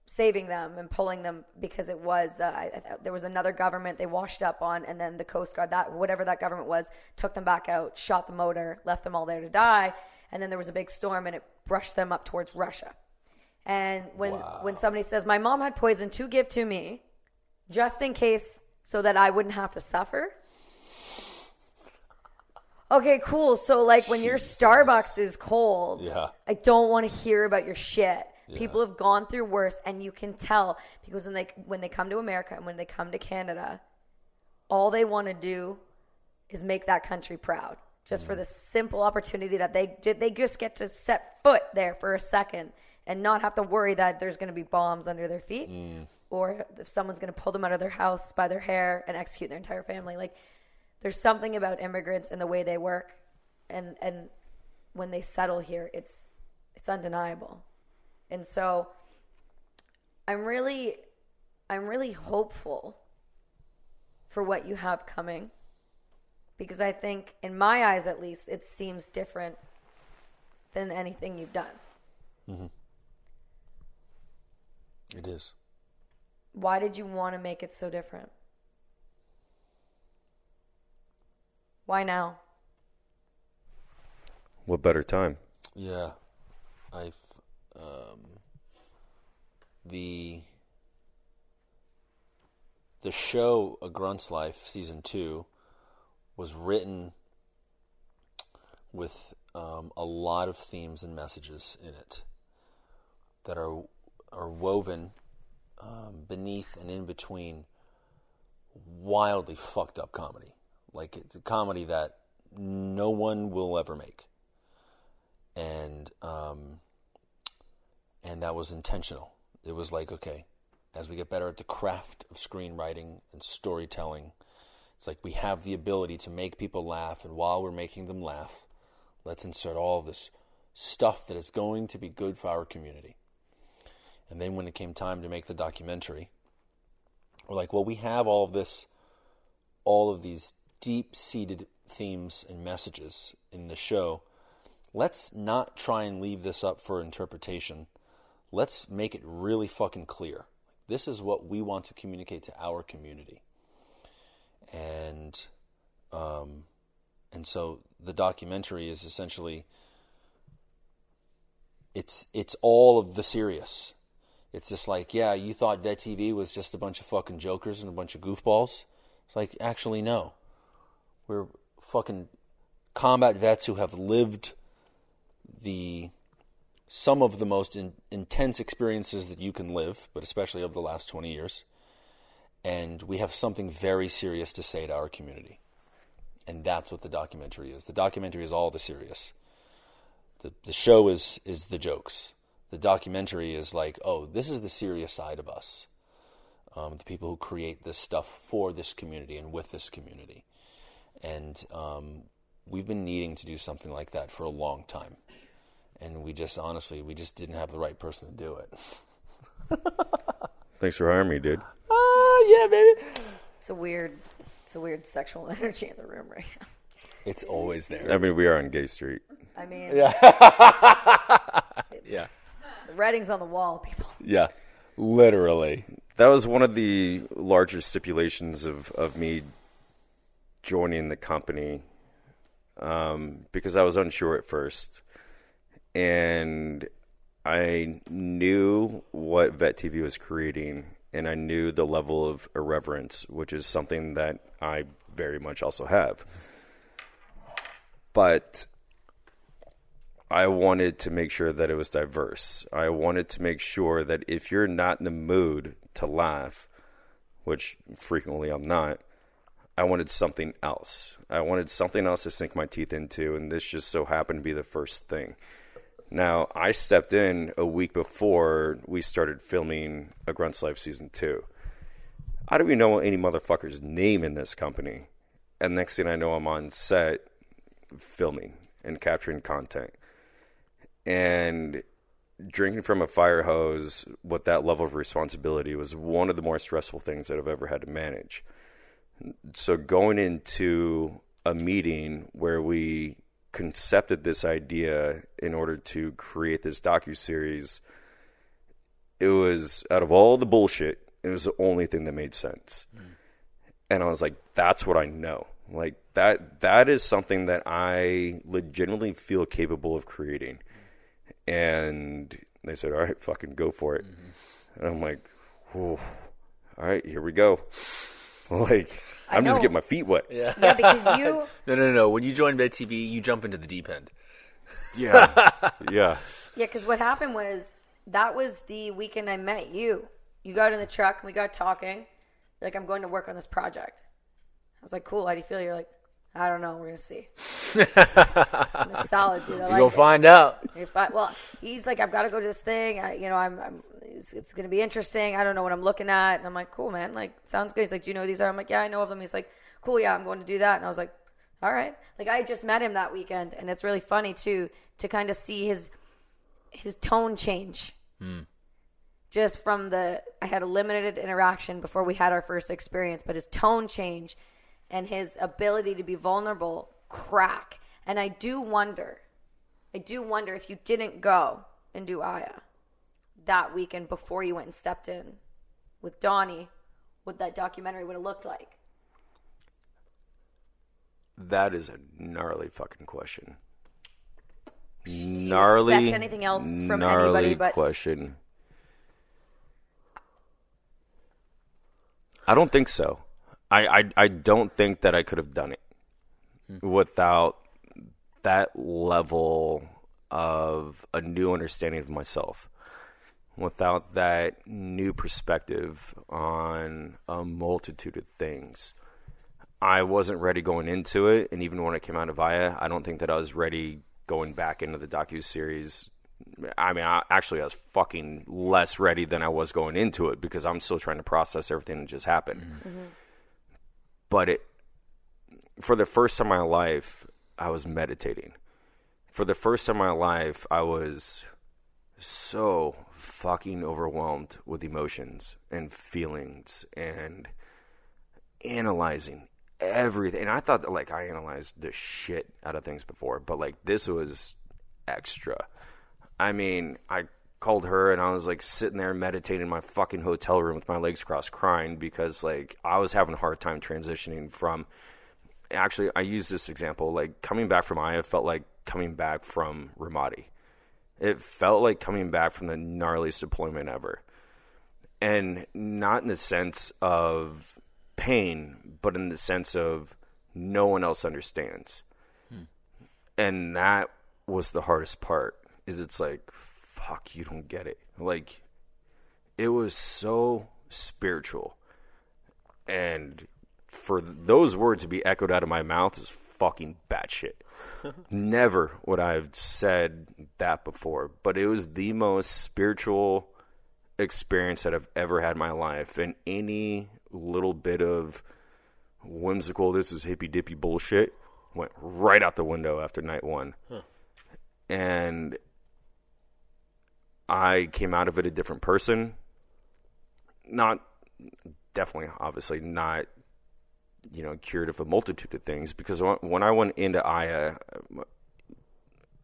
saving them and pulling them because it was uh, I, I, there was another government they washed up on and then the coast guard that whatever that government was took them back out shot the motor left them all there to die and then there was a big storm and it brushed them up towards russia and when when somebody says my mom had poison to give to me just in case so that I wouldn't have to suffer. Okay, cool. So like when your Starbucks is cold, Yeah. I don't want to hear about your shit. People have gone through worse and you can tell because when they when they come to America and when they come to Canada, all they want to do is make that country proud. Just for mm. the simple opportunity that they did, they just get to set foot there for a second and not have to worry that there's going to be bombs under their feet mm. or if someone's going to pull them out of their house by their hair and execute their entire family. Like there's something about immigrants and the way they work and and when they settle here it's it's undeniable. And so i'm really i'm really hopeful for what you have coming because i think in my eyes at least it seems different than anything you've done. Mm-hmm. It is. why did you want to make it so different why now What better time? Yeah, I've um, the the show A Grunt's Life season two was written with um, a lot of themes and messages in it that are are woven um, beneath and in between wildly fucked up comedy. Like it's a comedy that no one will ever make and um, and that was intentional. It was like, okay, as we get better at the craft of screenwriting and storytelling, it's like we have the ability to make people laugh, and while we're making them laugh, let's insert all this stuff that is going to be good for our community. And then when it came time to make the documentary, we're like, well, we have all of this, all of these deep seated themes and messages in the show let's not try and leave this up for interpretation. Let's make it really fucking clear. This is what we want to communicate to our community. And um, and so the documentary is essentially it's it's all of the serious. It's just like, yeah, you thought Vet TV was just a bunch of fucking jokers and a bunch of goofballs. It's like, actually, no. We're fucking combat vets who have lived the some of the most in, intense experiences that you can live, but especially over the last 20 years. And we have something very serious to say to our community. And that's what the documentary is. The documentary is all the serious. The, the show is, is the jokes. The documentary is like, oh, this is the serious side of us. Um, the people who create this stuff for this community and with this community. And um, we've been needing to do something like that for a long time. And we just honestly we just didn't have the right person to do it. Thanks for hiring me, dude. oh yeah baby. It's a weird it's a weird sexual energy in the room right now. It's always there. I mean, we are on Gay Street. i mean yeah. the writing's on the wall people. Yeah. Literally. That was one of the larger stipulations of, of me joining the company um, because I was unsure at first. And I knew what Vet TV was creating, and I knew the level of irreverence, which is something that I very much also have. But I wanted to make sure that it was diverse. I wanted to make sure that if you're not in the mood to laugh, which frequently I'm not, I wanted something else. I wanted something else to sink my teeth into, and this just so happened to be the first thing. Now, I stepped in a week before we started filming A Grunt's Life Season 2. I don't even know any motherfucker's name in this company. And next thing I know, I'm on set filming and capturing content. And drinking from a fire hose with that level of responsibility was one of the more stressful things that I've ever had to manage. So going into a meeting where we concepted this idea in order to create this docu series, it was out of all the bullshit, it was the only thing that made sense. Hmm. And I was like, that's what I know. Like that that is something that I legitimately feel capable of creating. And they said, All right, fucking go for it. Mm-hmm. And I'm like, Whew. all right, here we go. Like I I'm just know. getting my feet wet. Yeah. Yeah, because you No, no, no. When you join Vet TV, you jump into the deep end. Yeah, yeah. Yeah, because what happened was that was the weekend I met you. You got in the truck, and we got talking. You're like, I'm going to work on this project. I was like, cool. How do you feel? You're like, I don't know. We're gonna see. I'm solid, dude. I You like go it. find out. If I, well, he's like, I've got to go to this thing. I, you know, I'm, I'm it's, it's going to be interesting. I don't know what I'm looking at. And I'm like, cool, man. Like, sounds good. He's like, do you know who these are? I'm like, yeah, I know of them. He's like, cool. Yeah, I'm going to do that. And I was like, all right. Like, I just met him that weekend. And it's really funny, too, to kind of see his, his tone change. Hmm. Just from the, I had a limited interaction before we had our first experience, but his tone change and his ability to be vulnerable crack. And I do wonder, I do wonder if you didn't go and do Aya that weekend before you went and stepped in with Donnie, what that documentary would have looked like. That is a gnarly fucking question. Gnarly. expect anything else from gnarly anybody but- question. I don't think so. I, I I don't think that I could have done it hmm. without that level of a new understanding of myself. Without that new perspective on a multitude of things. I wasn't ready going into it, and even when it came out of Aya, I don't think that I was ready going back into the docu series. I mean, I, actually, I was fucking less ready than I was going into it because I'm still trying to process everything that just happened. Mm-hmm. Mm-hmm. But it, for the first time in my life, I was meditating. For the first time in my life, I was so fucking overwhelmed with emotions and feelings and analyzing everything. And I thought that like I analyzed the shit out of things before, but like this was extra. I mean, I called her and I was like sitting there meditating in my fucking hotel room with my legs crossed crying because like I was having a hard time transitioning from actually I use this example like coming back from Aya felt like coming back from Ramadi. It felt like coming back from the gnarliest deployment ever. And not in the sense of pain, but in the sense of no one else understands. Hmm. And that was the hardest part. Is it's like, fuck, you don't get it. Like, it was so spiritual, and for those words to be echoed out of my mouth is fucking batshit. Never would I have said that before, but it was the most spiritual experience that I've ever had in my life, and any little bit of whimsical, this is hippy dippy bullshit went right out the window after night one. And I came out of it a different person. Not, definitely, obviously, not, you know, cured of a multitude of things. Because when- I went into Aya,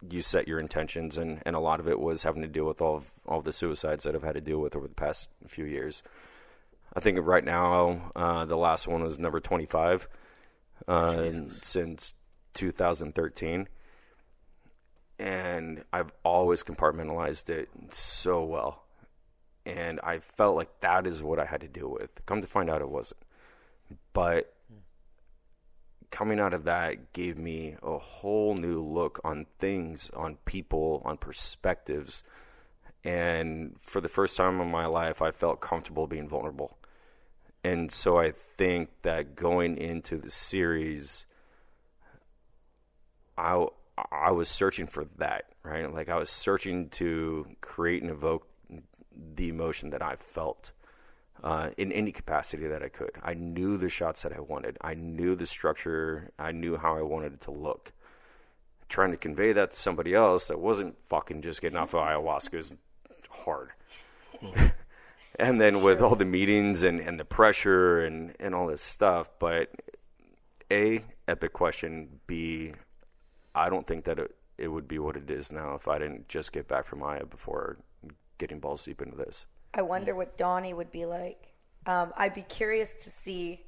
you set your intentions, and, and a lot of it was having to deal with all of, all of the suicides that I've had to deal with over the past few years. I think right now, uh, the last one was number 25 uh, since 2013. And I've always compartmentalized it so well. And I felt like that is what I had to deal with. Come to find out, it wasn't. But coming out of that gave me a whole new look on things, on people, on perspectives. And for the first time in my life, I felt comfortable being vulnerable. And so I think that going into the series, I, I was searching for that, right? Like I was searching to create and evoke the emotion that I felt uh, in any capacity that I could. I knew the shots that I wanted. I knew the structure. I knew how I wanted it to look. Trying to convey that to somebody else that wasn't fucking just getting off of ayahuasca is hard. and then with all the meetings and, and the pressure and, and all this stuff, but A, epic question. B, I don't think that it, it would be what it is now if I didn't just get back from Aya before getting balls deep into this. I wonder what Donnie would be like. Um, I'd be curious to see.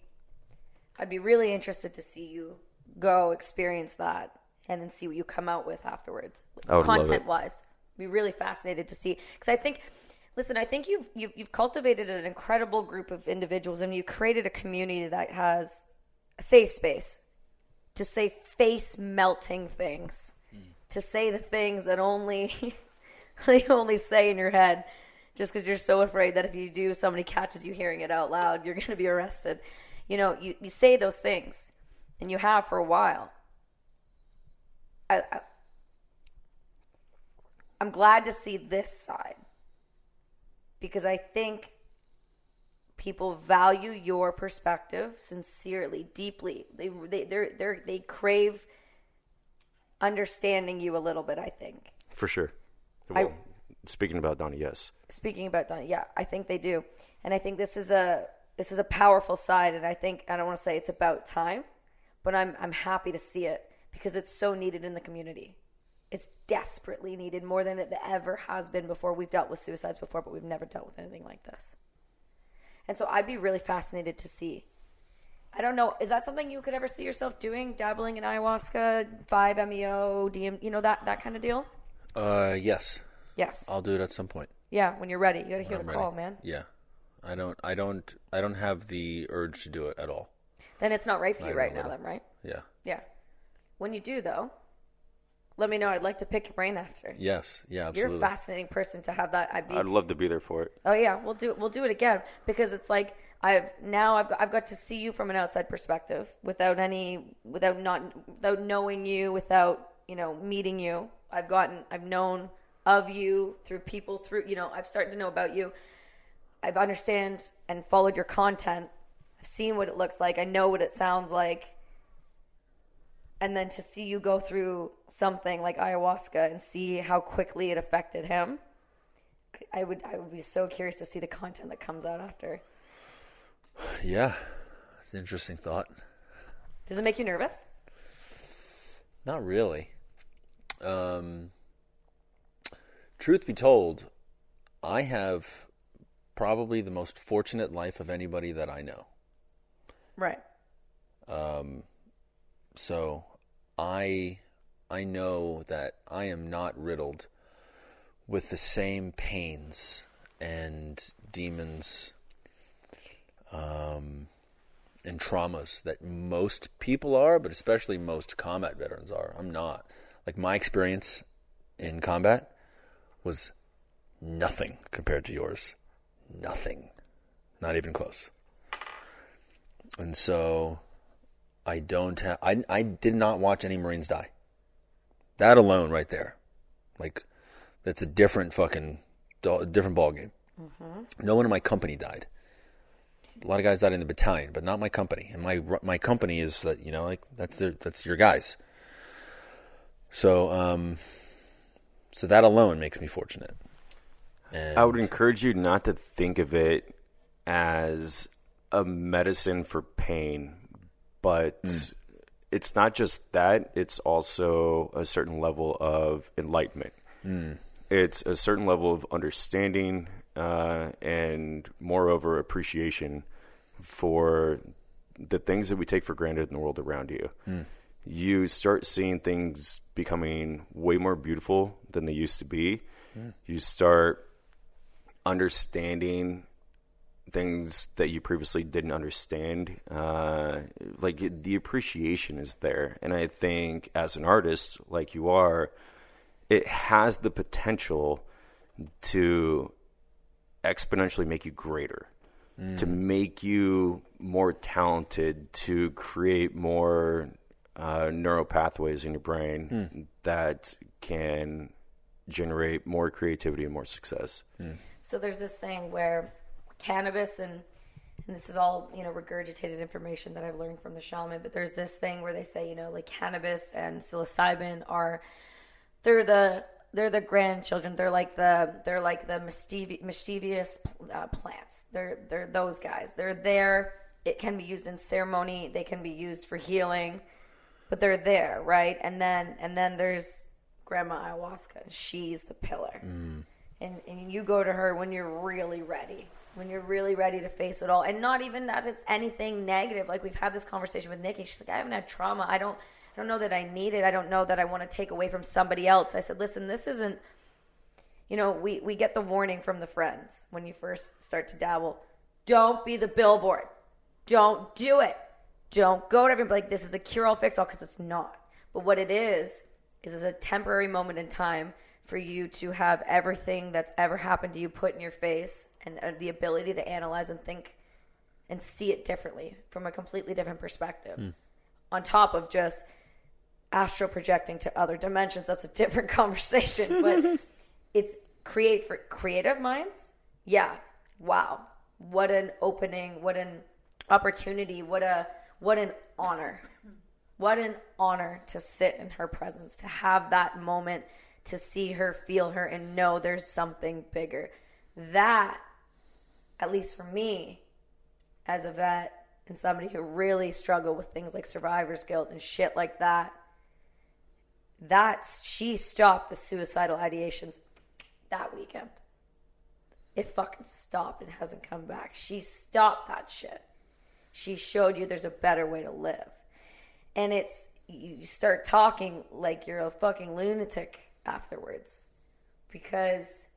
I'd be really interested to see you go experience that and then see what you come out with afterwards, I would love it. content wise. Be really fascinated to see because I think Listen, I think you've, you've you've cultivated an incredible group of individuals, and you created a community that has a safe space to say face melting things, to say the things that only they only say in your head, just because you're so afraid that if you do, somebody catches you hearing it out loud, you're going to be arrested. You know, you you say those things, and you have for a while. I, I I'm glad to see this side because I think people value your perspective sincerely, deeply. They they they they they crave understanding you a little bit. I think. For sure. I- speaking about Donnie, yes. Speaking about Donnie, yeah, I think they do, and I think this is a this is a powerful side, and I think I don't want to say it's about time, but I'm I'm happy to see it because it's so needed in the community. It's desperately needed more than it ever has been before. We've dealt with suicides before, but we've never dealt with anything like this. And so I'd be really fascinated to see. I don't know. Is that something you could ever see yourself doing? Dabbling in ayahuasca, five MEO, DM, you know that that kind of deal? Uh, yes, Yes. I'll do it at some point. Yeah. When you're ready, you got to hear I'm the ready. call, man. Yeah, I don't, I don't, I don't have the urge to do it at all. Then it's not right for you right now, then, right? Yeah. Yeah. When you do, though, let me know. I'd like to pick your brain after. Yes. Yeah. absolutely. You're a fascinating person to have that. I'd be. I'd love to be there for it. Oh yeah, we'll do it. We'll do it again because it's like I've now I've got, I've got to see you from an outside perspective without any without not without knowing you without you know meeting you. I've gotten I've known of you through people through you know I've started to know about you. I've understand and followed your content. I've seen what it looks like. I know what it sounds like. And then to see you go through something like ayahuasca and see how quickly it affected him. I would I would be so curious to see the content that comes out after. Yeah. It's an interesting thought. Does it make you nervous? Not really. Um, truth be told, I have probably the most fortunate life of anybody that I know. Right. um So I I know that I am not riddled with the same pains and demons um, and traumas that most people are, but especially most combat veterans are. I'm not. Like my experience in combat was nothing compared to yours. Nothing. Not even close. And so I don't have. I I did not watch any Marines die. That alone, right there, like that's a different fucking different ball game. No one in my company died. A lot of guys died in the battalion, but not my company. And my my company is that you know like that's their that's your guys. So um, so that alone makes me fortunate. And I would encourage you not to think of it as a medicine for pain, but hmm. it's not just that, it's also a certain level of enlightenment. Hmm. It's a certain level of understanding uh, and, moreover, appreciation for the things that we take for granted in the world around you. Hmm. You start seeing things becoming way more beautiful than they used to be. You start understanding things that you previously didn't understand. Uh, like the appreciation is there, and I think as an artist, like you are, it has the potential to exponentially make you greater, to make you more talented, to create more uh, neural pathways in your brain that can generate more creativity and more success. So there's this thing where cannabis and and this is all you know regurgitated information that I've learned from the shaman, but there's this thing where they say you know like cannabis and psilocybin are they're the they're the grandchildren. They're like the they're like the mischievous, mischievous uh, plants. They're they're those guys. They're there. It can be used in ceremony. They can be used for healing, but they're there, right? And then and then there's Grandma Ayahuasca. She's the pillar and, and you go to her when you're really ready when you're really ready to face it all and not even that it's anything negative like we've had this conversation with nikki she's like i haven't had trauma i don't i don't know that i need it i don't know that i want to take away from somebody else i said listen this isn't you know, we, we get the warning from the friends when you first start to dabble. Don't be the billboard. Don't do it. Don't go to everybody like this is a cure all fix all because it's not. But what it is, is it's a temporary moment in time for you to have everything that's ever happened to you put in your face and uh, the ability to analyze and think and see it differently from a completely different perspective. On top of just astral projecting to other dimensions, that's a different conversation. But it's create for creative minds. Yeah. Wow. What an opening, what an opportunity, what a what an honor. What an honor to sit in her presence, to have that moment, to see her, feel her, and know there's something bigger. That, at least for me, as a vet and somebody who really struggled with things like survivor's guilt and shit like that, that's she stopped the suicidal ideations that weekend. It fucking stopped and hasn't come back. She stopped that shit. She showed you there's a better way to live. And it's you start talking like you're a fucking lunatic afterwards. Because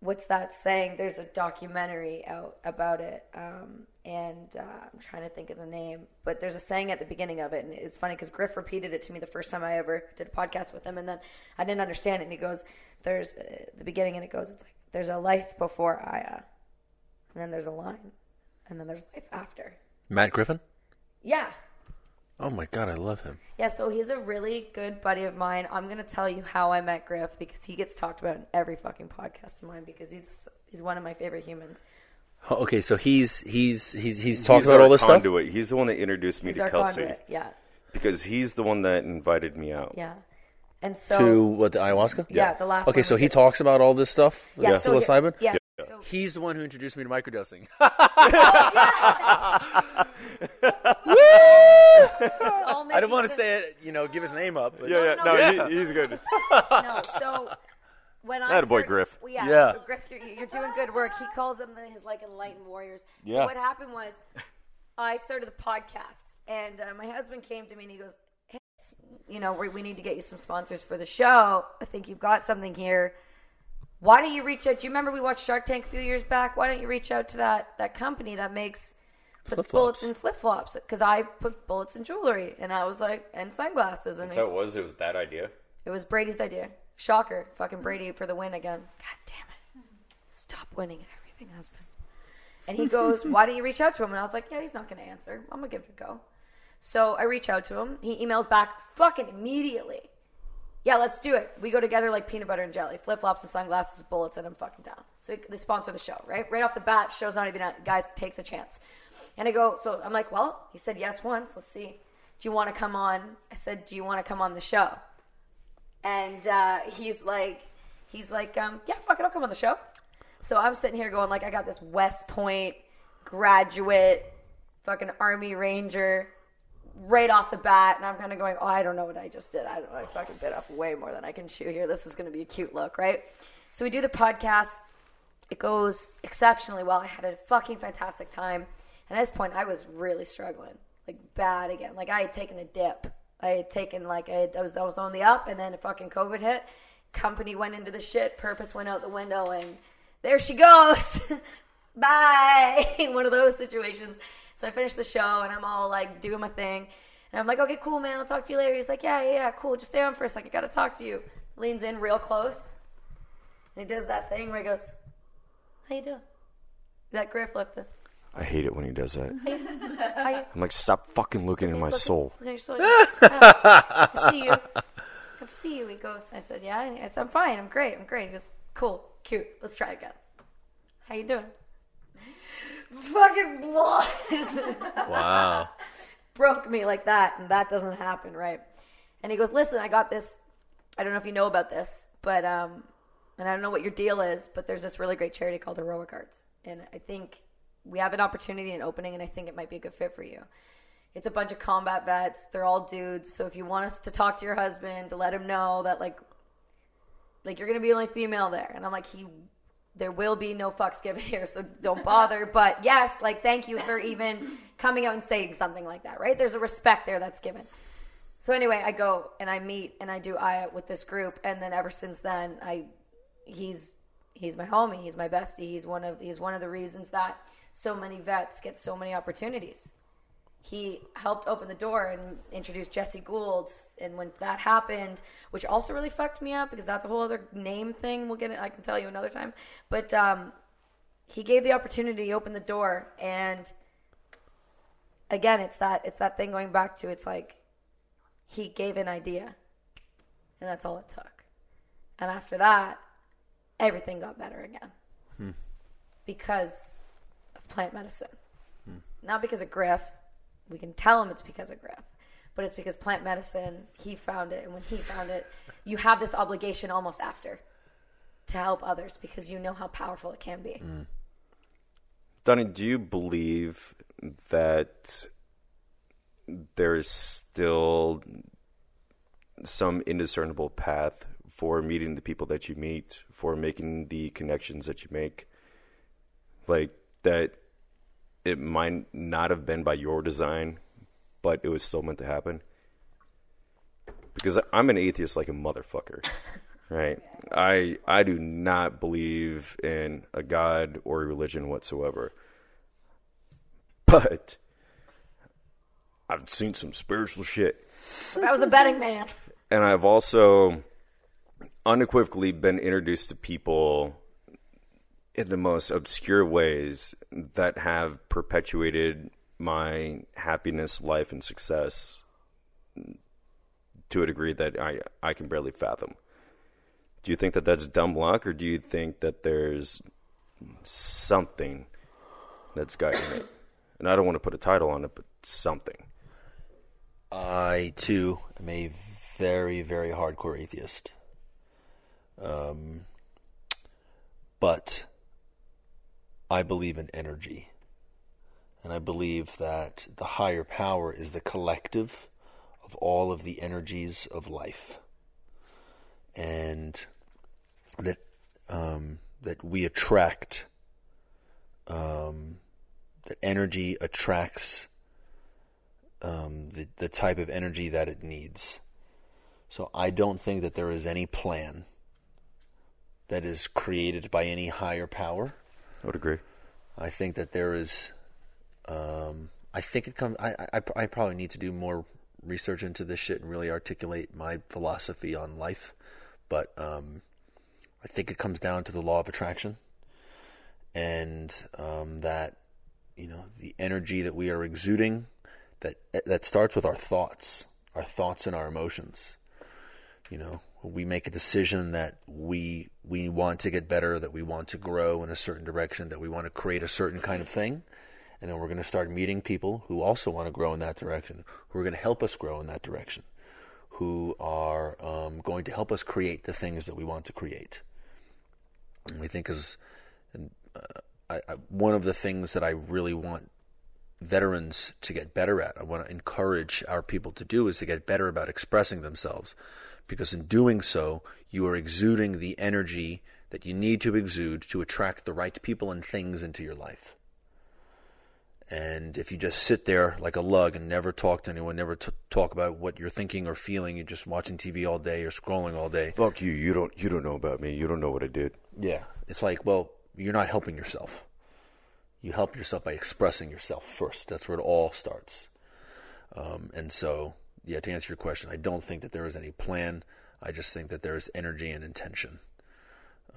what's that saying? There's a documentary out about it, um, and uh, I'm trying to think of the name. But there's a saying at the beginning of it, and it's funny because Griff repeated it to me the first time I ever did a podcast with him, and then I didn't understand it. And he goes, "There's uh, the beginning," and it goes, "It's like there's a life before Aya, and then there's a line, and then there's life after." Matt Griffin. Yeah, Oh my god, I love him. yeah. So he's a really good buddy of mine. I'm gonna tell you how I met Griff because he gets talked about in every fucking podcast of mine because he's he's one of my favorite humans. Oh, Okay, so he's he's he's he's talking He's about all this stuff. He's the one that introduced me He's to our Kelsey conduit. Yeah, because he's the one that invited me out. yeah. And so To what the ayahuasca? yeah, the last. Okay, one so he did- talks about all this stuff. Yeah, Yeah, so he- psilocybin. Yeah. So He's the one who introduced me to microdosing. I don't want to say it, you know, give his name up. But Yeah, yeah, no, no, yeah. He, he's good. no, so when I Attaboy, boy Griff. well, yeah, Yeah. Griff, you're, you're doing good work. He calls them his like enlightened warriors. Yeah. So what happened was, I started the podcast, and uh, my husband came to me and he goes, "Hey, you know, we, we need to get you some sponsors for the show. I think you've got something here. Why don't you reach out? Do you remember we watched Shark Tank a few years back? Why don't you reach out to that that company that makes Flip-flops. bullets in flip flops? Because I put bullets in jewelry, and I was like, and sunglasses, and so it was. It was that idea. it was Brady's idea. Shocker. Fucking Brady for the win again. God damn it. Stop winning at everything, husband. And he goes, Why don't you reach out to him? And I was like, Yeah, he's not going to answer. I'm going to give it a go. So I reach out to him. He emails back fucking immediately. Yeah, let's do it. We go together like peanut butter and jelly, flip flops and sunglasses with bullets, and I'm fucking down. So they sponsor the show, right? Right off the bat, show's not even out. Guys, takes a chance. And I go, so I'm like, well, he said yes once. Let's see. Do you want to come on? I said, do you want to come on the show? And uh, he's like, he's like, um, yeah, fuck it, I'll come on the show. So I'm sitting here going like, I got this West Point graduate, fucking Army Ranger, right off the bat, and I'm kind of going, oh, I don't know what I just did. I don't know. I fucking bit off way more than I can chew here. This is going to be a cute look, right? So we do the podcast. It goes exceptionally well. I had a fucking fantastic time. And at this point, I was really struggling, like bad again. Like I had taken a dip. I had taken like I, had, I was I was on the up, and then a fucking COVID hit. Company went into the shit. Purpose went out the window, and there she goes. Bye. One of those situations. So I finished the show, and I'm all like doing my thing. And I'm like, okay, cool, man. I'll talk to you later. He's like, yeah, yeah, yeah, cool. Just stay on for a second. I gotta talk to you. Leans in real close, and he does that thing where he goes, "How you doing?" That Griff look. The, I hate it when he does that. I'm like, stop fucking looking in my He's soul. looking- looking soul. Yeah. Oh, I see you. I see you. He goes. I said, yeah. I said, I'm fine. I'm great. I'm great. He goes, cool, cute. Let's try again. How you doing? Fucking blood Wow. broke me like that, and that doesn't happen, right? And he goes, listen, I got this. I don't know if you know about this, but um, and I don't know what your deal is, but there's this really great charity called Heroic Hearts, and I think we have an opportunity and opening, and I think it might be a good fit for you. It's a bunch of combat vets. They're all dudes. So if you want us to talk to your husband to let him know that like, like you're gonna be the only female there, and I'm like, he, there will be no fucks given here, so don't bother. but yes, like thank you for even coming out and saying something like that, right? There's a respect there that's given. So anyway, I go and I meet and I do I with this group, and then ever since then, I he's he's my homie, he's my bestie, he's one of he's one of the reasons that so many vets get so many opportunities. He helped open the door and introduce Jesse Gould, and when that happened, which also really fucked me up because that's a whole other name thing. We'll get it. I can tell you another time. But um, he gave the opportunity, he opened the door, and again, it's that it's that thing going back to it's like he gave an idea, and that's all it took. And after that, everything got better again because of plant medicine, not because of Griff. We can tell him it's because of Griff, but it's because plant medicine. He found it, and when he found it, you have this obligation almost after to help others because you know how powerful it can be. Mm. Donnie, do you believe that there is still some indiscernible path for meeting the people that you meet, for making the connections that you make? Like that it might not have been by your design, but it was still meant to happen? Because I'm an atheist like a motherfucker. Right. I I do not believe in a god or a religion whatsoever. But I've seen some spiritual shit. If I was a betting man, And I've also unequivocally been introduced to people in the most obscure ways that have perpetuated my happiness, life, and success to a degree that I, I can barely fathom. Do you think that that's dumb luck, or do you think that there's something that's guiding it? And I don't want to put a title on it, but something. I too am a very, very hardcore atheist. Um, but I believe in energy. And I believe that the higher power is the collective of all of the energies of life. And that um, that we attract um, that energy attracts um, the the type of energy that it needs. So I don't think that there is any plan that is created by any higher power. I would agree. I think that there is. Um, I think it comes. I, I I probably need to do more research into this shit and really articulate my philosophy on life, but um, I think it comes down to the law of attraction, and um, that you know the energy that we are exuding that that starts with our thoughts, our thoughts and our emotions. You know, we make a decision that we we want to get better, that we want to grow in a certain direction, that we want to create a certain kind of thing, and then we're going to start meeting people who also want to grow in that direction, who are going to help us grow in that direction, who are um, going to help us create the things that we want to create. And we think is uh, I, I, one of the things that I really want veterans to get better at. I want to encourage our people to do is to get better about expressing themselves because in doing so, you are exuding the energy that you need to exude to attract the right people and things into your life. And if you just sit there like a lug and never talk to anyone, never t- talk about what you're thinking or feeling, you're just watching TV all day or scrolling all day. Fuck you. You don't. You don't know about me. You don't know what I did. Yeah, it's like, well, you're not helping yourself. You help yourself by expressing yourself first. That's where it all starts. Um, and so, yeah, to answer your question, I don't think that there is any plan. I just think that there is energy and intention,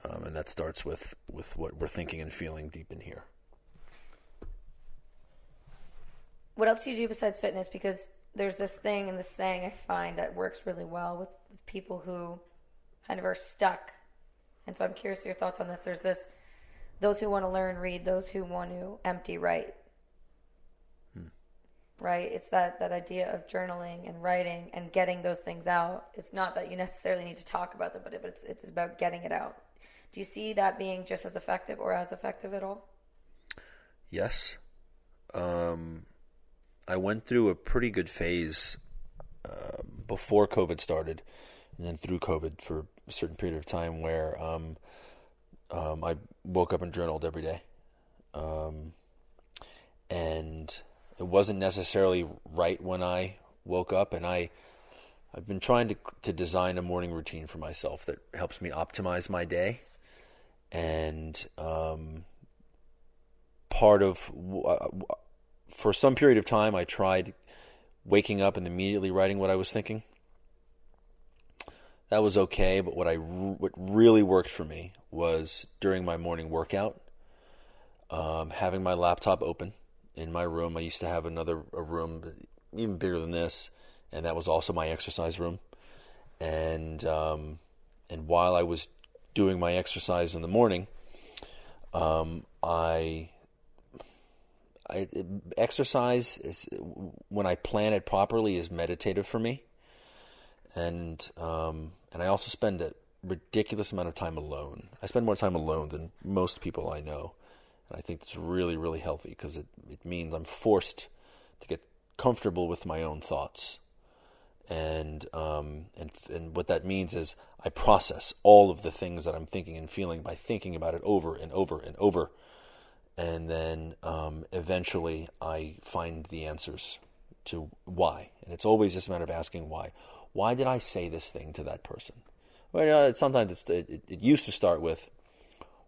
um, and that starts with with what we're thinking and feeling deep in here. what else do you do besides fitness? Because there's this thing and this saying I find that works really well with, with people who kind of are stuck. And so I'm curious your thoughts on this. There's this those who want to learn read, those who want to empty write. Right? It's that, that idea of journaling and writing and getting those things out. It's not that you necessarily need to talk about them, but but it's it's about getting it out. Do you see that being just as effective or as effective at all? Yes. Um, I went through a pretty good phase uh, before COVID started, and then through COVID for a certain period of time where um, um, I woke up and journaled every day. Um, and it wasn't necessarily right when I woke up, and I I've been trying to to design a morning routine for myself that helps me optimize my day, and um, part of uh, for some period of time, I tried waking up and immediately writing what I was thinking. That was okay, but what I what really worked for me was during my morning workout, um, having my laptop open in my room. I used to have another a room even bigger than this, and that was also my exercise room. And um, and while I was doing my exercise in the morning, um, I I, exercise is when I plan it properly is meditative for me, and um, and I also spend a ridiculous amount of time alone. I spend more time alone than most people I know, and I think it's really really healthy because it it means I'm forced to get comfortable with my own thoughts, and um, and and what that means is I process all of the things that I'm thinking and feeling by thinking about it over and over and over and then um, eventually I find the answers to why. And it's always just a matter of asking why. Why did I say this thing to that person? Well, sometimes it's, it, it used to start with,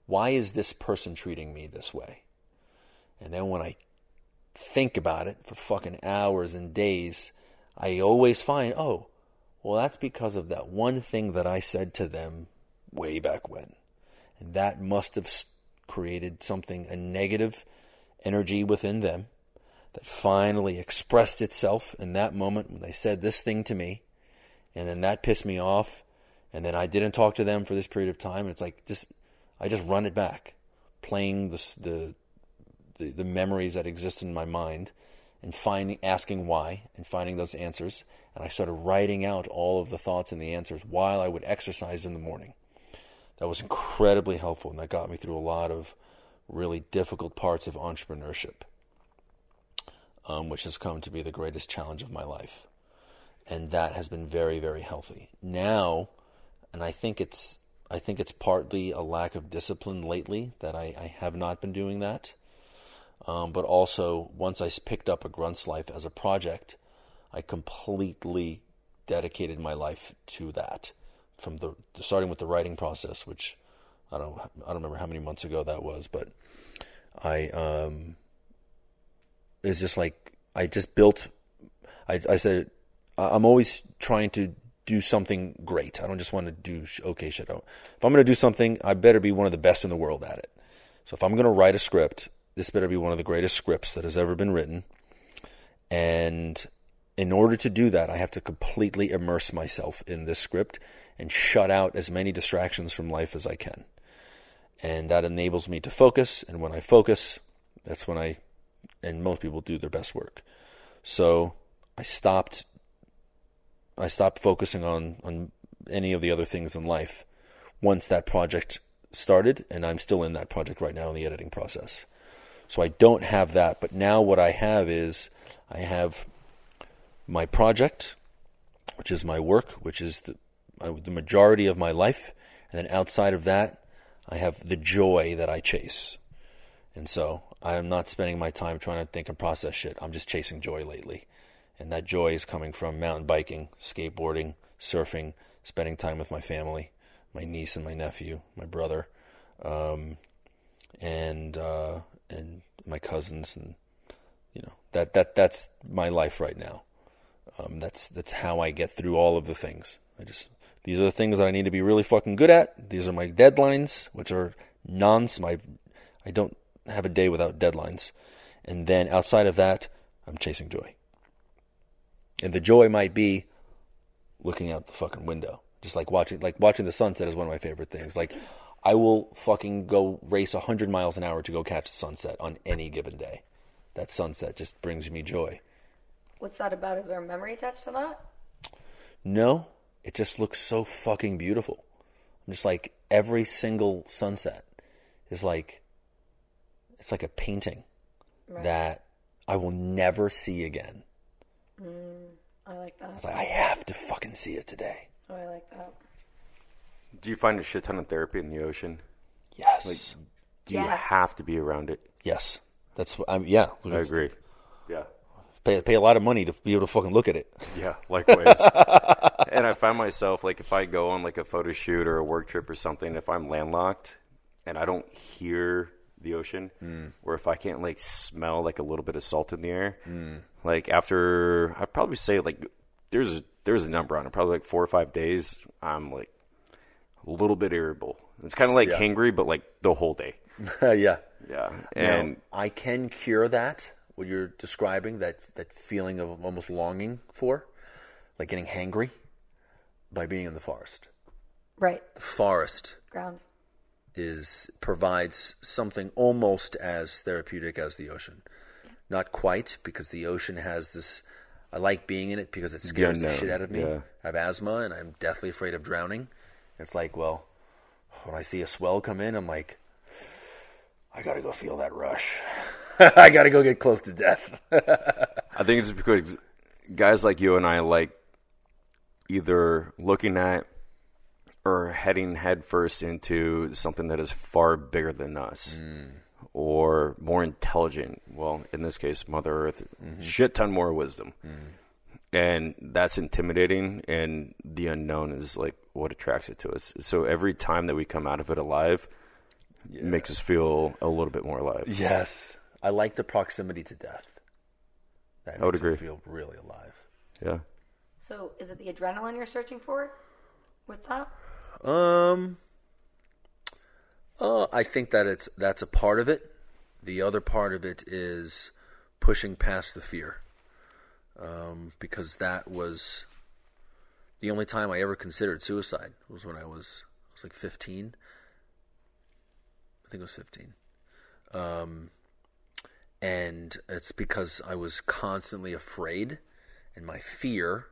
why is this person treating me this way? And then when I think about it for fucking hours and days, I always find, oh, well, that's because of that one thing that I said to them way back when. And that must have created something, a negative energy within them that finally expressed itself in that moment when they said this thing to me. And then that pissed me off. And then I didn't talk to them for this period of time. And it's like, just, I just run it back, playing the, the, the, the memories that exist in my mind and finding, asking why and finding those answers. And I started writing out all of the thoughts and the answers while I would exercise in the morning that was incredibly helpful and that got me through a lot of really difficult parts of entrepreneurship, um, which has come to be the greatest challenge of my life. And that has been very, very healthy. Now, and I think it's I think it's partly a lack of discipline lately that I, I have not been doing that. Um, but also, once I picked up a Grunt's Life as a project, I completely dedicated my life to that from the starting with the writing process, which I don't I don't remember how many months ago that was, but I um it's just like I just built. I I said I'm always trying to do something great. I don't just want to do okay shit. Oh. If I'm going to do something, I better be one of the best in the world at it. So if I'm going to write a script, this better be one of the greatest scripts that has ever been written. And in order to do that, I have to completely immerse myself in this script and shut out as many distractions from life as I can. And that enables me to focus. And when I focus, that's when I, and most people do their best work. So I stopped, I stopped focusing on, on any of the other things in life once that project started. And I'm still in that project right now in the editing process. So I don't have that. But now what I have is I have my project, which is my work, which is the, uh, the majority of my life. And then outside of that, I have the joy that I chase. And so I'm not spending my time trying to think and process shit. I'm just chasing joy lately. And that joy is coming from mountain biking, skateboarding, surfing, spending time with my family, my niece and my nephew, my brother, um, and uh, and my cousins, and you know that that that's my life right now. Um, that's that's how I get through all of the things. I just these are the things that I need to be really fucking good at. These are my deadlines, which are nonce. My, I don't have a day without deadlines. And then outside of that, I'm chasing joy. And the joy might be looking out the fucking window. Just like watching like watching the sunset is one of my favorite things. Like I will fucking go race 100 miles an hour to go catch the sunset on any given day. That sunset just brings me joy. What's that about? Is there a memory attached to that? No, it just looks so fucking beautiful. I'm just like every single sunset is like it's like a painting right. that I will never see again. Mm, I like that. It's like I have to fucking see it today. Oh, I like that. Do you find a shit ton of therapy in the ocean? Yes. Like, do yes. you have to be around it? Yes. That's what I'm. Yeah. I agree. Yeah. Pay pay a lot of money to be able to fucking look at it. Yeah, likewise. and I find myself like if I go on like a photo shoot or a work trip or something, if I'm landlocked and I don't hear the ocean, mm. or if I can't like smell like a little bit of salt in the air, mm. like after I'd probably say like there's a there's a number on it, probably like four or five days, I'm like a little bit irritable. It's kind of like Yeah. hangry, but like the whole day. yeah. Yeah, And and I can cure that. What you're describing, that that feeling of almost longing for, like getting hangry, by being in the forest. Right. The forest Ground. Is provides something almost as therapeutic as the ocean. Not quite, because the ocean has this. I like being in it because it scares the shit out of me. yeah. I have asthma and I'm deathly afraid of drowning. It's like, well, when I see a swell come in, I'm like, I gotta go feel that rush. I gotta go get close to death. I think it's because guys like you and I like either looking at or heading headfirst into something that is far bigger than us mm. or more intelligent. Well, in this case, Mother Earth, mm-hmm. shit ton more wisdom. Mm. And that's intimidating, and the unknown is like what attracts it to us. So every time that we come out of it alive, it makes us feel a little bit more alive. yes, I like the proximity to death. That I would makes me agree. Feel really alive. Yeah. So is it the adrenaline you're searching for with that? Um, uh, I think that it's that's a part of it. The other part of it is pushing past the fear, um, because that was the only time I ever considered suicide was when I was I was like 15. I think it was 15. Um, and it's because I was constantly afraid, and my fear,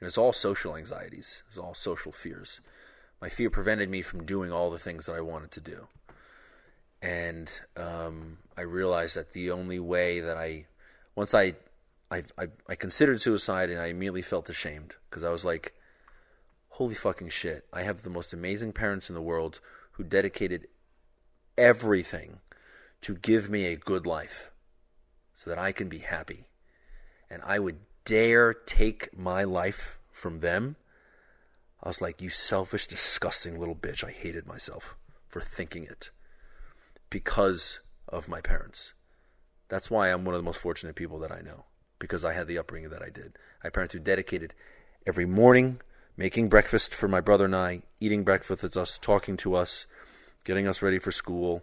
and it's all social anxieties, it's all social fears. My fear prevented me from doing all the things that I wanted to do, and um, I realized that the only way that I, once I, I, I, I considered suicide, and I immediately felt ashamed because I was like, holy fucking shit! I have the most amazing parents in the world who dedicated everything to give me a good life so that I can be happy. And I would dare take my life from them. I was like, you selfish, disgusting little bitch. I hated myself for thinking it because of my parents. That's why I'm one of the most fortunate people that I know because I had the upbringing that I did. I had parents who dedicated every morning making breakfast for my brother and I, eating breakfast with us, talking to us, getting us ready for school,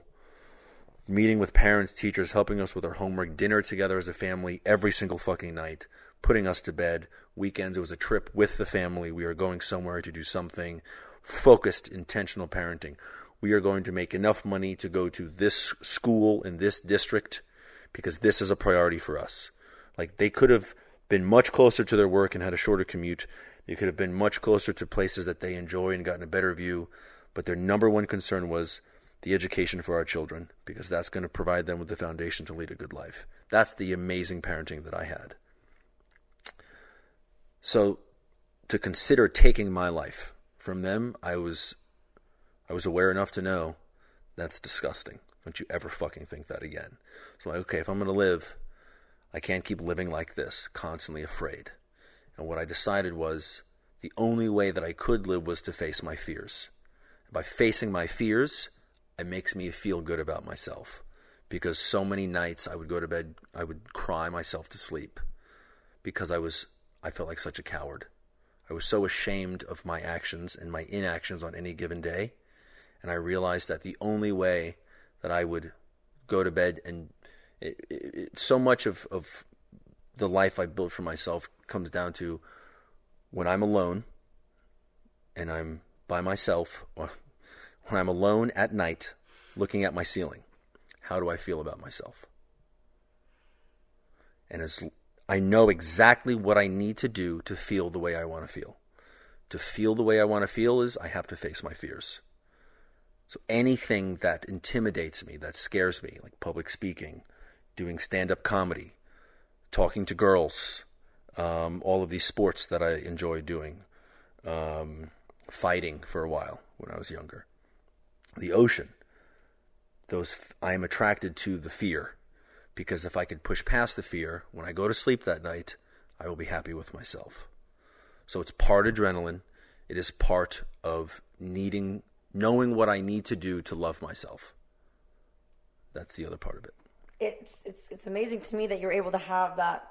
meeting with parents, teachers, helping us with our homework, dinner together as a family every single fucking night, putting us to bed. Weekends, it was a trip with the family. We are going somewhere to do something. Focused, intentional parenting. We are going to make enough money to go to this school in this district because this is a priority for us. Like they could have been much closer to their work and had a shorter commute. They could have been much closer to places that they enjoy and gotten a better view. But their number one concern was the education for our children because that's going to provide them with the foundation to lead a good life. That's the amazing parenting that I had. So to consider taking my life from them, I was I was aware enough to know that's disgusting. Don't you ever fucking think that again. So like, okay, if I'm going to live, I can't keep living like this, constantly afraid. And what I decided was the only way that I could live was to face my fears. By facing my fears, it makes me feel good about myself. Because so many nights I would go to bed, I would cry myself to sleep because I was I felt like such a coward. I was so ashamed of my actions and my inactions on any given day. And I realized that the only way that I would go to bed and it, it, it, so much of, of the life I built for myself comes down to when I'm alone and I'm by myself, or when I'm alone at night looking at my ceiling, how do I feel about myself? And as I know exactly what I need to do to feel the way I want to feel. To feel the way I want to feel is I have to face my fears. So anything that intimidates me, that scares me, like public speaking, doing stand up comedy, talking to girls, um, all of these sports that I enjoy doing, um, fighting for a while when I was younger, the ocean, those I am attracted to the fear because if I could push past the fear, when I go to sleep that night, I will be happy with myself. So it's part adrenaline. It is part of needing, knowing what I need to do to love myself. That's the other part of it. It's it's it's amazing to me that you're able to have that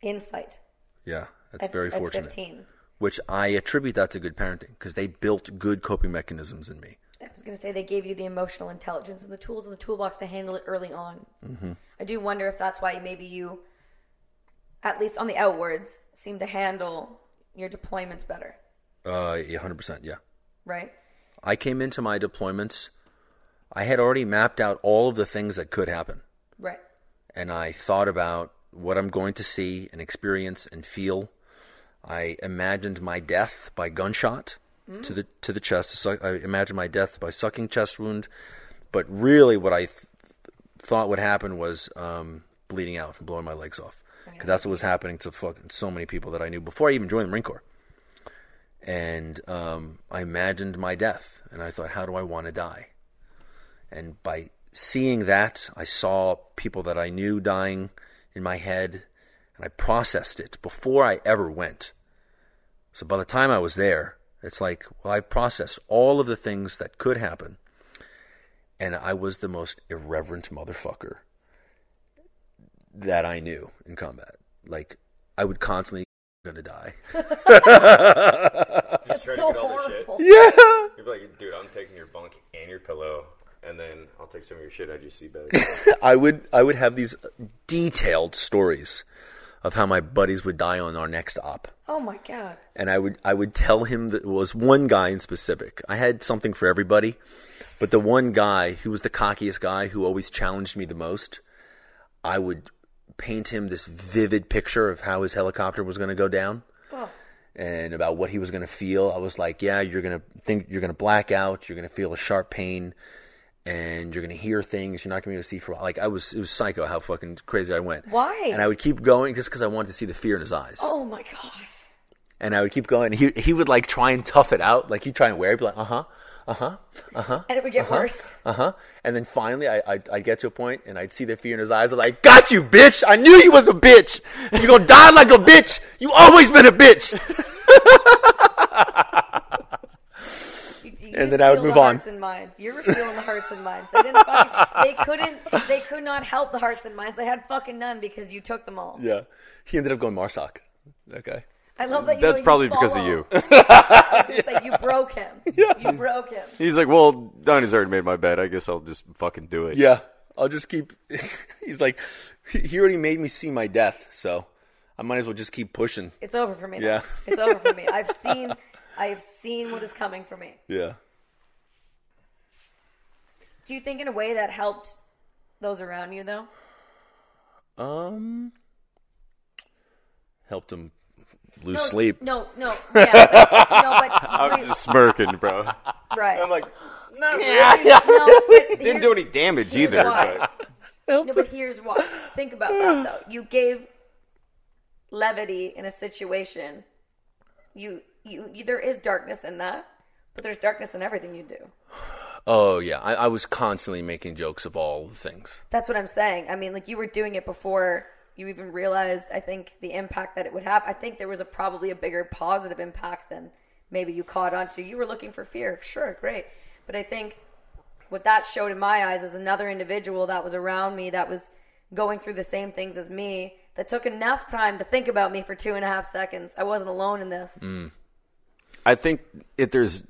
insight. Yeah, that's at, very at fortunate. 15. Which I attribute that to good parenting because they built good coping mechanisms in me. I was going to say they gave you the emotional intelligence and the tools in the toolbox to handle it early on. Mm-hmm. I do wonder if that's why maybe you, at least on the outwards, seem to handle your deployments better, Uh, yeah, 100%. Yeah. right? I came into my deployments, I had already mapped out all of the things that could happen. Right. and I thought about what I'm going to see and experience and feel. I imagined my death by gunshot to the to the chest. I imagined my death by sucking chest wound, but really, what I th- thought would happen was um, bleeding out from blowing my legs off, because that's what was happening to fucking so many people that I knew before I even joined the Marine Corps. And um, I imagined my death, and I thought, how do I want to die? And by seeing that, I saw people that I knew dying in my head, and I processed it before I ever went. So by the time I was there, it's like, well, I processed all of the things that could happen, and I was the most irreverent motherfucker that I knew in combat. Like, I would constantly gonna die. That's try to so get all the shit. horrible. Yeah. You'd be like, dude, I'm taking your bunk and your pillow, and then I'll take some of your shit out of your seat bag. I would I would have these detailed stories of how my buddies would die on our next op. Oh my god. and I would I would tell him that it was one guy in specific. I had something for everybody, but the one guy who was the cockiest guy who always challenged me the most, I would paint him this vivid picture of how his helicopter was going to go down Oh, and about what he was going to feel. I was like, yeah, you're going to think you're going to black out, you're going to feel a sharp pain and you're going to hear things you're not going to be able to see for a while. Like I was it was psycho how fucking crazy I went. Why? And I would keep going just cuz I wanted to see the fear in his eyes oh my god. and I would keep going. He he would like try and tough it out, like he'd try and wear. He'd be like, uh huh, uh huh, uh huh, And it would get worse. uh huh. And then finally, I I'd, I'd get to a point, and I'd see the fear in his eyes. I'm like, got you, bitch! I knew you was a bitch. You're gonna die like a bitch. You always been a bitch. You- you And just then I would steal move the on. Hearts and minds. You were stealing the hearts and minds. They didn't. Fucking, they couldn't. They could not help the hearts and minds. They had fucking none because you took them all. yeah. He ended up going Marsoc. Okay. I love that. You That's you probably because of you. I was gonna say you broke him. You broke him. He's like, well, Donnie's already made my bed. I guess I'll just fucking do it. Yeah. I'll just keep. He's like, he he already made me see my death, so I might as well just keep pushing. It's over for me. now. Yeah. It's over for me. I've seen. I have seen what is coming for me. Yeah. Do you think in a way that helped those around you though? Um. Helped him lose No, sleep. No, no, yeah, no, but I'm just smirking, bro. right. I'm like, no, but didn't do any damage either. why. But No, but here's why. Think about that though. You gave levity in a situation. You, you, you there is darkness in that, but there's darkness in everything you do. Oh yeah, I, I was constantly making jokes of all the things. That's what I'm saying. I mean, like you were doing it before you even realized. I think the impact that it would have. I think there was a probably a bigger positive impact than maybe you caught on to. You were looking for fear, sure, great, but I think what that showed in my eyes is another individual that was around me that was going through the same things as me that took enough time to think about me for two and a half seconds. I wasn't alone in this. Mm. I think if there's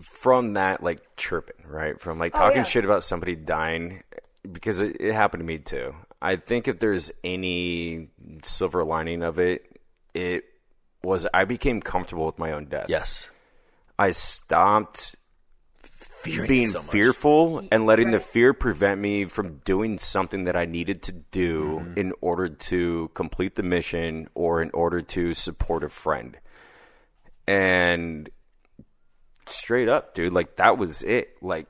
from that like chirping, right? From like talking yeah. shit about somebody dying because it, it happened to me too. I think if there's any silver lining of it, it was I became comfortable with my own death. Yes, I stopped Fearing being so fearful and letting the fear prevent me from doing something that I needed to do Mm-hmm. in order to complete the mission or in order to support a friend. And straight up, dude, like that was it. Like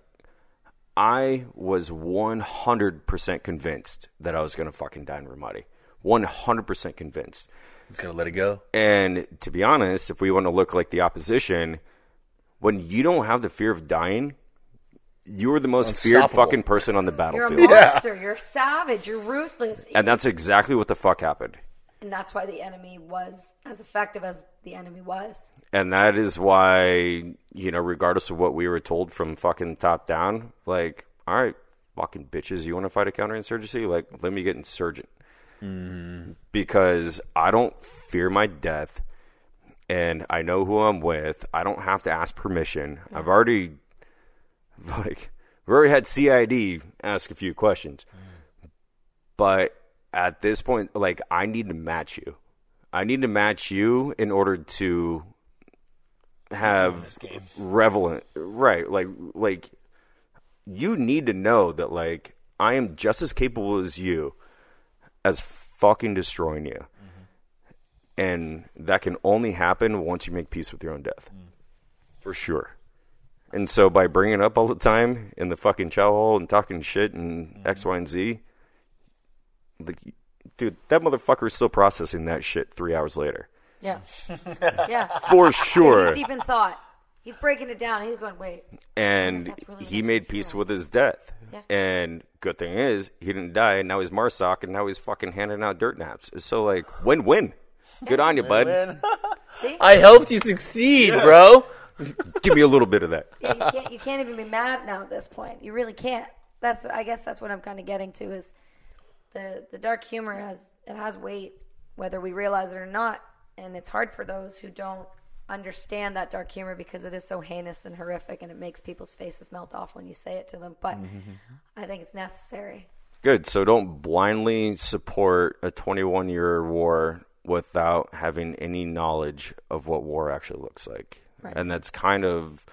I was 100% convinced that I was going to fucking die in Ramadi. 100% convinced. He's gonna let it go. And to be honest, if we want to look like the opposition, when you don't have the fear of dying, you are the most feared fucking person on the battlefield. You're a battlefield. monster. You're a savage. You're ruthless. And that's exactly what the fuck happened. And that's why the enemy was as effective as the enemy was. And that is why, you know, regardless of what we were told from fucking top down, like, all right, fucking bitches, you want to fight a counterinsurgency? Like, let me get insurgent. Mm-hmm. Because I don't fear my death and I know who I'm with. I don't have to ask permission. I've already, like, we already had CID ask a few questions. Mm. But at this point, like, I need to match you. I need to match you in order to have relevant right like like you need to know that like i am just as capable as you as fucking destroying you. And that can only happen once you make peace with your own death. For sure. And so by bringing it up all the time in the fucking chow hall and talking shit and x y and z like dude that motherfucker is still processing that shit three hours later Yeah. yeah. for sure He's deep in thought. He's breaking it down. He's going, wait. and really he made peace feel with his death. Yeah. And good thing is, he didn't die. And now he's Marsoc, and now he's fucking handing out dirt naps. So like, win win. Good on you, bud. I helped you succeed, bro. Give me a little bit of that. Yeah, you can't. You can't even be mad now at this point. You really can't. That's. I guess that's what I'm kind of getting to is the the dark humor has it has weight, whether we realize it or not, and it's hard for those who don't understand that dark humor because it is so heinous and horrific, and it makes people's faces melt off when you say it to them. But mm-hmm. I think it's necessary. Good. So don't blindly support a 21 year war without having any knowledge of what war actually looks like. Right. And that's kind of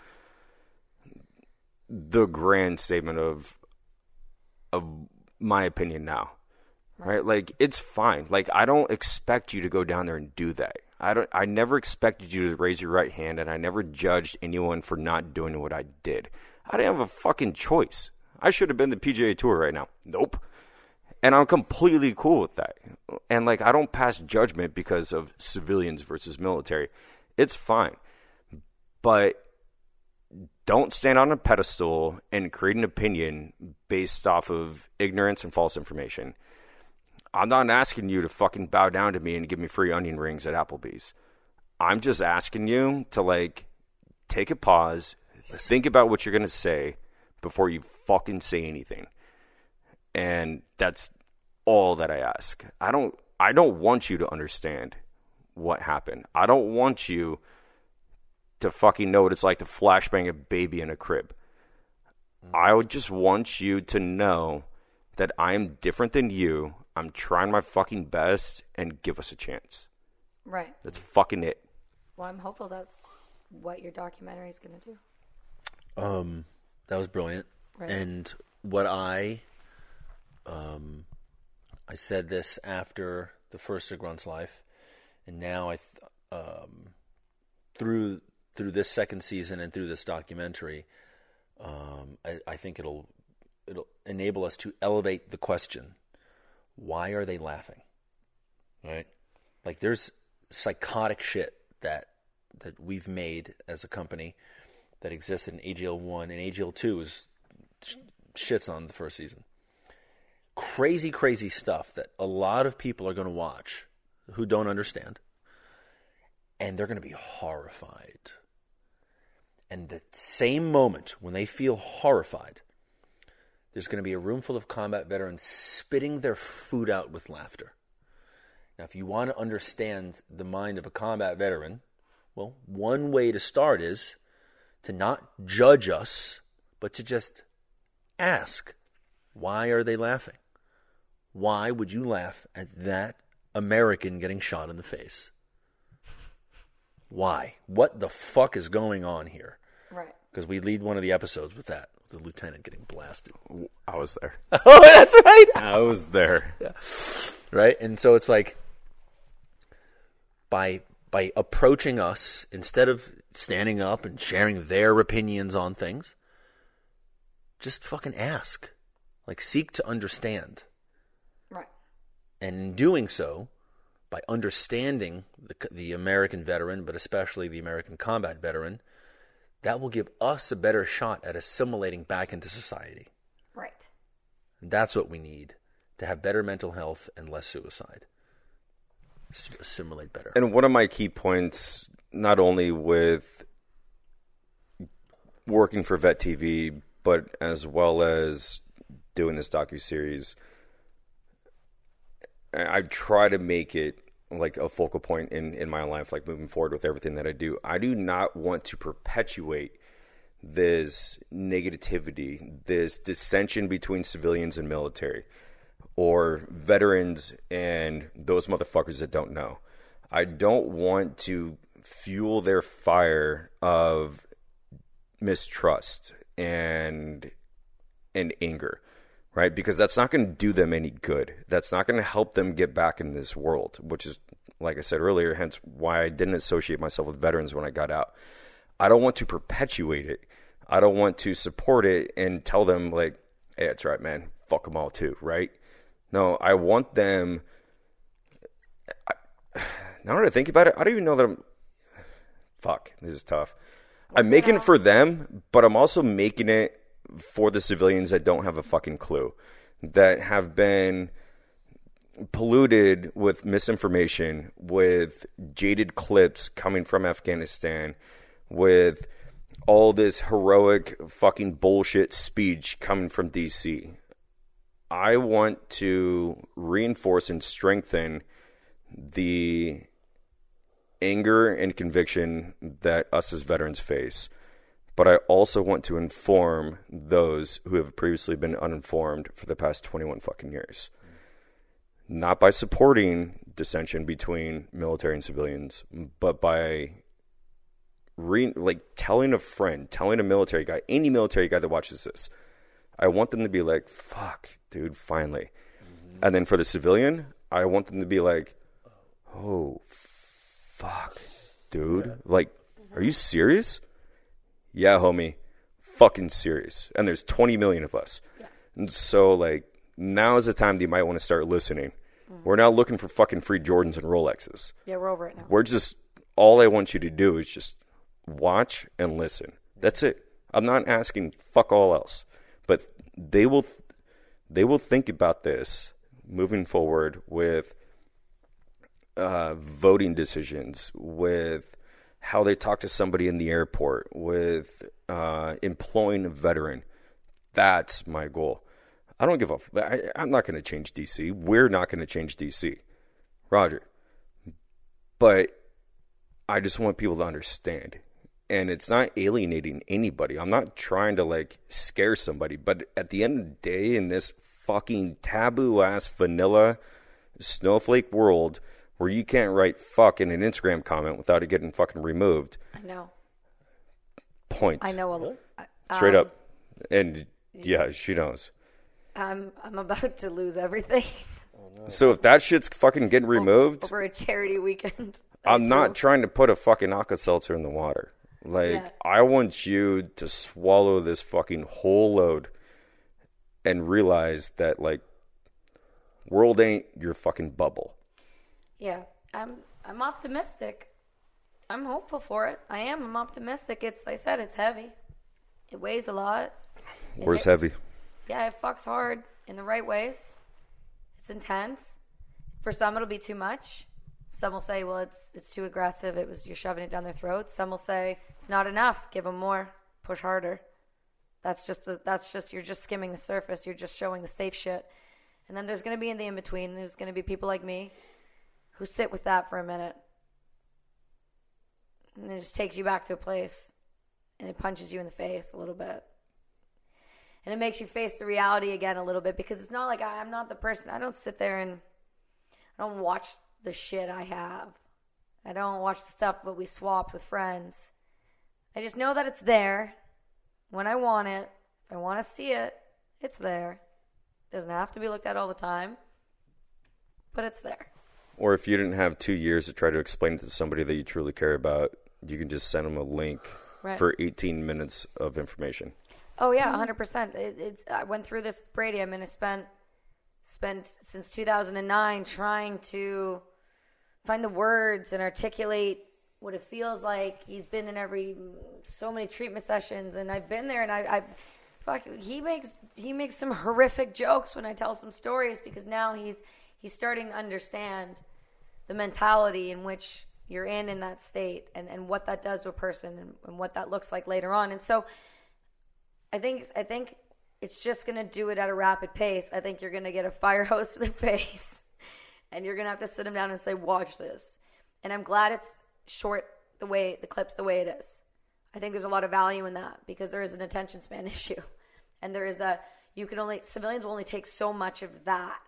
the grand statement of of my opinion now. Right? Like it's fine. Like I don't expect you to go down there and do that. I don't I never expected you to raise your right hand and I never judged anyone for not doing what I did. I didn't have a fucking choice. I should have been the PGA Tour right now. Nope. And I'm completely cool with that. And like I don't pass judgment because of civilians versus military. It's fine. But don't stand on a pedestal and create an opinion based off of ignorance and false information. I'm not asking you to fucking bow down to me and give me free onion rings at Applebee's. I'm just asking you to like take a pause, think about what you're going to say before you fucking say anything. And that's all that I ask. I don't I don't want you to understand what happened. I don't want you to fucking know what it's like to flashbang a baby in a crib. Mm. I would just want you to know that I'm different than you. I'm trying my fucking best and give us a chance. Right. That's fucking it. Well, I'm hopeful that's what your documentary is going to do. Um, that was brilliant. Right. And what I, um, I said this after the first of Grunt's life, and now I, th- um, through through this second season and through this documentary, um, I, I think it'll it'll enable us to elevate the question: Why are they laughing? Right? Like there's psychotic shit that that we've made as a company that existed in AGL one and AGL two is sh- shits on the first season. Crazy, crazy stuff that a lot of people are going to watch who don't understand, and they're going to be horrified. And the same moment when they feel horrified, there's going to be a room full of combat veterans spitting their food out with laughter. Now, if you want to understand the mind of a combat veteran, well, one way to start is to not judge us, but to just ask, why are they laughing? Why would you laugh at that American getting shot in the face? Why? What the fuck is going on here? Right. Because we lead one of the episodes with that, the lieutenant getting blasted. I was there. oh, that's right. I was there. Yeah. right? And so it's like by by approaching us instead of standing up and sharing their opinions on things, just fucking ask. Like seek to understand. Right. And in doing so, by understanding the the American veteran, but especially the American combat veteran, that will give us a better shot at assimilating back into society. Right. That's what we need to have better mental health and less suicide. S- Assimilate better. And one of my key points, not only with working for Vet TV, but as well as doing this docu series, I try to make it like a focal point in in my life, like moving forward with everything that I do. I do not want to perpetuate this negativity, this dissension between civilians and military, or veterans and those motherfuckers that don't know. I don't want to fuel their fire of mistrust and and anger, right? Because that's not going to do them any good. That's not going to help them get back in this world, which is like I said earlier, hence why I didn't associate myself with veterans when I got out. I don't want to perpetuate it. I don't want to support it and tell them like, "Hey, that's right, man. Fuck them all too," right? No, I want them. I, now that I think about it, I don't even know that I'm. Fuck, this is tough. I'm making it for them, but I'm also making it for the civilians that don't have a fucking clue, that have been polluted with misinformation, with jaded clips coming from Afghanistan, with all this heroic fucking bullshit speech coming from DC. I want to reinforce and strengthen the anger and conviction that us as veterans face. But I also want to inform those who have previously been uninformed for the past 21 fucking years. Not by supporting dissension between military and civilians, but by re- like telling a friend, telling a military guy, any military guy that watches this, I want them to be like, "Fuck, dude, finally." Mm-hmm. And then for the civilian, I want them to be like, "Oh, fuck, dude. Like, are you serious?" Yeah, homie. Fucking serious. And there's 20 million of us. Yeah. And so like now is the time that you might want to start listening. We're not looking for fucking free Jordans and Rolexes. Yeah, we're over it now. We're just all I want you to do is just watch and listen. That's it. I'm not asking fuck all else. But they will they will think about this moving forward with uh, voting decisions, with how they talk to somebody in the airport, with uh, employing a veteran. That's my goal. I don't give a. F- I, I'm not going to change DC. We're not going to change DC. Roger. But I just want people to understand. And it's not alienating anybody. I'm not trying to like scare somebody. But at the end of the day, in this fucking taboo ass vanilla snowflake world where you can't write fuck in an Instagram comment without it getting fucking removed, I know. point. I know. A, I- Straight um, up. And yeah, she knows. I'm I'm about to lose everything So if that shit's fucking getting removed, over a charity weekend. I'm not trying to put a fucking Alka Seltzer in the water. Like, Yeah. I want you to swallow this fucking whole load and realize that, like, world ain't your fucking bubble. Yeah, I'm I'm optimistic. I'm hopeful for it. I am. I'm optimistic. It's like I said, it's heavy. It weighs a lot. Where's heavy? Yeah, it fucks hard in the right ways. It's intense. For some, it'll be too much. Some will say, "Well, it's it's too aggressive. It was you're shoving it down their throats." Some will say, "It's not enough. Give them more. Push harder." That's just the that's just you're just skimming the surface. You're just showing the safe shit. And then there's going to be in the in between. There's going to be people like me who sit with that for a minute, and it just takes you back to a place, and it punches you in the face a little bit and it makes you face the reality again a little bit because it's not like I, I'm not the person. I don't sit there and I don't watch the shit I have. I don't watch the stuff that we swapped with friends. I just know that it's there when I want it. If I want to see it, it's there. doesn't have to be looked at all the time, but it's there. Or if you didn't have two years to try to explain it to somebody that you truly care about, you can just send them a link Right. for 18 minutes of information. Oh yeah, hundred percent. It's I went through this with Brady. I mean, I spent spent since 2009 trying to find the words and articulate what it feels like. He's been in every so many treatment sessions, and I've been there, and I, I fuck, he makes he makes some horrific jokes when I tell some stories because now he's he's starting to understand the mentality in which you're in in that state and, and what that does to a person and, and what that looks like later on. And so I think I think it's just gonna do it at a rapid pace. I think you're gonna get a fire hose to the face and you're gonna have to sit him down and say, Watch this. And I'm glad it's short the way the clip's the way it is. I think there's a lot of value in that because there is an attention span issue. And there is a you can only civilians will only take so much of that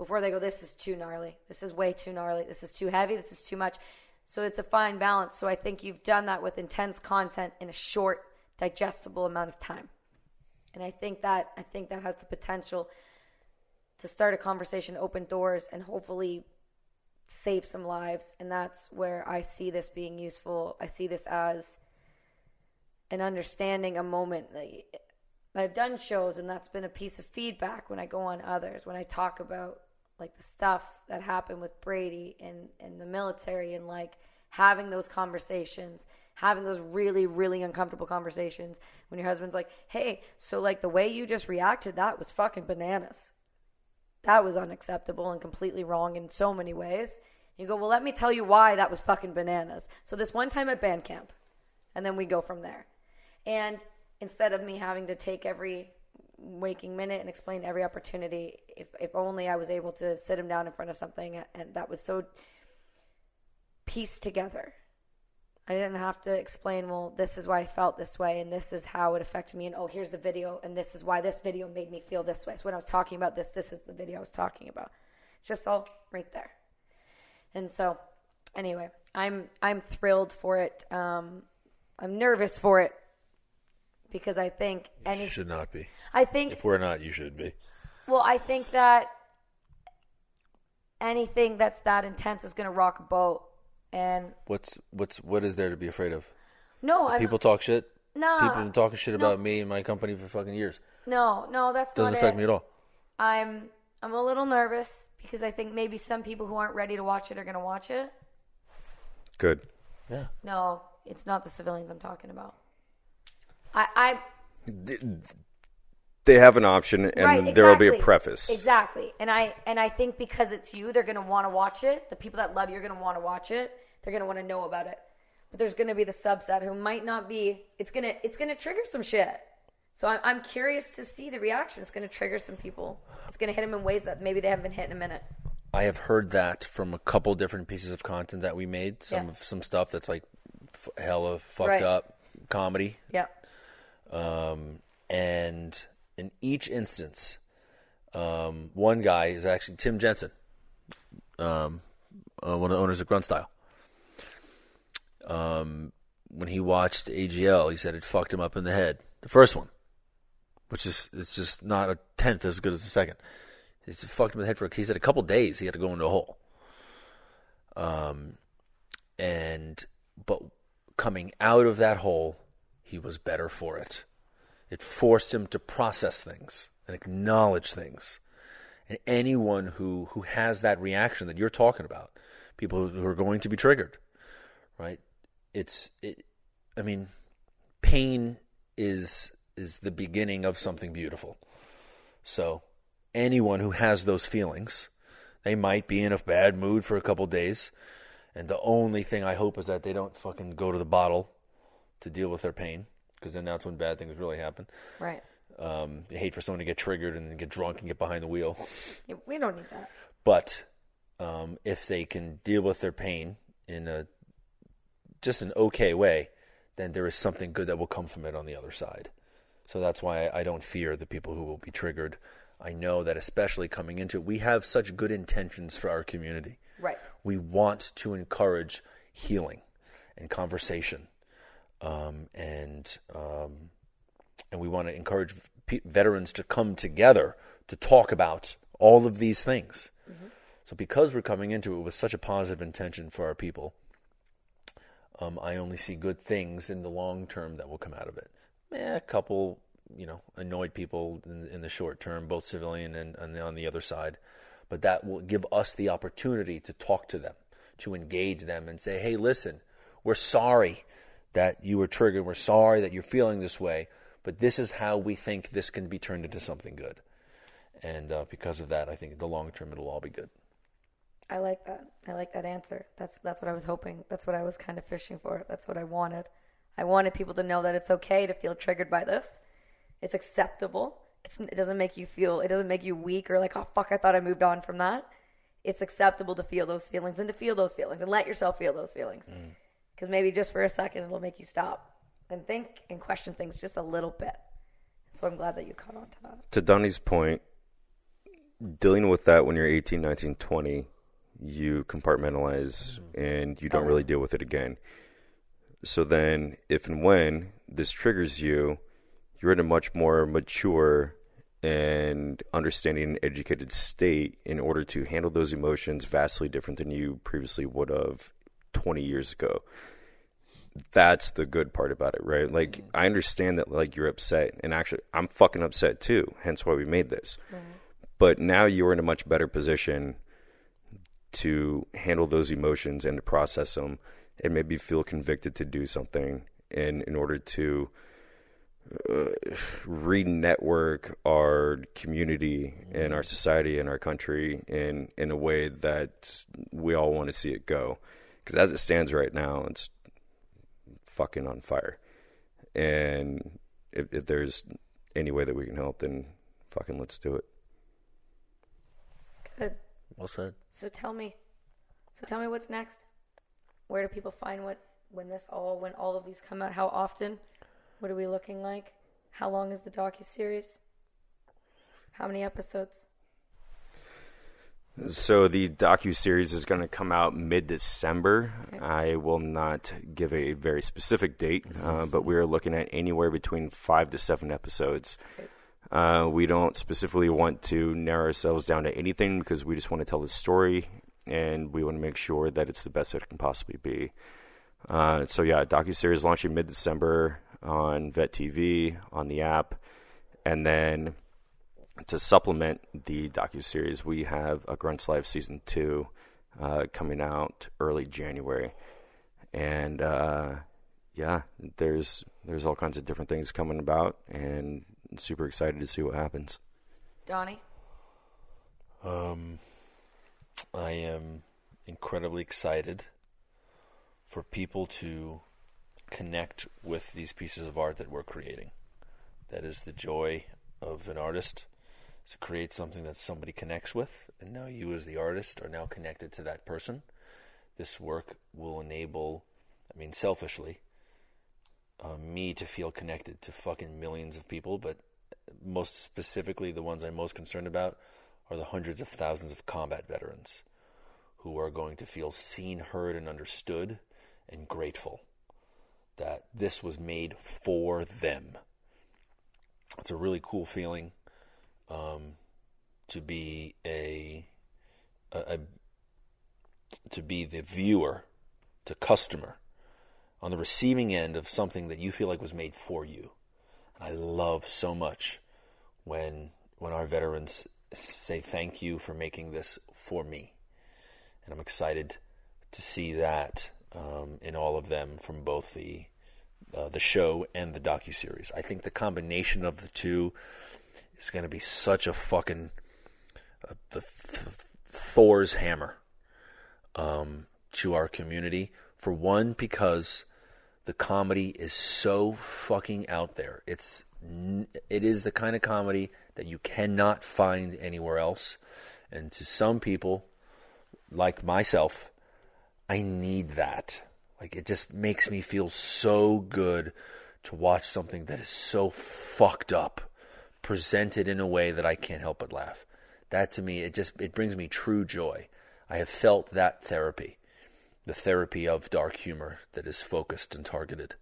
before they go, This is too gnarly. This is way too gnarly. This is too heavy. This is too much. So it's a fine balance. So I think you've done that with intense content in a short, digestible amount of time. And I think that I think that has the potential to start a conversation, open doors, and hopefully save some lives. And that's where I see this being useful. I see this as an understanding, a moment. I've done shows, and that's been a piece of feedback when I go on others, when I talk about like the stuff that happened with Brady and, and the military and like having those conversations, having those really, really uncomfortable conversations when your husband's like, hey, so like the way you just reacted, that was fucking bananas. That was unacceptable and completely wrong in so many ways. You go, well, let me tell you why that was fucking bananas. So this one time at band camp, and then we go from there. And instead of me having to take every waking minute and explain every opportunity, if, if only I was able to sit him down in front of something and that was so pieced together. I didn't have to explain, well, this is why I felt this way, and this is how it affected me, and oh, here's the video, and this is why this video made me feel this way. So when I was talking about this, this is the video I was talking about. It's just all right there. And so, anyway, I'm I'm thrilled for it. Um, I'm nervous for it because I think any should not be. I think if we're not, you should be. Well, I think that anything that's that intense is going to rock a boat. And what's what's what is there to be afraid of? No, I'm, people talk shit. No, people have been talking shit no, about me and my company for fucking years. No, no, that's doesn't affect it. me at all. I'm I'm a little nervous because I think maybe some people who aren't ready to watch it are going to watch it. Good. Yeah. No, it's not the civilians I'm talking about. I, I they have an option and right, exactly. there will be a preface. Exactly. And I and I think because it's you, they're gonna want to watch it. The people that love you are gonna want to watch it. They're gonna want to know about it. But there's gonna be the subset who might not be. It's gonna it's gonna trigger some shit. So I'm I'm curious to see the reaction. It's gonna trigger some people. It's gonna hit them in ways that maybe they haven't been hit in a minute. I have heard that from a couple different pieces of content that we made. Some yeah. of some stuff that's like hella fucked right. up comedy. Yeah. Um, and in each instance, um, one guy is actually Tim Jensen, um, uh, one of the owners of Grunt Style. Um, when he watched AGL, he said it fucked him up in the head. The first one, which is it's just not a tenth as good as the second. It fucked him in the head for. He said a couple days he had to go into a hole. Um, and but coming out of that hole, he was better for it. It forced him to process things and acknowledge things. And anyone who, who has that reaction that you're talking about, people who are going to be triggered, right? It's, it, I mean, pain is is the beginning of something beautiful. So, anyone who has those feelings, they might be in a bad mood for a couple days, and the only thing I hope is that they don't fucking go to the bottle to deal with their pain because then that's when bad things really happen. Right. Um, you hate for someone to get triggered and then get drunk and get behind the wheel. Yeah, we don't need that. But um, if they can deal with their pain in a just an okay way, then there is something good that will come from it on the other side. So that's why I don't fear the people who will be triggered. I know that especially coming into it, we have such good intentions for our community. Right. We want to encourage healing and conversation um, and um, and we want to encourage p- veterans to come together to talk about all of these things. Mm-hmm. So because we're coming into it with such a positive intention for our people, um, I only see good things in the long term that will come out of it. Eh, a couple, you know, annoyed people in, in the short term, both civilian and, and on the other side, but that will give us the opportunity to talk to them, to engage them, and say, "Hey, listen." we're sorry that you were triggered. We're sorry that you're feeling this way, but this is how we think this can be turned into something good. And uh, because of that, I think in the long term it'll all be good. I like that. I like that answer. That's that's what I was hoping. That's what I was kind of fishing for. That's what I wanted. I wanted people to know that it's okay to feel triggered by this. It's acceptable. It's, it doesn't make you feel. It doesn't make you weak or like, oh fuck, I thought I moved on from that. It's acceptable to feel those feelings and to feel those feelings and let yourself feel those feelings. Because maybe just for a second it'll make you stop and think and question things just a little bit. So I'm glad that you caught on to that. To Donnie's point, dealing with that when you're 18, 19, 20, you compartmentalize mm-hmm. and you don't really deal with it again. So then, if and when this triggers you, you're in a much more mature and understanding and educated state in order to handle those emotions vastly different than you previously would have 20 years ago. That's the good part about it, right? Like I understand that like you're upset and actually I'm fucking upset too, hence why we made this. But now you're in a much better position to handle those emotions and to process them and maybe feel convicted to do something in in order to uh, re-network our community and our society and our country in in a way that we all want to see it go because as it stands right now it's fucking on fire and if, if there's any way that we can help then fucking let's do it Good. Well said. So tell me, so tell me what's next. Where do people find what when this all when all of these come out? How often? What are we looking like? How long is the docu series? How many episodes? So the docu series is going to come out mid December. I will not give a very specific date, uh, but we are looking at anywhere between five to seven episodes. Uh, we don't specifically want to narrow ourselves down to anything because we just want to tell the story and we want to make sure that it's the best that it can possibly be. Uh, so yeah, docu series launching mid December on Vet TV on the app, and then to supplement the docu series, we have a Grunts Life season two uh, coming out early January, and uh, yeah, there's there's all kinds of different things coming about, and I'm super excited to see what happens. Donnie, Um, I am incredibly excited for people to connect with these pieces of art that we're creating. That is the joy of an artist to create something that somebody connects with, and now you, as the artist, are now connected to that person. This work will enable, I mean, selfishly, uh, me to feel connected to fucking millions of people, but most specifically, the ones I'm most concerned about are the hundreds of thousands of combat veterans who are going to feel seen, heard, and understood and grateful that this was made for them. It's a really cool feeling um, to be a, a, a to be the viewer, to customer, on the receiving end of something that you feel like was made for you. And I love so much when when our veterans say thank you for making this for me. And I'm excited to see that um, in all of them from both the uh, the show and the docu series. I think the combination of the two is going to be such a fucking uh, the th- Thor's hammer um, to our community. For one, because the comedy is so fucking out there. It's it is the kind of comedy that you cannot find anywhere else. And to some people, like myself, I need that. Like it just makes me feel so good to watch something that is so fucked up presented in a way that I can't help but laugh. That to me it just it brings me true joy. I have felt that therapy. The therapy of dark humor that is focused and targeted.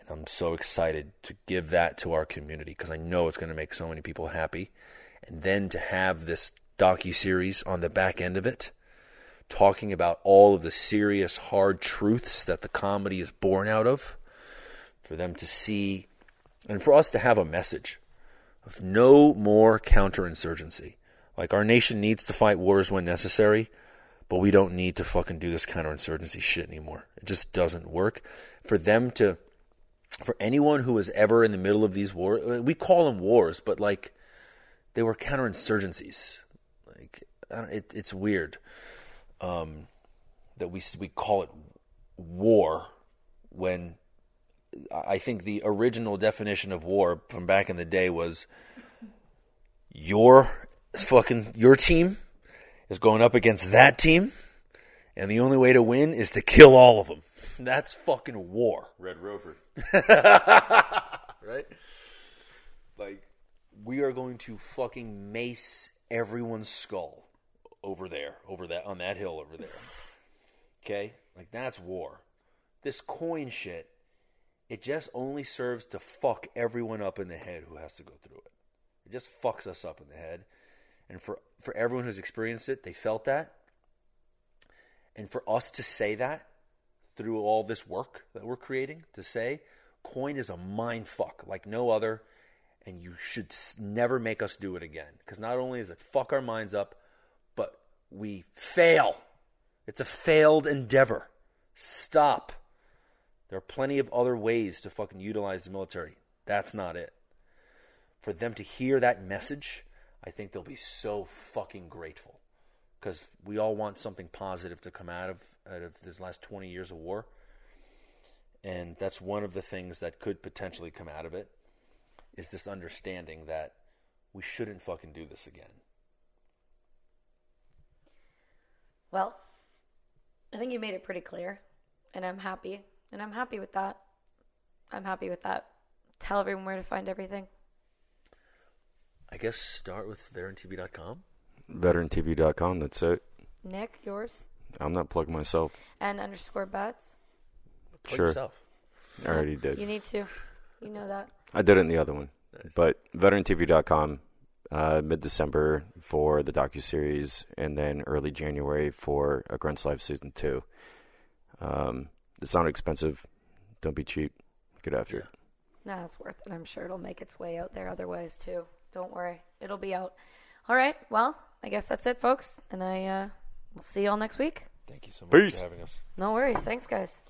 And I'm so excited to give that to our community because I know it's going to make so many people happy. And then to have this docu series on the back end of it talking about all of the serious, hard truths that the comedy is born out of, for them to see, and for us to have a message of no more counterinsurgency. Like our nation needs to fight wars when necessary, but we don't need to fucking do this counterinsurgency shit anymore. It just doesn't work. For them to, for anyone who was ever in the middle of these wars, we call them wars, but like they were counterinsurgencies. Like it, it's weird um, that we we call it war when I think the original definition of war from back in the day was your fucking your team is going up against that team, and the only way to win is to kill all of them. That's fucking war. Red Rover. right? Like, we are going to fucking mace everyone's skull over there, over that, on that hill over there. Okay? Like, that's war. This COIN shit, it just only serves to fuck everyone up in the head who has to go through it. It just fucks us up in the head. And for, for everyone who's experienced it, they felt that. And for us to say that through all this work that we're creating, to say, COIN is a mind fuck like no other, and you should never make us do it again. Because not only does it fuck our minds up, but we fail. It's a failed endeavor. Stop. There are plenty of other ways to fucking utilize the military. That's not it. For them to hear that message, I think they'll be so fucking grateful. Because we all want something positive to come out of out of this last 20 years of war. And that's one of the things that could potentially come out of it is this understanding that we shouldn't fucking do this again. Well, I think you made it pretty clear, and I'm happy. And I'm happy with that. I'm happy with that. Tell everyone where to find everything. I guess start with veterantv.com. VeteranTV.com, that's it. Nick, yours? I'm not plugging myself. And underscore bats? Plug Sure. yourself. I already did. You need to. You know that. I did it in the other one. But VeteranTV.com, uh, mid December for the docu series, and then early January for a Grunts Life season two. Um, it's not expensive. Don't be cheap. Get after it. Nah, it's worth it. I'm sure it'll make its way out there otherwise too. Don't worry. It'll be out. All right. Well, I guess that's it, folks. And I uh, will see you all next week. Thank you so much Peace. for having us. No worries. Thanks, guys.